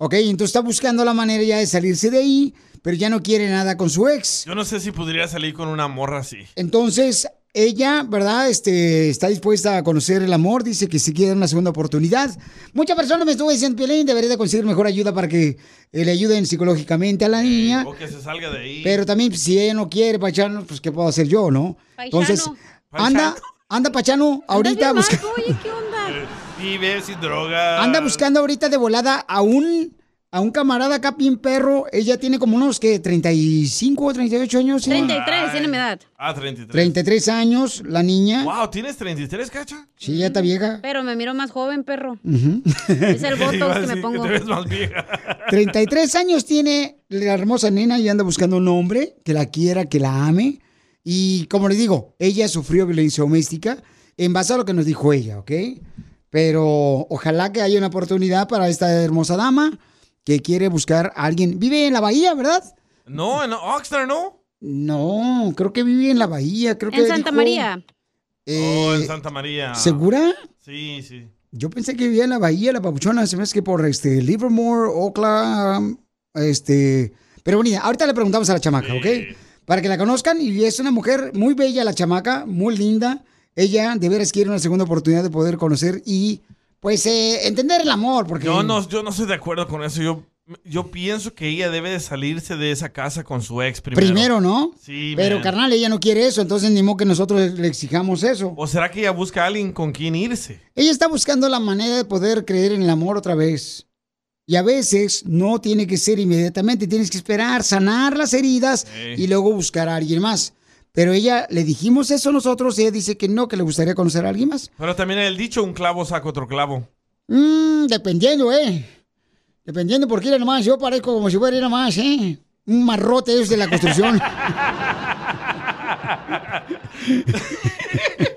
S2: Ok, entonces está buscando la manera ya de salirse de ahí, pero ya no quiere nada con su ex.
S3: Yo no sé si podría salir con una morra así.
S2: Entonces, ella, ¿verdad? Este, está dispuesta a conocer el amor, dice que si quiere una segunda oportunidad. Muchas personas me estuvo diciendo, Piolín, debería de conseguir mejor ayuda para que eh, le ayuden psicológicamente a la niña.
S3: O que se salga de ahí.
S2: Pero también, si ella no quiere, Pachano, pues, ¿qué puedo hacer yo, no? Entonces, anda, anda, Pachano, ahorita busca-
S3: Vive sin droga.
S2: anda buscando ahorita de volada a un, a un camarada acá, bien perro. Ella tiene como unos, que 35 o 38 años. ¿sí?
S5: 33, tiene mi edad.
S3: Ah, 33.
S2: 33 años, la niña.
S3: Wow, ¿tienes 33, cacha?
S2: Sí, ya está vieja.
S5: Pero me miro más joven, perro.
S2: Ujú.
S5: Es el botox que me pongo.
S3: te ves más vieja.
S2: 33 años tiene la hermosa nena y anda buscando un hombre que la quiera, que la ame. Y como le digo, ella sufrió violencia doméstica en base a lo que nos dijo ella, ¿ok? Pero ojalá que haya una oportunidad para esta hermosa dama que quiere buscar a alguien. Vive en la bahía, ¿verdad?
S3: No, en Oxnard, ¿no?
S2: No, creo que vive en la bahía. Creo que
S5: En Santa
S2: dijo-
S5: María.
S2: Eh,
S3: oh, en Santa María.
S2: ¿Segura?
S3: Sí, sí.
S2: Yo pensé que vivía en la bahía, la papuchona, se me hace que por este Livermore, Oakland, este... Pero bonita, ahorita le preguntamos a la chamaca, ¿ok? Para que la conozcan y es una mujer muy bella la chamaca, muy linda. Ella de veras quiere una segunda oportunidad de poder conocer y pues eh, entender el amor, porque...
S3: Yo no, yo no estoy de acuerdo con eso. Yo, yo pienso que ella debe de salirse de esa casa con su ex primero.
S2: Primero, ¿no?
S3: Sí,
S2: Pero
S3: man.
S2: carnal, ella no quiere eso, entonces ni modo que nosotros le exijamos eso.
S3: ¿O será que ella busca a alguien con quien irse?
S2: Ella está buscando la manera de poder creer en el amor otra vez. Y a veces no tiene que ser inmediatamente, tienes que esperar, sanar las heridas
S3: Sí.
S2: y luego buscar a alguien más. Pero ella, le dijimos eso nosotros y ella dice que no, que le gustaría conocer a alguien más.
S3: Pero también el dicho, un clavo saca otro clavo.
S2: Mm, dependiendo, ¿eh? Dependiendo, porque era nomás, yo parezco como si fuera ir nomás, ¿eh? Un marrote es de la construcción.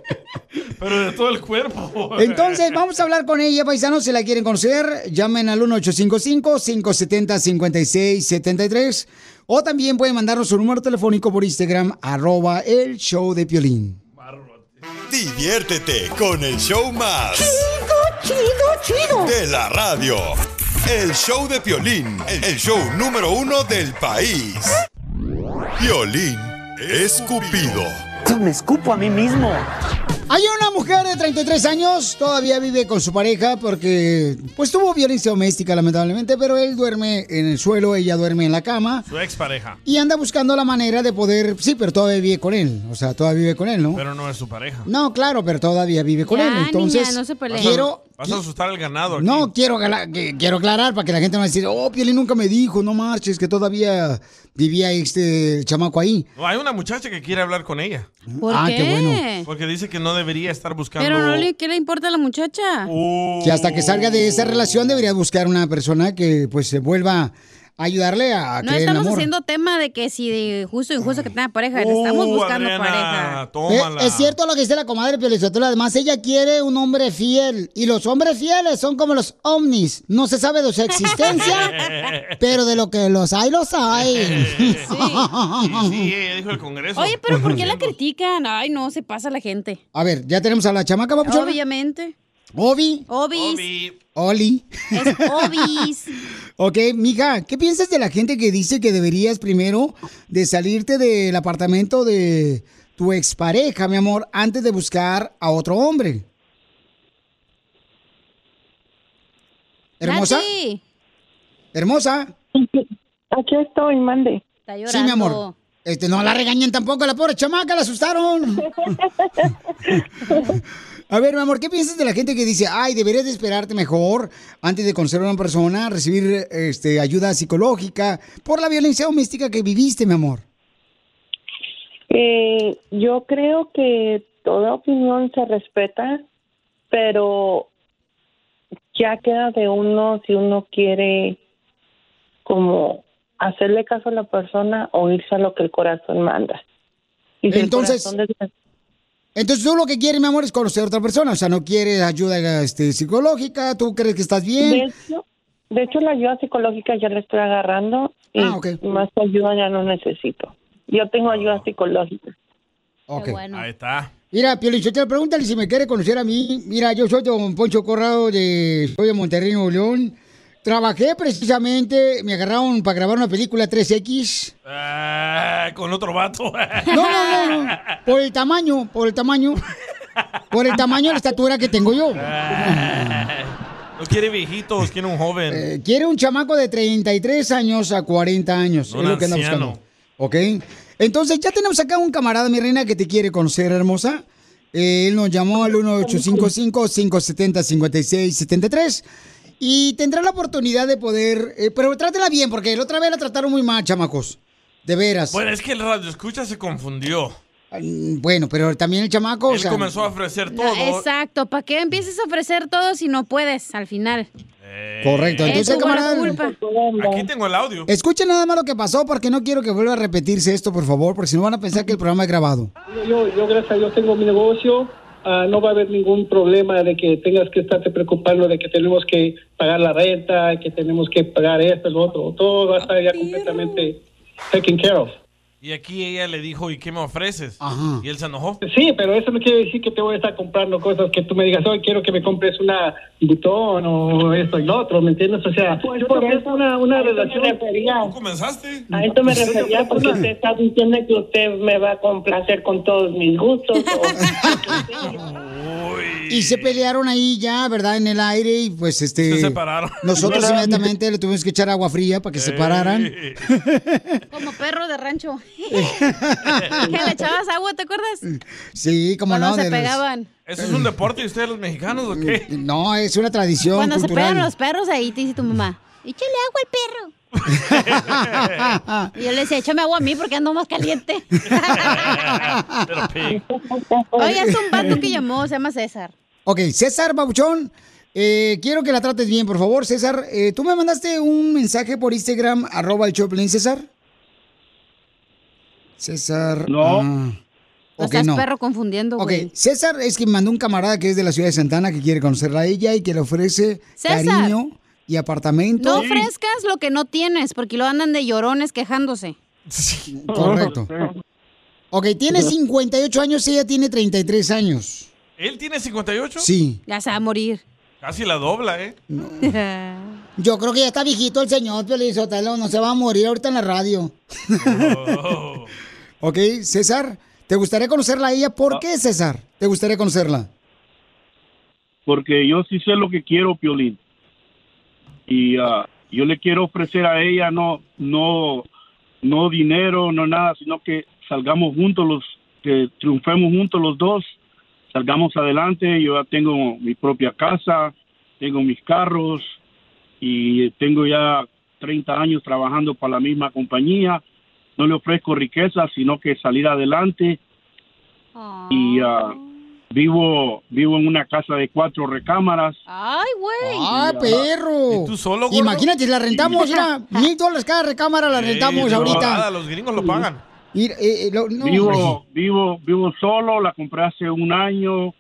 S3: Pero de todo el cuerpo.
S2: Entonces, vamos a hablar con ella, paisanos, si la quieren conocer, llamen al 1855-570-5673 o también pueden mandarnos su número telefónico por Instagram, arroba el show de Piolín.
S10: Diviértete con el show más.
S23: Chido, chido,
S10: De la radio. El show de Piolín, el show número uno del país. Piolín Escupido.
S2: Me escupo a mí mismo. Hay una mujer de 33 años, todavía vive con su pareja porque pues tuvo violencia doméstica lamentablemente, pero él duerme en el suelo, ella duerme en la cama
S3: Su expareja.
S2: y anda buscando la manera de poder, sí, pero todavía vive con él, o sea, todavía vive con él, ¿no?
S3: Pero no es su pareja.
S2: No, claro, pero todavía vive con
S5: Ya,
S2: él, entonces
S5: niña, no se
S2: quiero
S3: Vas a asustar al ganado aquí.
S2: no, quiero, quiero aclarar para que la gente no va a decir, oh, Piolín nunca me dijo, no marches, que todavía vivía este chamaco ahí.
S3: No, hay una muchacha que quiere hablar con ella.
S5: ¿Por
S2: Ah,
S5: qué?
S2: qué bueno.
S3: Porque dice que no debería estar buscando.
S5: Pero no le, ¿qué le importa a la muchacha?
S2: Que hasta que salga de esa relación debería buscar una persona que pues se vuelva ayudarle a
S5: No
S2: creer en
S5: estamos haciendo tema de que si de justo o injusto que tenga pareja, le estamos buscando
S3: Adriana,
S5: pareja.
S3: tómala.
S2: Eh, es cierto lo que dice la comadre Piolizotelo. Además, ella quiere un hombre fiel. Y los hombres fieles son como los ovnis. No se sabe de su existencia, pero de lo que los hay, los hay.
S3: Sí, ella dijo el Congreso.
S5: Oye, pero ¿por qué la critican? Ay, no, se pasa la gente.
S2: A ver, ya tenemos a la chamaca, papuchona.
S5: Obviamente.
S2: Obi.
S5: Obis.
S2: Oli.
S5: Es obis.
S2: Ok, mija, ¿qué piensas de la gente que dice que deberías primero de salirte del apartamento de tu expareja, mi amor, antes de buscar a otro hombre? ¿Hermosa? ¿Hermosa?
S30: Aquí estoy, mande.
S5: Está
S2: Sí, mi amor. Este, no la regañen tampoco, la pobre chamaca, la asustaron. A ver, mi amor, ¿qué piensas de la gente que dice, ay, deberías de esperarte mejor antes de conocer a una persona, recibir este, ayuda psicológica por la violencia doméstica que viviste, mi amor?
S30: Eh, yo creo que toda opinión se respeta, pero ya queda de uno si uno quiere como hacerle caso a la persona o irse a lo que el corazón manda. Y si el
S2: Entonces-
S30: corazón
S2: Entonces tú lo que quieres, mi amor, es conocer a otra persona, o sea, no quieres ayuda este, psicológica, tú crees que estás
S30: de
S2: bien.
S30: hecho, de hecho, la ayuda psicológica ya la estoy agarrando y
S2: Ah, ok.
S30: más ayuda ya no necesito. Yo tengo ayuda psicológica.
S2: Ok.
S3: Ahí está.
S2: Mira, Piolichotelo, pregúntale si me quiere conocer a mí. Mira, yo soy don Poncho Corrado de... Soy de Monterrey, Nuevo León. Trabajé precisamente, me agarraron para grabar una película 3X.
S3: Ah, con otro vato.
S2: No, no, no, no. Por el tamaño, por el tamaño. Por el tamaño de la estatura que tengo yo.
S3: No quiere viejitos, quiere un joven.
S2: Eh, quiere un chamaco de 33 años a 40 años.
S3: Un
S2: es lo que anda buscando. ¿Ok? Entonces, ya tenemos acá un camarada, mi reina, que te quiere conocer, hermosa. Eh, él nos llamó al 1855-570-5673 y tendrá la oportunidad de poder... eh, pero trátela bien, porque la otra vez la trataron muy mal, chamacos. De veras.
S3: Bueno, es que el radio escucha se confundió.
S2: Bueno, pero también el chamaco... o
S3: Él
S2: sea,
S3: comenzó a ofrecer
S5: No,
S3: todo.
S5: exacto, ¿para qué empieces a ofrecer todo si no puedes al final?
S2: Correcto,
S5: Es
S2: entonces, camarada...
S5: culpa.
S3: Aquí tengo el audio.
S2: Escuchen nada más lo que pasó porque no quiero que vuelva a repetirse esto, por favor, porque si no van a pensar que el programa es grabado.
S43: Yo, yo gracias a Dios tengo mi negocio, ah, no va a haber ningún problema de que tengas que estarte preocupando de que tenemos que pagar la renta, que tenemos que pagar esto, lo otro, todo va a estar ya completamente taken care of.
S3: Y aquí ella le dijo, ¿y qué me ofreces? Y él se enojó.
S43: Sí, pero eso no quiere decir que te voy a estar comprando cosas que tú me digas, hoy quiero que me compres una botón o esto y lo otro, ¿me entiendes? O sea, yo
S30: por eso-
S43: una, una
S30: me
S43: relación...
S30: refería.
S3: comenzaste?
S30: A esto me refería porque usted está diciendo que usted me va a complacer con todos mis gustos.
S2: Y se pelearon ahí ya, ¿verdad? En el aire y pues este...
S3: Se separaron.
S2: Nosotros inmediatamente le tuvimos que echar agua fría para que se separaran.
S5: Como perro de rancho. que le echabas agua, ¿te acuerdas?
S2: Sí, como
S5: Cuando
S2: no.
S5: se
S2: de los-
S5: pegaban.
S3: ¿Eso es un deporte de ustedes los mexicanos o qué?
S2: No, es una tradición
S5: Cuando se pegan los perros, ahí te dice tu mamá, échale agua al perro. y yo le decía, échame agua a mí porque ando más caliente. Oye, es un vato que llamó, se llama César.
S2: Ok, César Babuchón, eh, quiero que la trates bien, por favor. César, eh, ¿tú me mandaste un mensaje por Instagram, arroba el Choplin, César? César.
S43: No.
S2: ah,
S5: No
S2: ok,
S5: estás
S2: no.
S5: perro confundiendo,
S2: Ok,
S5: güey.
S2: César es que mandó un camarada que es de la ciudad de Santana que quiere conocerla a ella y que le ofrece
S5: César.
S2: cariño y apartamento.
S5: No ofrezcas lo que no tienes, porque lo andan de llorones quejándose.
S2: Correcto. Ok, tiene 58 años, ella tiene 33 años.
S3: ¿Él tiene 58?
S2: Sí.
S5: Ya se va a morir.
S3: Casi la dobla, ¿eh?
S2: Yo creo que ya está viejito el señor Piolín no se va a morir ahorita en la radio. Ok, César, ¿te gustaría conocerla a ella? ¿Por qué, César? ¿Te gustaría conocerla?
S44: porque yo sí sé lo que quiero, Piolín. Y ah, yo le quiero ofrecer a ella no, no, no dinero, no nada, sino que salgamos juntos, los, que triunfemos juntos los dos, salgamos adelante. Yo ya tengo mi propia casa, tengo mis carros y tengo ya 30 años trabajando para la misma compañía. No le ofrezco riqueza, sino que salir adelante. Y ah, vivo, vivo en una casa de cuatro recámaras.
S5: ¡Ay, güey!
S2: ¡Ay, perro!
S3: ¿Y tú solo?
S2: Imagínate, la rentamos, mira, mil dólares cada recámara la rentamos
S3: Ey,
S2: ahorita.
S3: volada, los gringos lo pagan.
S2: Eh, eh, lo- no,
S44: vivo, vivo, vivo solo, la compré hace un año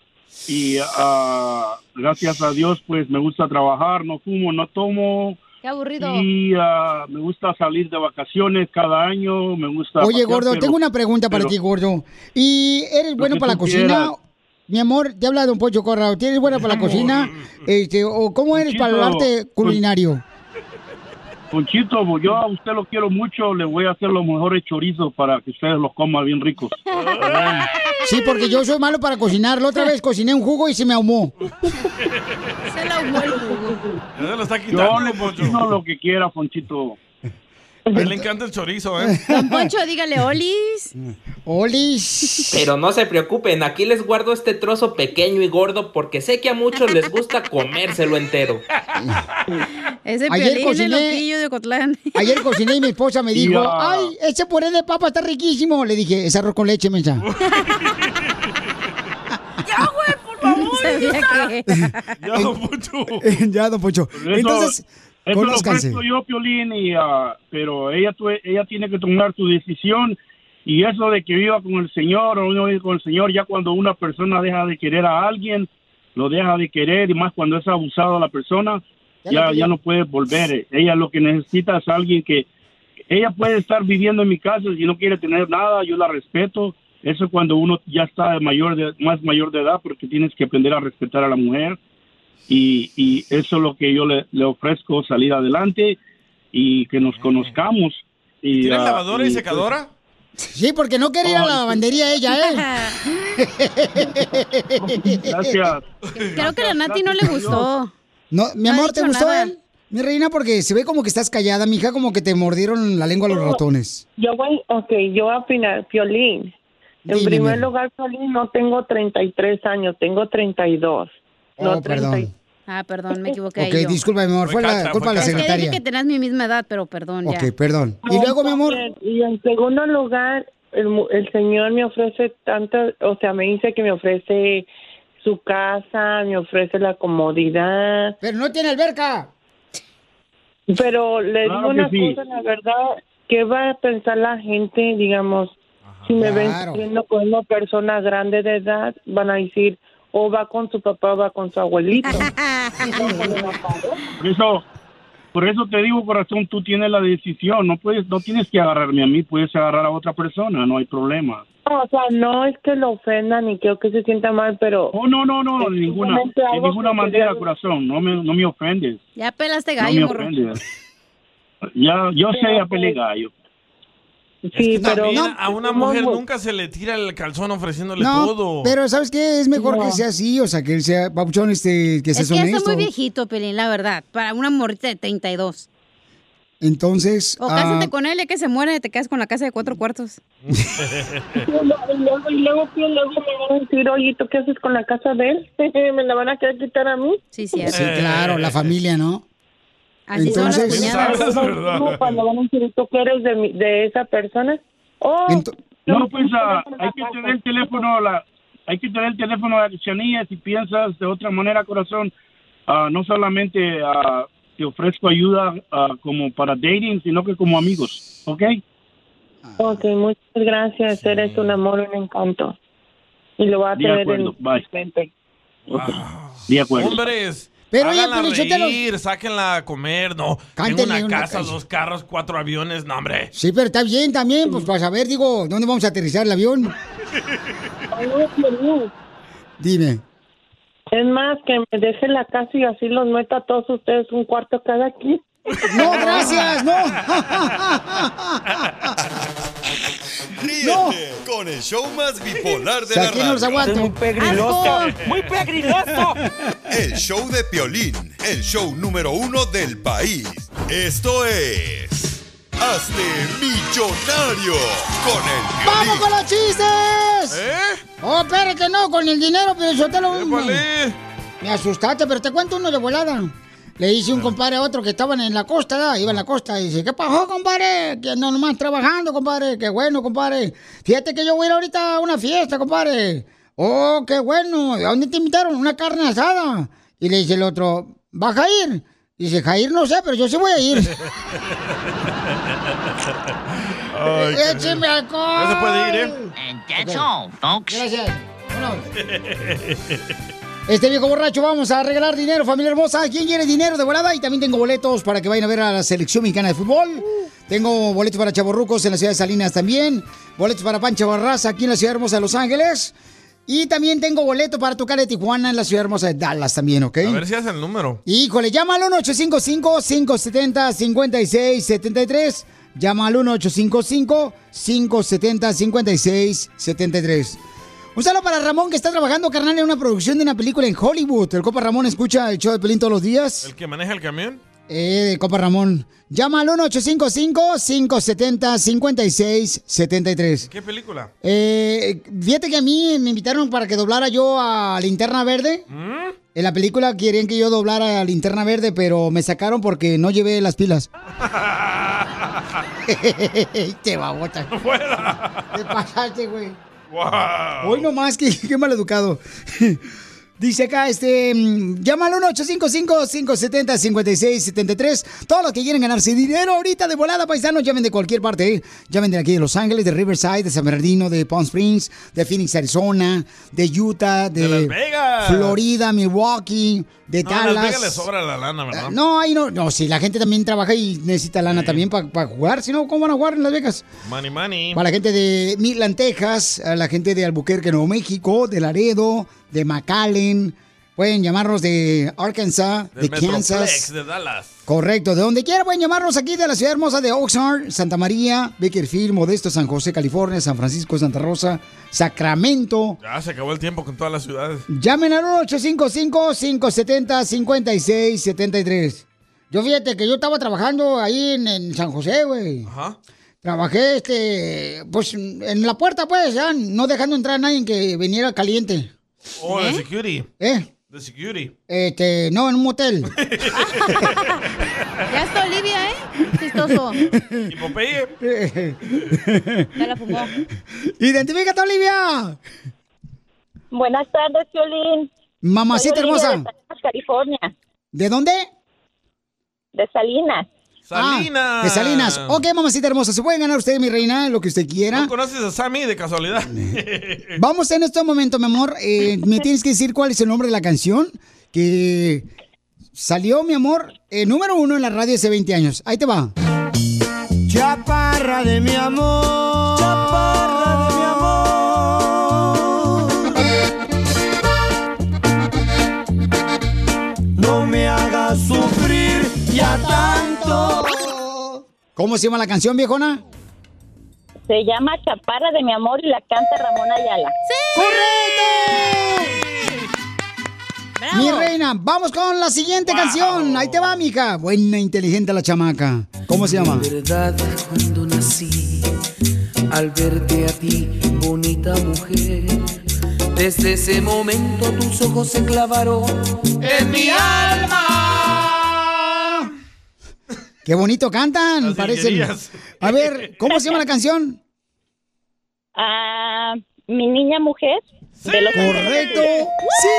S44: y ah, gracias a Dios pues me gusta trabajar, no fumo, no tomo
S5: Qué aburrido.
S44: y ah, me gusta salir de vacaciones cada año, me gusta...
S2: Oye,
S44: pasear,
S2: gordo,
S44: pero-
S2: tengo una pregunta para
S44: pero-
S2: ti, gordo. ¿Y eres bueno para la cocina?
S44: quieras.
S2: Mi amor, te habla Don Pocho Corrado. ¿Tienes buena para la cocina? Este, ¿O cómo eres para el arte culinario?
S44: Ponchito, yo a usted lo quiero mucho, le voy a hacer los mejores chorizos para que ustedes los coman bien ricos.
S2: Sí, porque yo soy malo para cocinar. La otra vez cociné un jugo y se me ahumó.
S5: Se la ahumó el jugo.
S3: Ya se lo está
S44: Yo
S3: quitando,
S44: le cocino lo que quiera, Fonchito.
S3: A él le encanta el chorizo, ¿eh?
S5: Don Poncho, dígale Olis.
S2: Olis.
S45: Pero no se preocupen, aquí les guardo este trozo pequeño y gordo porque sé que a muchos les gusta comérselo entero.
S5: Ese
S2: Ayer cociné-
S5: loquillo de Ocotlán.
S2: Ayer cociné y mi esposa me dijo,
S5: Ya.
S2: ay, ese puré de papa está riquísimo. Le dije, es arroz con leche, mensa.
S5: Sabía que...
S3: Ya, don Poncho.
S2: ya, don Poncho.
S44: Eso-
S2: Entonces,
S44: Eso lo ofrezco yo, Piolín, y, ah, pero ella, ella tiene que tomar su decisión. Y eso de que viva con el Señor o no vive con el Señor, ya cuando una persona deja de querer a alguien, lo deja de querer, y más cuando es abusado la persona,
S2: Ya
S44: ya, no puede volver. Ella lo que necesita es alguien que... Ella puede estar viviendo en mi casa si no quiere tener nada, yo la respeto. Eso es cuando uno ya está mayor de, más mayor de edad, porque tienes que aprender a respetar a la mujer y, y eso es lo que yo le, le ofrezco, salir adelante y que nos conozcamos. Y,
S3: ¿Tiene
S44: ah,
S3: lavadora y
S44: y,
S3: secadora?
S2: Sí, porque no quería ir a la lavandería ella, ¿eh?
S44: Gracias.
S5: Creo que a la Nati no le gustó.
S2: No, mi
S5: No
S2: amor, ¿te gustó
S5: nada.
S2: él? Mi reina, porque se ve como que estás callada, mija, como que te mordieron la lengua los ratones.
S46: Yo voy, ok, yo voy a opinar, Piolín. En
S2: Dime,
S46: primer
S2: mira.
S46: lugar, Piolín, no tengo 33 años, tengo 32. No
S2: Oh, perdón.
S5: Ah, perdón, me equivoqué
S2: Ok,
S5: yo.
S2: disculpa, mi amor, fue la culpa de la
S5: Es que
S2: secretaria.
S5: dije que tenías mi misma edad, pero perdón, ya.
S2: Ok, perdón. Y luego, mi amor,
S46: Y en segundo lugar, el, el señor me ofrece tanto, o sea, me dice que me ofrece su casa, me ofrece la comodidad.
S2: Pero no tiene alberca.
S46: Pero le
S2: Claro
S46: digo una
S2: sí.
S46: cosa, la verdad, ¿qué va a pensar la gente, digamos, si me ven
S2: Claro.
S46: saliendo con una persona grande de edad, van a decir, o va con su papá o va con su abuelito.
S44: Por eso, por eso te digo, corazón, tú tienes la decisión. No puedes, no tienes que agarrarme a mí, puedes agarrar a otra persona, no hay problema.
S46: No, o sea, no es que lo ofendan ni creo que se sienta mal, pero...
S44: Oh, no, no, no, de ninguna, de ninguna manera, corazón, no me, no me ofendes.
S5: Ya pelaste
S44: No me
S5: gallo,
S44: ofendes. Ya, yo sé, ya gallo.
S3: Es que también
S2: No,
S3: a una mujer
S2: no.
S3: nunca se le tira el calzón ofreciéndole
S2: no,
S3: todo.
S2: pero ¿sabes qué? Es mejor que sea así, o sea, que sea papuchón, este, que
S5: Es
S2: seas
S5: que está muy viejito, Pelín, la verdad. Para una morrita de 32.
S2: Entonces,
S5: O
S2: ah,
S5: cásate con él, ya que se muere, te quedas con la casa de cuatro cuartos.
S46: Y luego, y luego, que luego me van a decir, oye, ¿tú qué haces con la casa de él? ¿Me la van a querer quitar a mí?
S5: Sí, sí.
S2: sí, claro, la familia, ¿no?
S5: Así
S46: son las
S2: Entonces,
S46: cuñadas. Cuando van a decir, ¿tú qué eres de, de esa persona? Oh,
S44: No, pues ah, hay que tener el teléfono, la, hay que tener el teléfono de Chanilla si piensas de otra manera, corazón. ah, no solamente ah, te ofrezco ayuda ah, como para dating, sino que como amigos, ¿ok?
S46: Ok, muchas gracias. Eres un amor, un encanto. Y lo voy a
S44: De
S46: tener
S44: acuerdo,
S46: en
S44: bye.
S46: mente.
S44: De acuerdo.
S3: Hombres,
S2: Pero, oye,
S3: háganla
S2: Pelichotelo-
S3: reír, sáquenla a comer. No, tengo una
S2: una
S3: casa, dos carros, cuatro aviones. No, hombre.
S2: Sí, pero está bien también, pues para saber, digo, ¿dónde vamos a aterrizar el avión? Dime.
S46: Es más, que me deje la casa y así los meta a todos ustedes un cuarto cada quien.
S2: No, gracias, no.
S10: Ríete con el show más bipolar de la
S2: aquí no los
S10: radio.
S2: Es muy pegriloso, muy pegriloso.
S10: El show de Piolín, el show número uno del país. Esto es... Hazte millonario con el
S2: ¡Vamos
S10: Piolín.
S2: con los chistes! Oh, espérate, no, con el dinero, pero yo te lo... Me asustaste, pero te cuento uno de volada. Le dice un compadre a otro que estaban en la costa, ¿verdad? iba en la costa, y dice, ¿qué pasó, compadre? Que ando nomás trabajando, compadre. Qué bueno, compadre. Fíjate que yo voy a ir ahorita a una fiesta, compadre. Oh, qué bueno. ¿A dónde te invitaron? Una carne asada. Y le dice el otro, ¿vas a ir? Dice, Jair, no sé, pero yo sí voy a ir.
S3: Ay,
S2: Écheme alcohol.
S3: No se puede ir, ¿eh?
S2: that's all, folks. Gracias. Este viejo borracho, vamos a regalar dinero, familia hermosa. ¿Quién quiere dinero de volada? Y también tengo boletos para que vayan a ver a la selección mexicana de fútbol. Tengo boletos para Chaborrucos en la ciudad de Salinas también. Boletos para Pancha Barraza aquí en la ciudad hermosa de Los Ángeles. Y también tengo boleto para tocar de Tijuana en la ciudad hermosa de Dallas también, ¿ok?
S3: A ver si hace el número.
S2: Híjole, llama al 1-855-570-5673. Llama al 1-855-570-5673. Un saludo para Ramón que está trabajando, carnal, en una producción de una película en Hollywood. El Copa Ramón escucha el show de Pelín todos los días.
S3: ¿El que maneja el camión?
S2: Eh, Copa Ramón. Llama al 1-855-570-5673.
S3: ¿Qué película?
S2: Eh, fíjate que a mí me invitaron para que doblara yo a Linterna Verde.
S3: ¿Mm?
S2: En la película querían que yo doblara a Linterna Verde, pero me sacaron porque no llevé las pilas. Te babota. Te pasaste, güey.
S3: ¡Wow!
S2: Hoy nomás, qué, qué mal educado. Dice acá, este, mm, llama al 1-855-570-5673. Todos los que quieren ganarse dinero ahorita de volada, paisanos, llamen de cualquier parte. ¿eh? Llamen de aquí de Los Ángeles, de Riverside, de San Bernardino, de Palm Springs, de Phoenix, Arizona, de Utah, de,
S3: De Las Vegas.
S2: Florida, Milwaukee, de
S3: No, a Las
S2: Dallas.
S3: Vegas le sobra la lana, ¿verdad?
S2: No, ahí no, no, si la gente también trabaja y necesita lana también para jugar, si no, ¿cómo van a jugar en Las Vegas?
S3: Money, money.
S2: Para la gente de Midland, Texas, a la gente de Albuquerque, Nuevo México, de Laredo, de McAllen, pueden llamarnos de Arkansas,
S3: Del
S2: de Kansas.
S3: Metroplex de Dallas.
S2: Correcto, de donde quiera pueden llamarnos aquí de la ciudad hermosa de Oxnard, Santa María, Bakerfield, Modesto, San José, California, San Francisco, Santa Rosa, Sacramento.
S3: Ya se acabó el tiempo con todas las ciudades.
S2: Llamen al 855-570-5673. Yo fíjate que yo estaba trabajando ahí en, en San José, güey.
S3: Ajá.
S2: Trabajé, este, pues, en la puerta, pues, ya, no dejando entrar a nadie que viniera caliente.
S3: Oh, de security.
S2: ¿Eh?
S3: De security.
S2: Este, no, en un motel.
S5: Ya está Olivia, ¿eh? Chistoso.
S3: ¿Y Popeye?
S5: Ya la fumó.
S2: Identifícate, Olivia.
S47: Buenas tardes, Violín.
S2: Mamacita hermosa.
S47: De Salinas, California.
S2: ¿De dónde?
S47: De Salinas.
S3: Salinas.
S2: Ah, de Salinas. Ok, mamacita hermosa. ¿Se pueden ganar usted, mi reina, lo que usted quiera?
S3: ¿No conoces a Sammy de casualidad?
S2: Vamos en este momento, mi amor. eh, me tienes que decir cuál es el nombre de la canción que salió, mi amor, eh, número uno en la radio hace 20 años. Ahí te va.
S23: Chaparra de mi amor.
S2: ¿Cómo se llama la canción, viejona?
S47: Se llama Chaparra de mi amor y la canta Ramón Ayala.
S2: ¡Correcto! Mi reina, vamos con la siguiente canción. Ahí te va, mija. Buena, inteligente la chamaca. ¿Cómo se llama?
S48: verdad cuando nací, al verte a ti, bonita mujer, desde ese momento tus ojos se clavaron en mi alma.
S2: Qué bonito cantan, parecen. A ver, ¿cómo se llama la canción?
S47: Ah, mi niña mujer. de los
S2: Correcto. ¡Sí!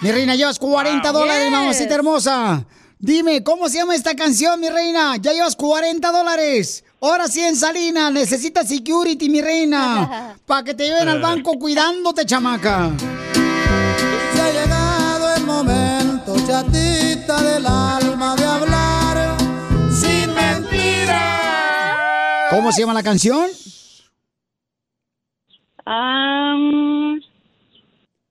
S2: Mi reina, llevas 40 dólares, mamacita hermosa. Dime, ¿cómo se llama esta canción, mi reina? Ya llevas 40 dólares. Ahora sí en Salina, necesitas security, mi reina. Para que te lleven al banco cuidándote, chamaca.
S23: Se ha llegado el momento, chatita del alma,
S2: ¿Cómo se llama la canción?
S47: Am,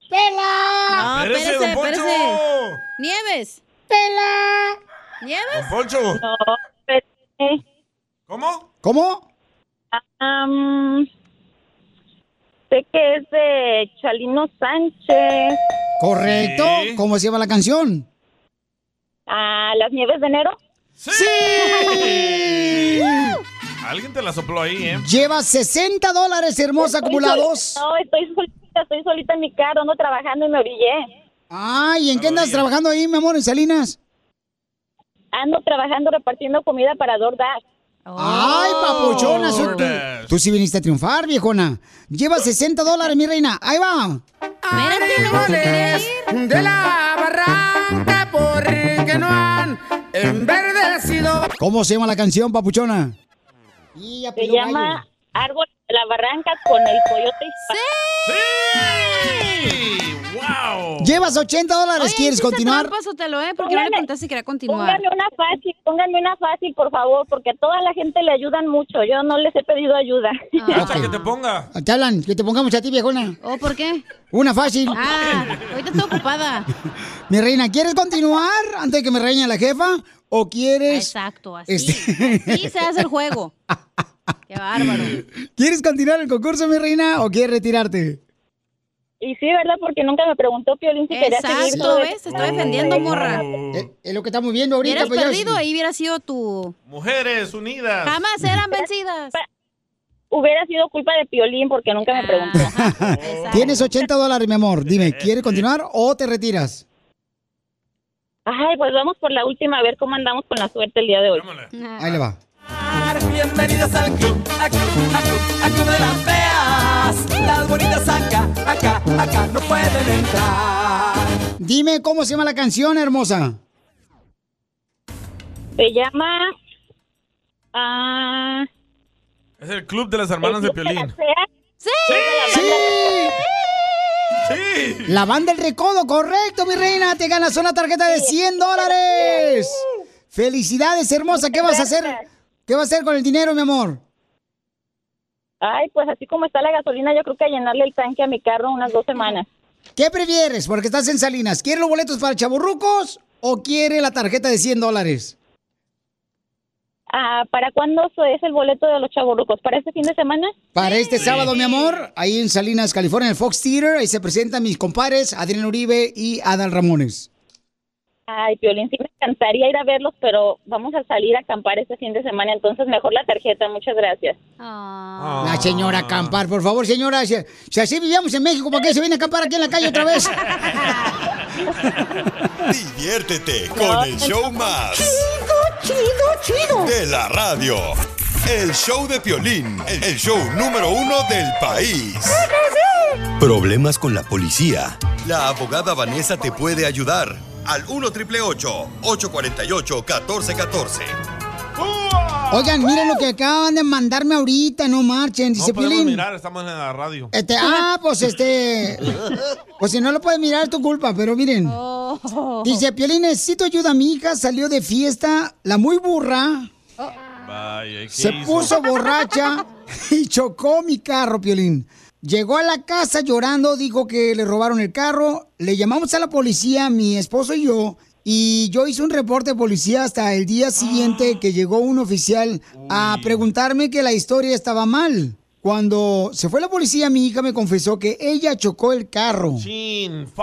S2: ¡Pela!
S5: No,
S3: Espérese,
S5: espérese,
S3: don Poncho.
S5: espérese. Nieves.
S2: ¡Pela!
S5: ¿Nieves?
S3: Poncho.
S47: No, espérate.
S3: ¿Cómo?
S2: ¿Cómo?
S47: Am, sé que es de Chalino Sánchez.
S2: Correcto. ¿Cómo se llama la canción?
S47: Ah, Las nieves de enero.
S2: ¡Sí!
S3: Alguien te la sopló ahí, ¿eh?
S2: Llevas 60 dólares, hermosa,
S47: Estoy
S2: acumulados.
S47: No, estoy solita, estoy solita en mi carro, ando trabajando y me orillé.
S2: Ay, ¿en qué andas trabajando ahí, mi amor, en Salinas?
S47: Ando trabajando repartiendo comida para DoorDash.
S2: Ay, papuchona,
S47: Oh.
S2: tú, tú sí viniste a triunfar, viejona. Llevas 60 dólares, mi reina. Ahí va.
S23: Animales de la barranca porque no han enverdecido.
S2: ¿Cómo se llama la canción, papuchona?
S47: Se llama Árbol la Barranca con el coyote.
S3: ¡Wow!
S2: Llevas 80 dólares.
S5: Oye,
S2: ¿Quieres continuar?
S5: trampa, Sotelo, ¿eh? Porque no le preguntaste si quería continuar.
S47: Pónganme una fácil, pónganme una fácil, por favor, porque a toda la gente le ayudan mucho. Yo no les he pedido ayuda.
S3: Hasta que te ponga.
S2: Te hablan, que te pongamos a ti, viejona.
S5: ¿O por qué?
S2: Una fácil.
S5: Ah, ahorita estoy ocupada.
S2: Mi reina, ¿quieres continuar antes de que me reña la jefa? ¿O quieres...?
S5: Exacto, así.
S2: Este-
S5: Así se hace el juego. Qué bárbaro.
S2: ¿Quieres continuar el concurso, mi reina, o quieres retirarte?
S47: Y sí, ¿verdad? Porque nunca me preguntó Piolín si quería seguir
S5: Exacto,
S47: todo
S5: ¿ves? Te estoy defendiendo, morra.
S2: Eh, Es lo que estamos viendo ahorita.
S5: Hubieras
S2: pues,
S5: perdido, ahí hubiera sido tu...
S3: Mujeres unidas.
S5: Jamás eran vencidas.
S47: Hubiera sido culpa de Piolín porque nunca me preguntó.
S2: Tienes 80 dólares, mi amor. Dime, ¿quieres continuar o te retiras?
S47: Ay, pues vamos por la última a ver cómo andamos con la suerte el día de hoy.
S2: Ahí le va.
S23: Bienvenidos al club, al club, al club, al club de las feas. Las bonitas acá, acá, acá no pueden entrar.
S2: Dime cómo se llama la canción, hermosa.
S47: Se llama... Ah...
S3: Es el club de las hermanas de Piolín.
S47: ¡Sí!
S3: ¡Sí!
S2: La banda El Recodo, correcto, mi reina. Te ganas una tarjeta de 100 dólares. Felicidades, hermosa. ¿Qué vas a hacer? ¿Qué vas a hacer con el dinero, mi amor?
S47: Ay, pues así como está la gasolina, yo creo que a llenarle el tanque a mi carro unas dos semanas.
S2: ¿Qué prefieres? Porque estás en Salinas. ¿Quieres los boletos para chaburrucos o quiere la tarjeta de 100 dólares?
S47: Ah, ¿Para cuándo es el boleto de los chaburrucos? ¿Para este fin de semana?
S2: Para este sábado, mi amor, ahí en Salinas, California, en el Fox Theater, ahí se presentan mis compadres, Adrián Uribe y Adal Ramones.
S47: Ay, Piolín, sí me encantaría ir a verlos, pero vamos a salir a acampar este fin de semana, entonces mejor la tarjeta, muchas gracias.
S2: La señora acampar, por favor, señora. Si, si así vivíamos en México, ¿por qué se viene a acampar aquí en la calle otra vez?
S10: Diviértete con el show más.
S23: Chido, chido, chido.
S10: De la radio. El show de Piolín, el show número uno del país. Problemas con la policía. La abogada Vanessa te puede ayudar. Al 1 848 1414
S2: Oigan, miren lo que acaban de mandarme ahorita, no marchen. Dice
S3: No podemos mirar, estamos en la radio.
S2: Este, ah, pues este. Pues si no lo puedes mirar, es tu culpa, pero miren. Dice, Piolín, necesito ayuda. Mi hija salió de fiesta, la muy burra,
S3: Vaya, ¿qué
S2: se
S3: hizo?
S2: puso borracha y chocó mi carro, Piolín. Llegó a la casa llorando, dijo que le robaron el carro. Le llamamos a la policía, mi esposo y yo. Y yo hice un reporte de policía hasta el día siguiente que llegó un oficial a preguntarme que la historia estaba mal. Cuando se fue la policía, mi hija me confesó que ella chocó el carro.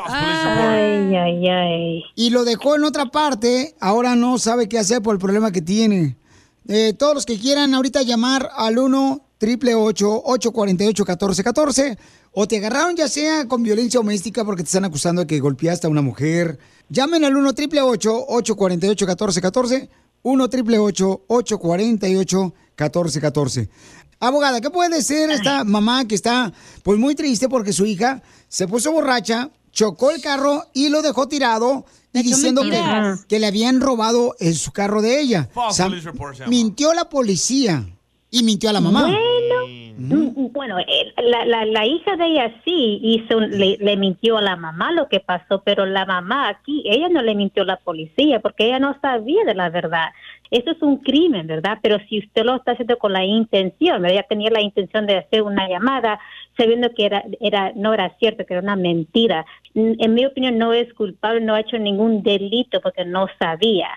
S47: Ay, ay, ay.
S2: Y lo dejó en otra parte. Ahora no sabe qué hacer por el problema que tiene. Eh, todos los que quieran ahorita llamar al 1 888 848 1414 o te agarraron ya sea con violencia doméstica porque te están acusando de que golpeaste a una mujer. Llamen al 1 888 848 1414 1 888 848 1414 Abogada, ¿qué puede ser esta mamá que está pues muy triste porque su hija se puso borracha, chocó el carro y lo dejó tirado y diciendo que, que le habían robado en su carro de ella. O sea, mintió la policía y mintió a la mamá.
S49: Bueno, mm, bueno, eh, la, la, la hija de ella sí hizo, un- le, le mintió a la mamá lo que pasó, pero la mamá aquí, ella no le mintió a la policía porque ella no sabía de la verdad. Eso es un crimen, ¿verdad? Pero si usted lo está haciendo con la intención, ¿verdad? Ella tenía la intención de hacer una llamada sabiendo que era, era no era cierto, que era una mentira. Mm, En mi opinión no es culpable, no ha hecho ningún delito porque no sabía.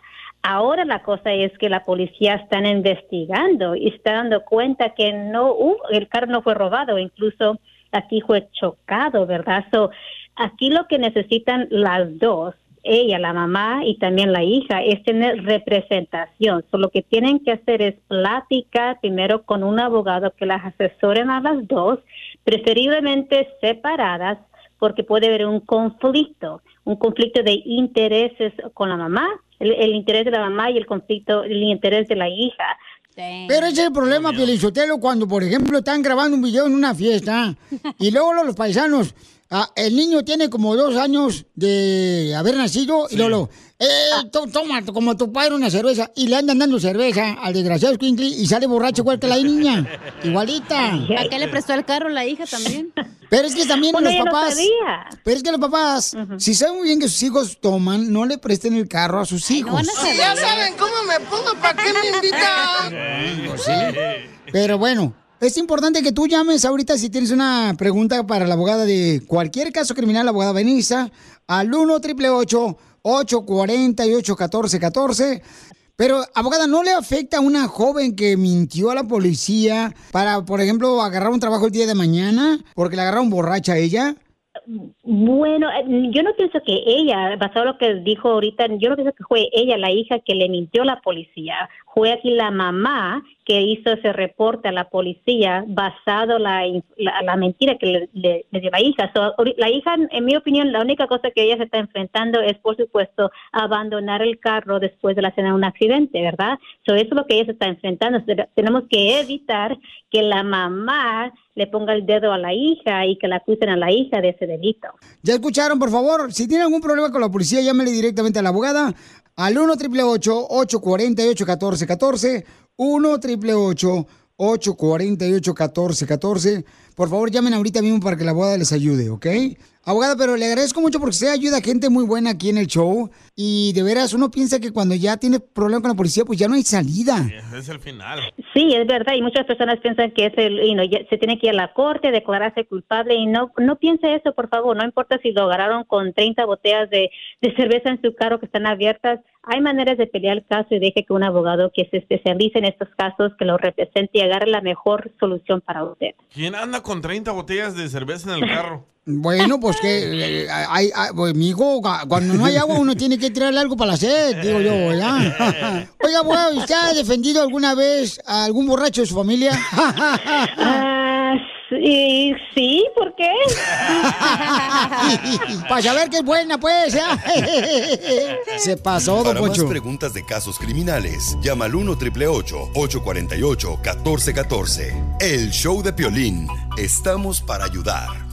S49: Ahora la cosa es que la policía están investigando y está dando cuenta que no hubo- el carro no fue robado, incluso aquí fue chocado, ¿verdad? So, aquí lo que necesitan las dos, ella, la mamá y también la hija, es tener representación. So, lo que tienen que hacer es platicar primero con un abogado que las asesoren a las dos, preferiblemente separadas, porque puede haber un conflicto, un conflicto de intereses con la mamá, el, el interés de la mamá y el conflicto, el interés de la hija.
S2: Pero ese es el problema, Pielichotelo, cuando, por ejemplo, están grabando un video en una fiesta y luego los paisanos, ah, el niño tiene como dos años de haber nacido y luego, eh, to- toma como tu padre una cerveza y le andan dando cerveza al desgraciado Squinkly y sale borracho igual que la niña, igualita.
S5: ¿A qué le prestó el carro la hija también?
S2: Pero es que también
S5: Bueno,
S2: los
S5: no
S2: papás.
S5: sabía.
S2: pero es que los papás, si saben muy bien que sus hijos toman, no le presten el carro a sus hijos.
S23: Si ya saben cómo me pongo, ¿para qué me invitan?
S2: Pues sí. Pero bueno, es importante que tú llames ahorita si tienes una pregunta para la abogada de cualquier caso criminal, la abogada Benissa, al 1 888 848 1414 Pero, abogada, ¿no le afecta a una joven que mintió a la policía para, por ejemplo, agarrar un trabajo el día de mañana porque la agarraron borracha a ella?
S49: Bueno, eh, yo no pienso que ella, basado en lo que dijo ahorita, yo no pienso que fue ella la hija que le mintió a la policía. Fue aquí la mamá que hizo ese reporte a la policía basado la, la, la mentira que le, le- dio la hija. So, la hija, en mi opinión, la única cosa que ella se está enfrentando es, por supuesto, abandonar el carro después de la escena de un accidente, ¿verdad? So, eso es lo que ella se está enfrentando. Te- Tenemos que evitar que la mamá le ponga el dedo a la hija y que la acusen a la hija de ese delito.
S2: Ya escucharon, por favor, si tiene algún problema con la policía, llámele directamente a la abogada al 1 888 848 1414 1 888 848 1414 Por favor, llamen ahorita mismo para que la abogada les ayude, ¿ok? Abogada, pero le agradezco mucho porque usted ayuda a gente muy buena aquí en el show. Y de veras, uno piensa que cuando ya tiene problema con la policía, pues ya no hay salida.
S3: Es el final.
S49: Sí, es verdad, y muchas personas piensan que es el, you know, ya se tiene que ir a la corte, declararse culpable, y no no piense eso, por favor, no importa si lo agarraron con 30 botellas de, de cerveza en su carro que están abiertas, hay maneras de pelear el caso y deje que un abogado que se especialice en estos casos, que lo represente y agarre la mejor solución para usted.
S3: ¿Quién anda con 30 botellas de cerveza en el carro?
S2: Bueno, pues que, eh, hay, hay- pues, mijo, cuando no hay agua uno tiene que tirarle algo para la sed, digo yo, ¿verdad? Oiga, abogado, ¿usted ha defendido alguna vez a algún borracho de su familia?
S49: Ah, sí, sí, ¿por qué?
S2: Para saber que es buena, pues. ¿eh? Se pasó, don
S10: Para más preguntas de casos criminales, llama al 1 848 1414 El show de Piolín. Estamos para ayudar,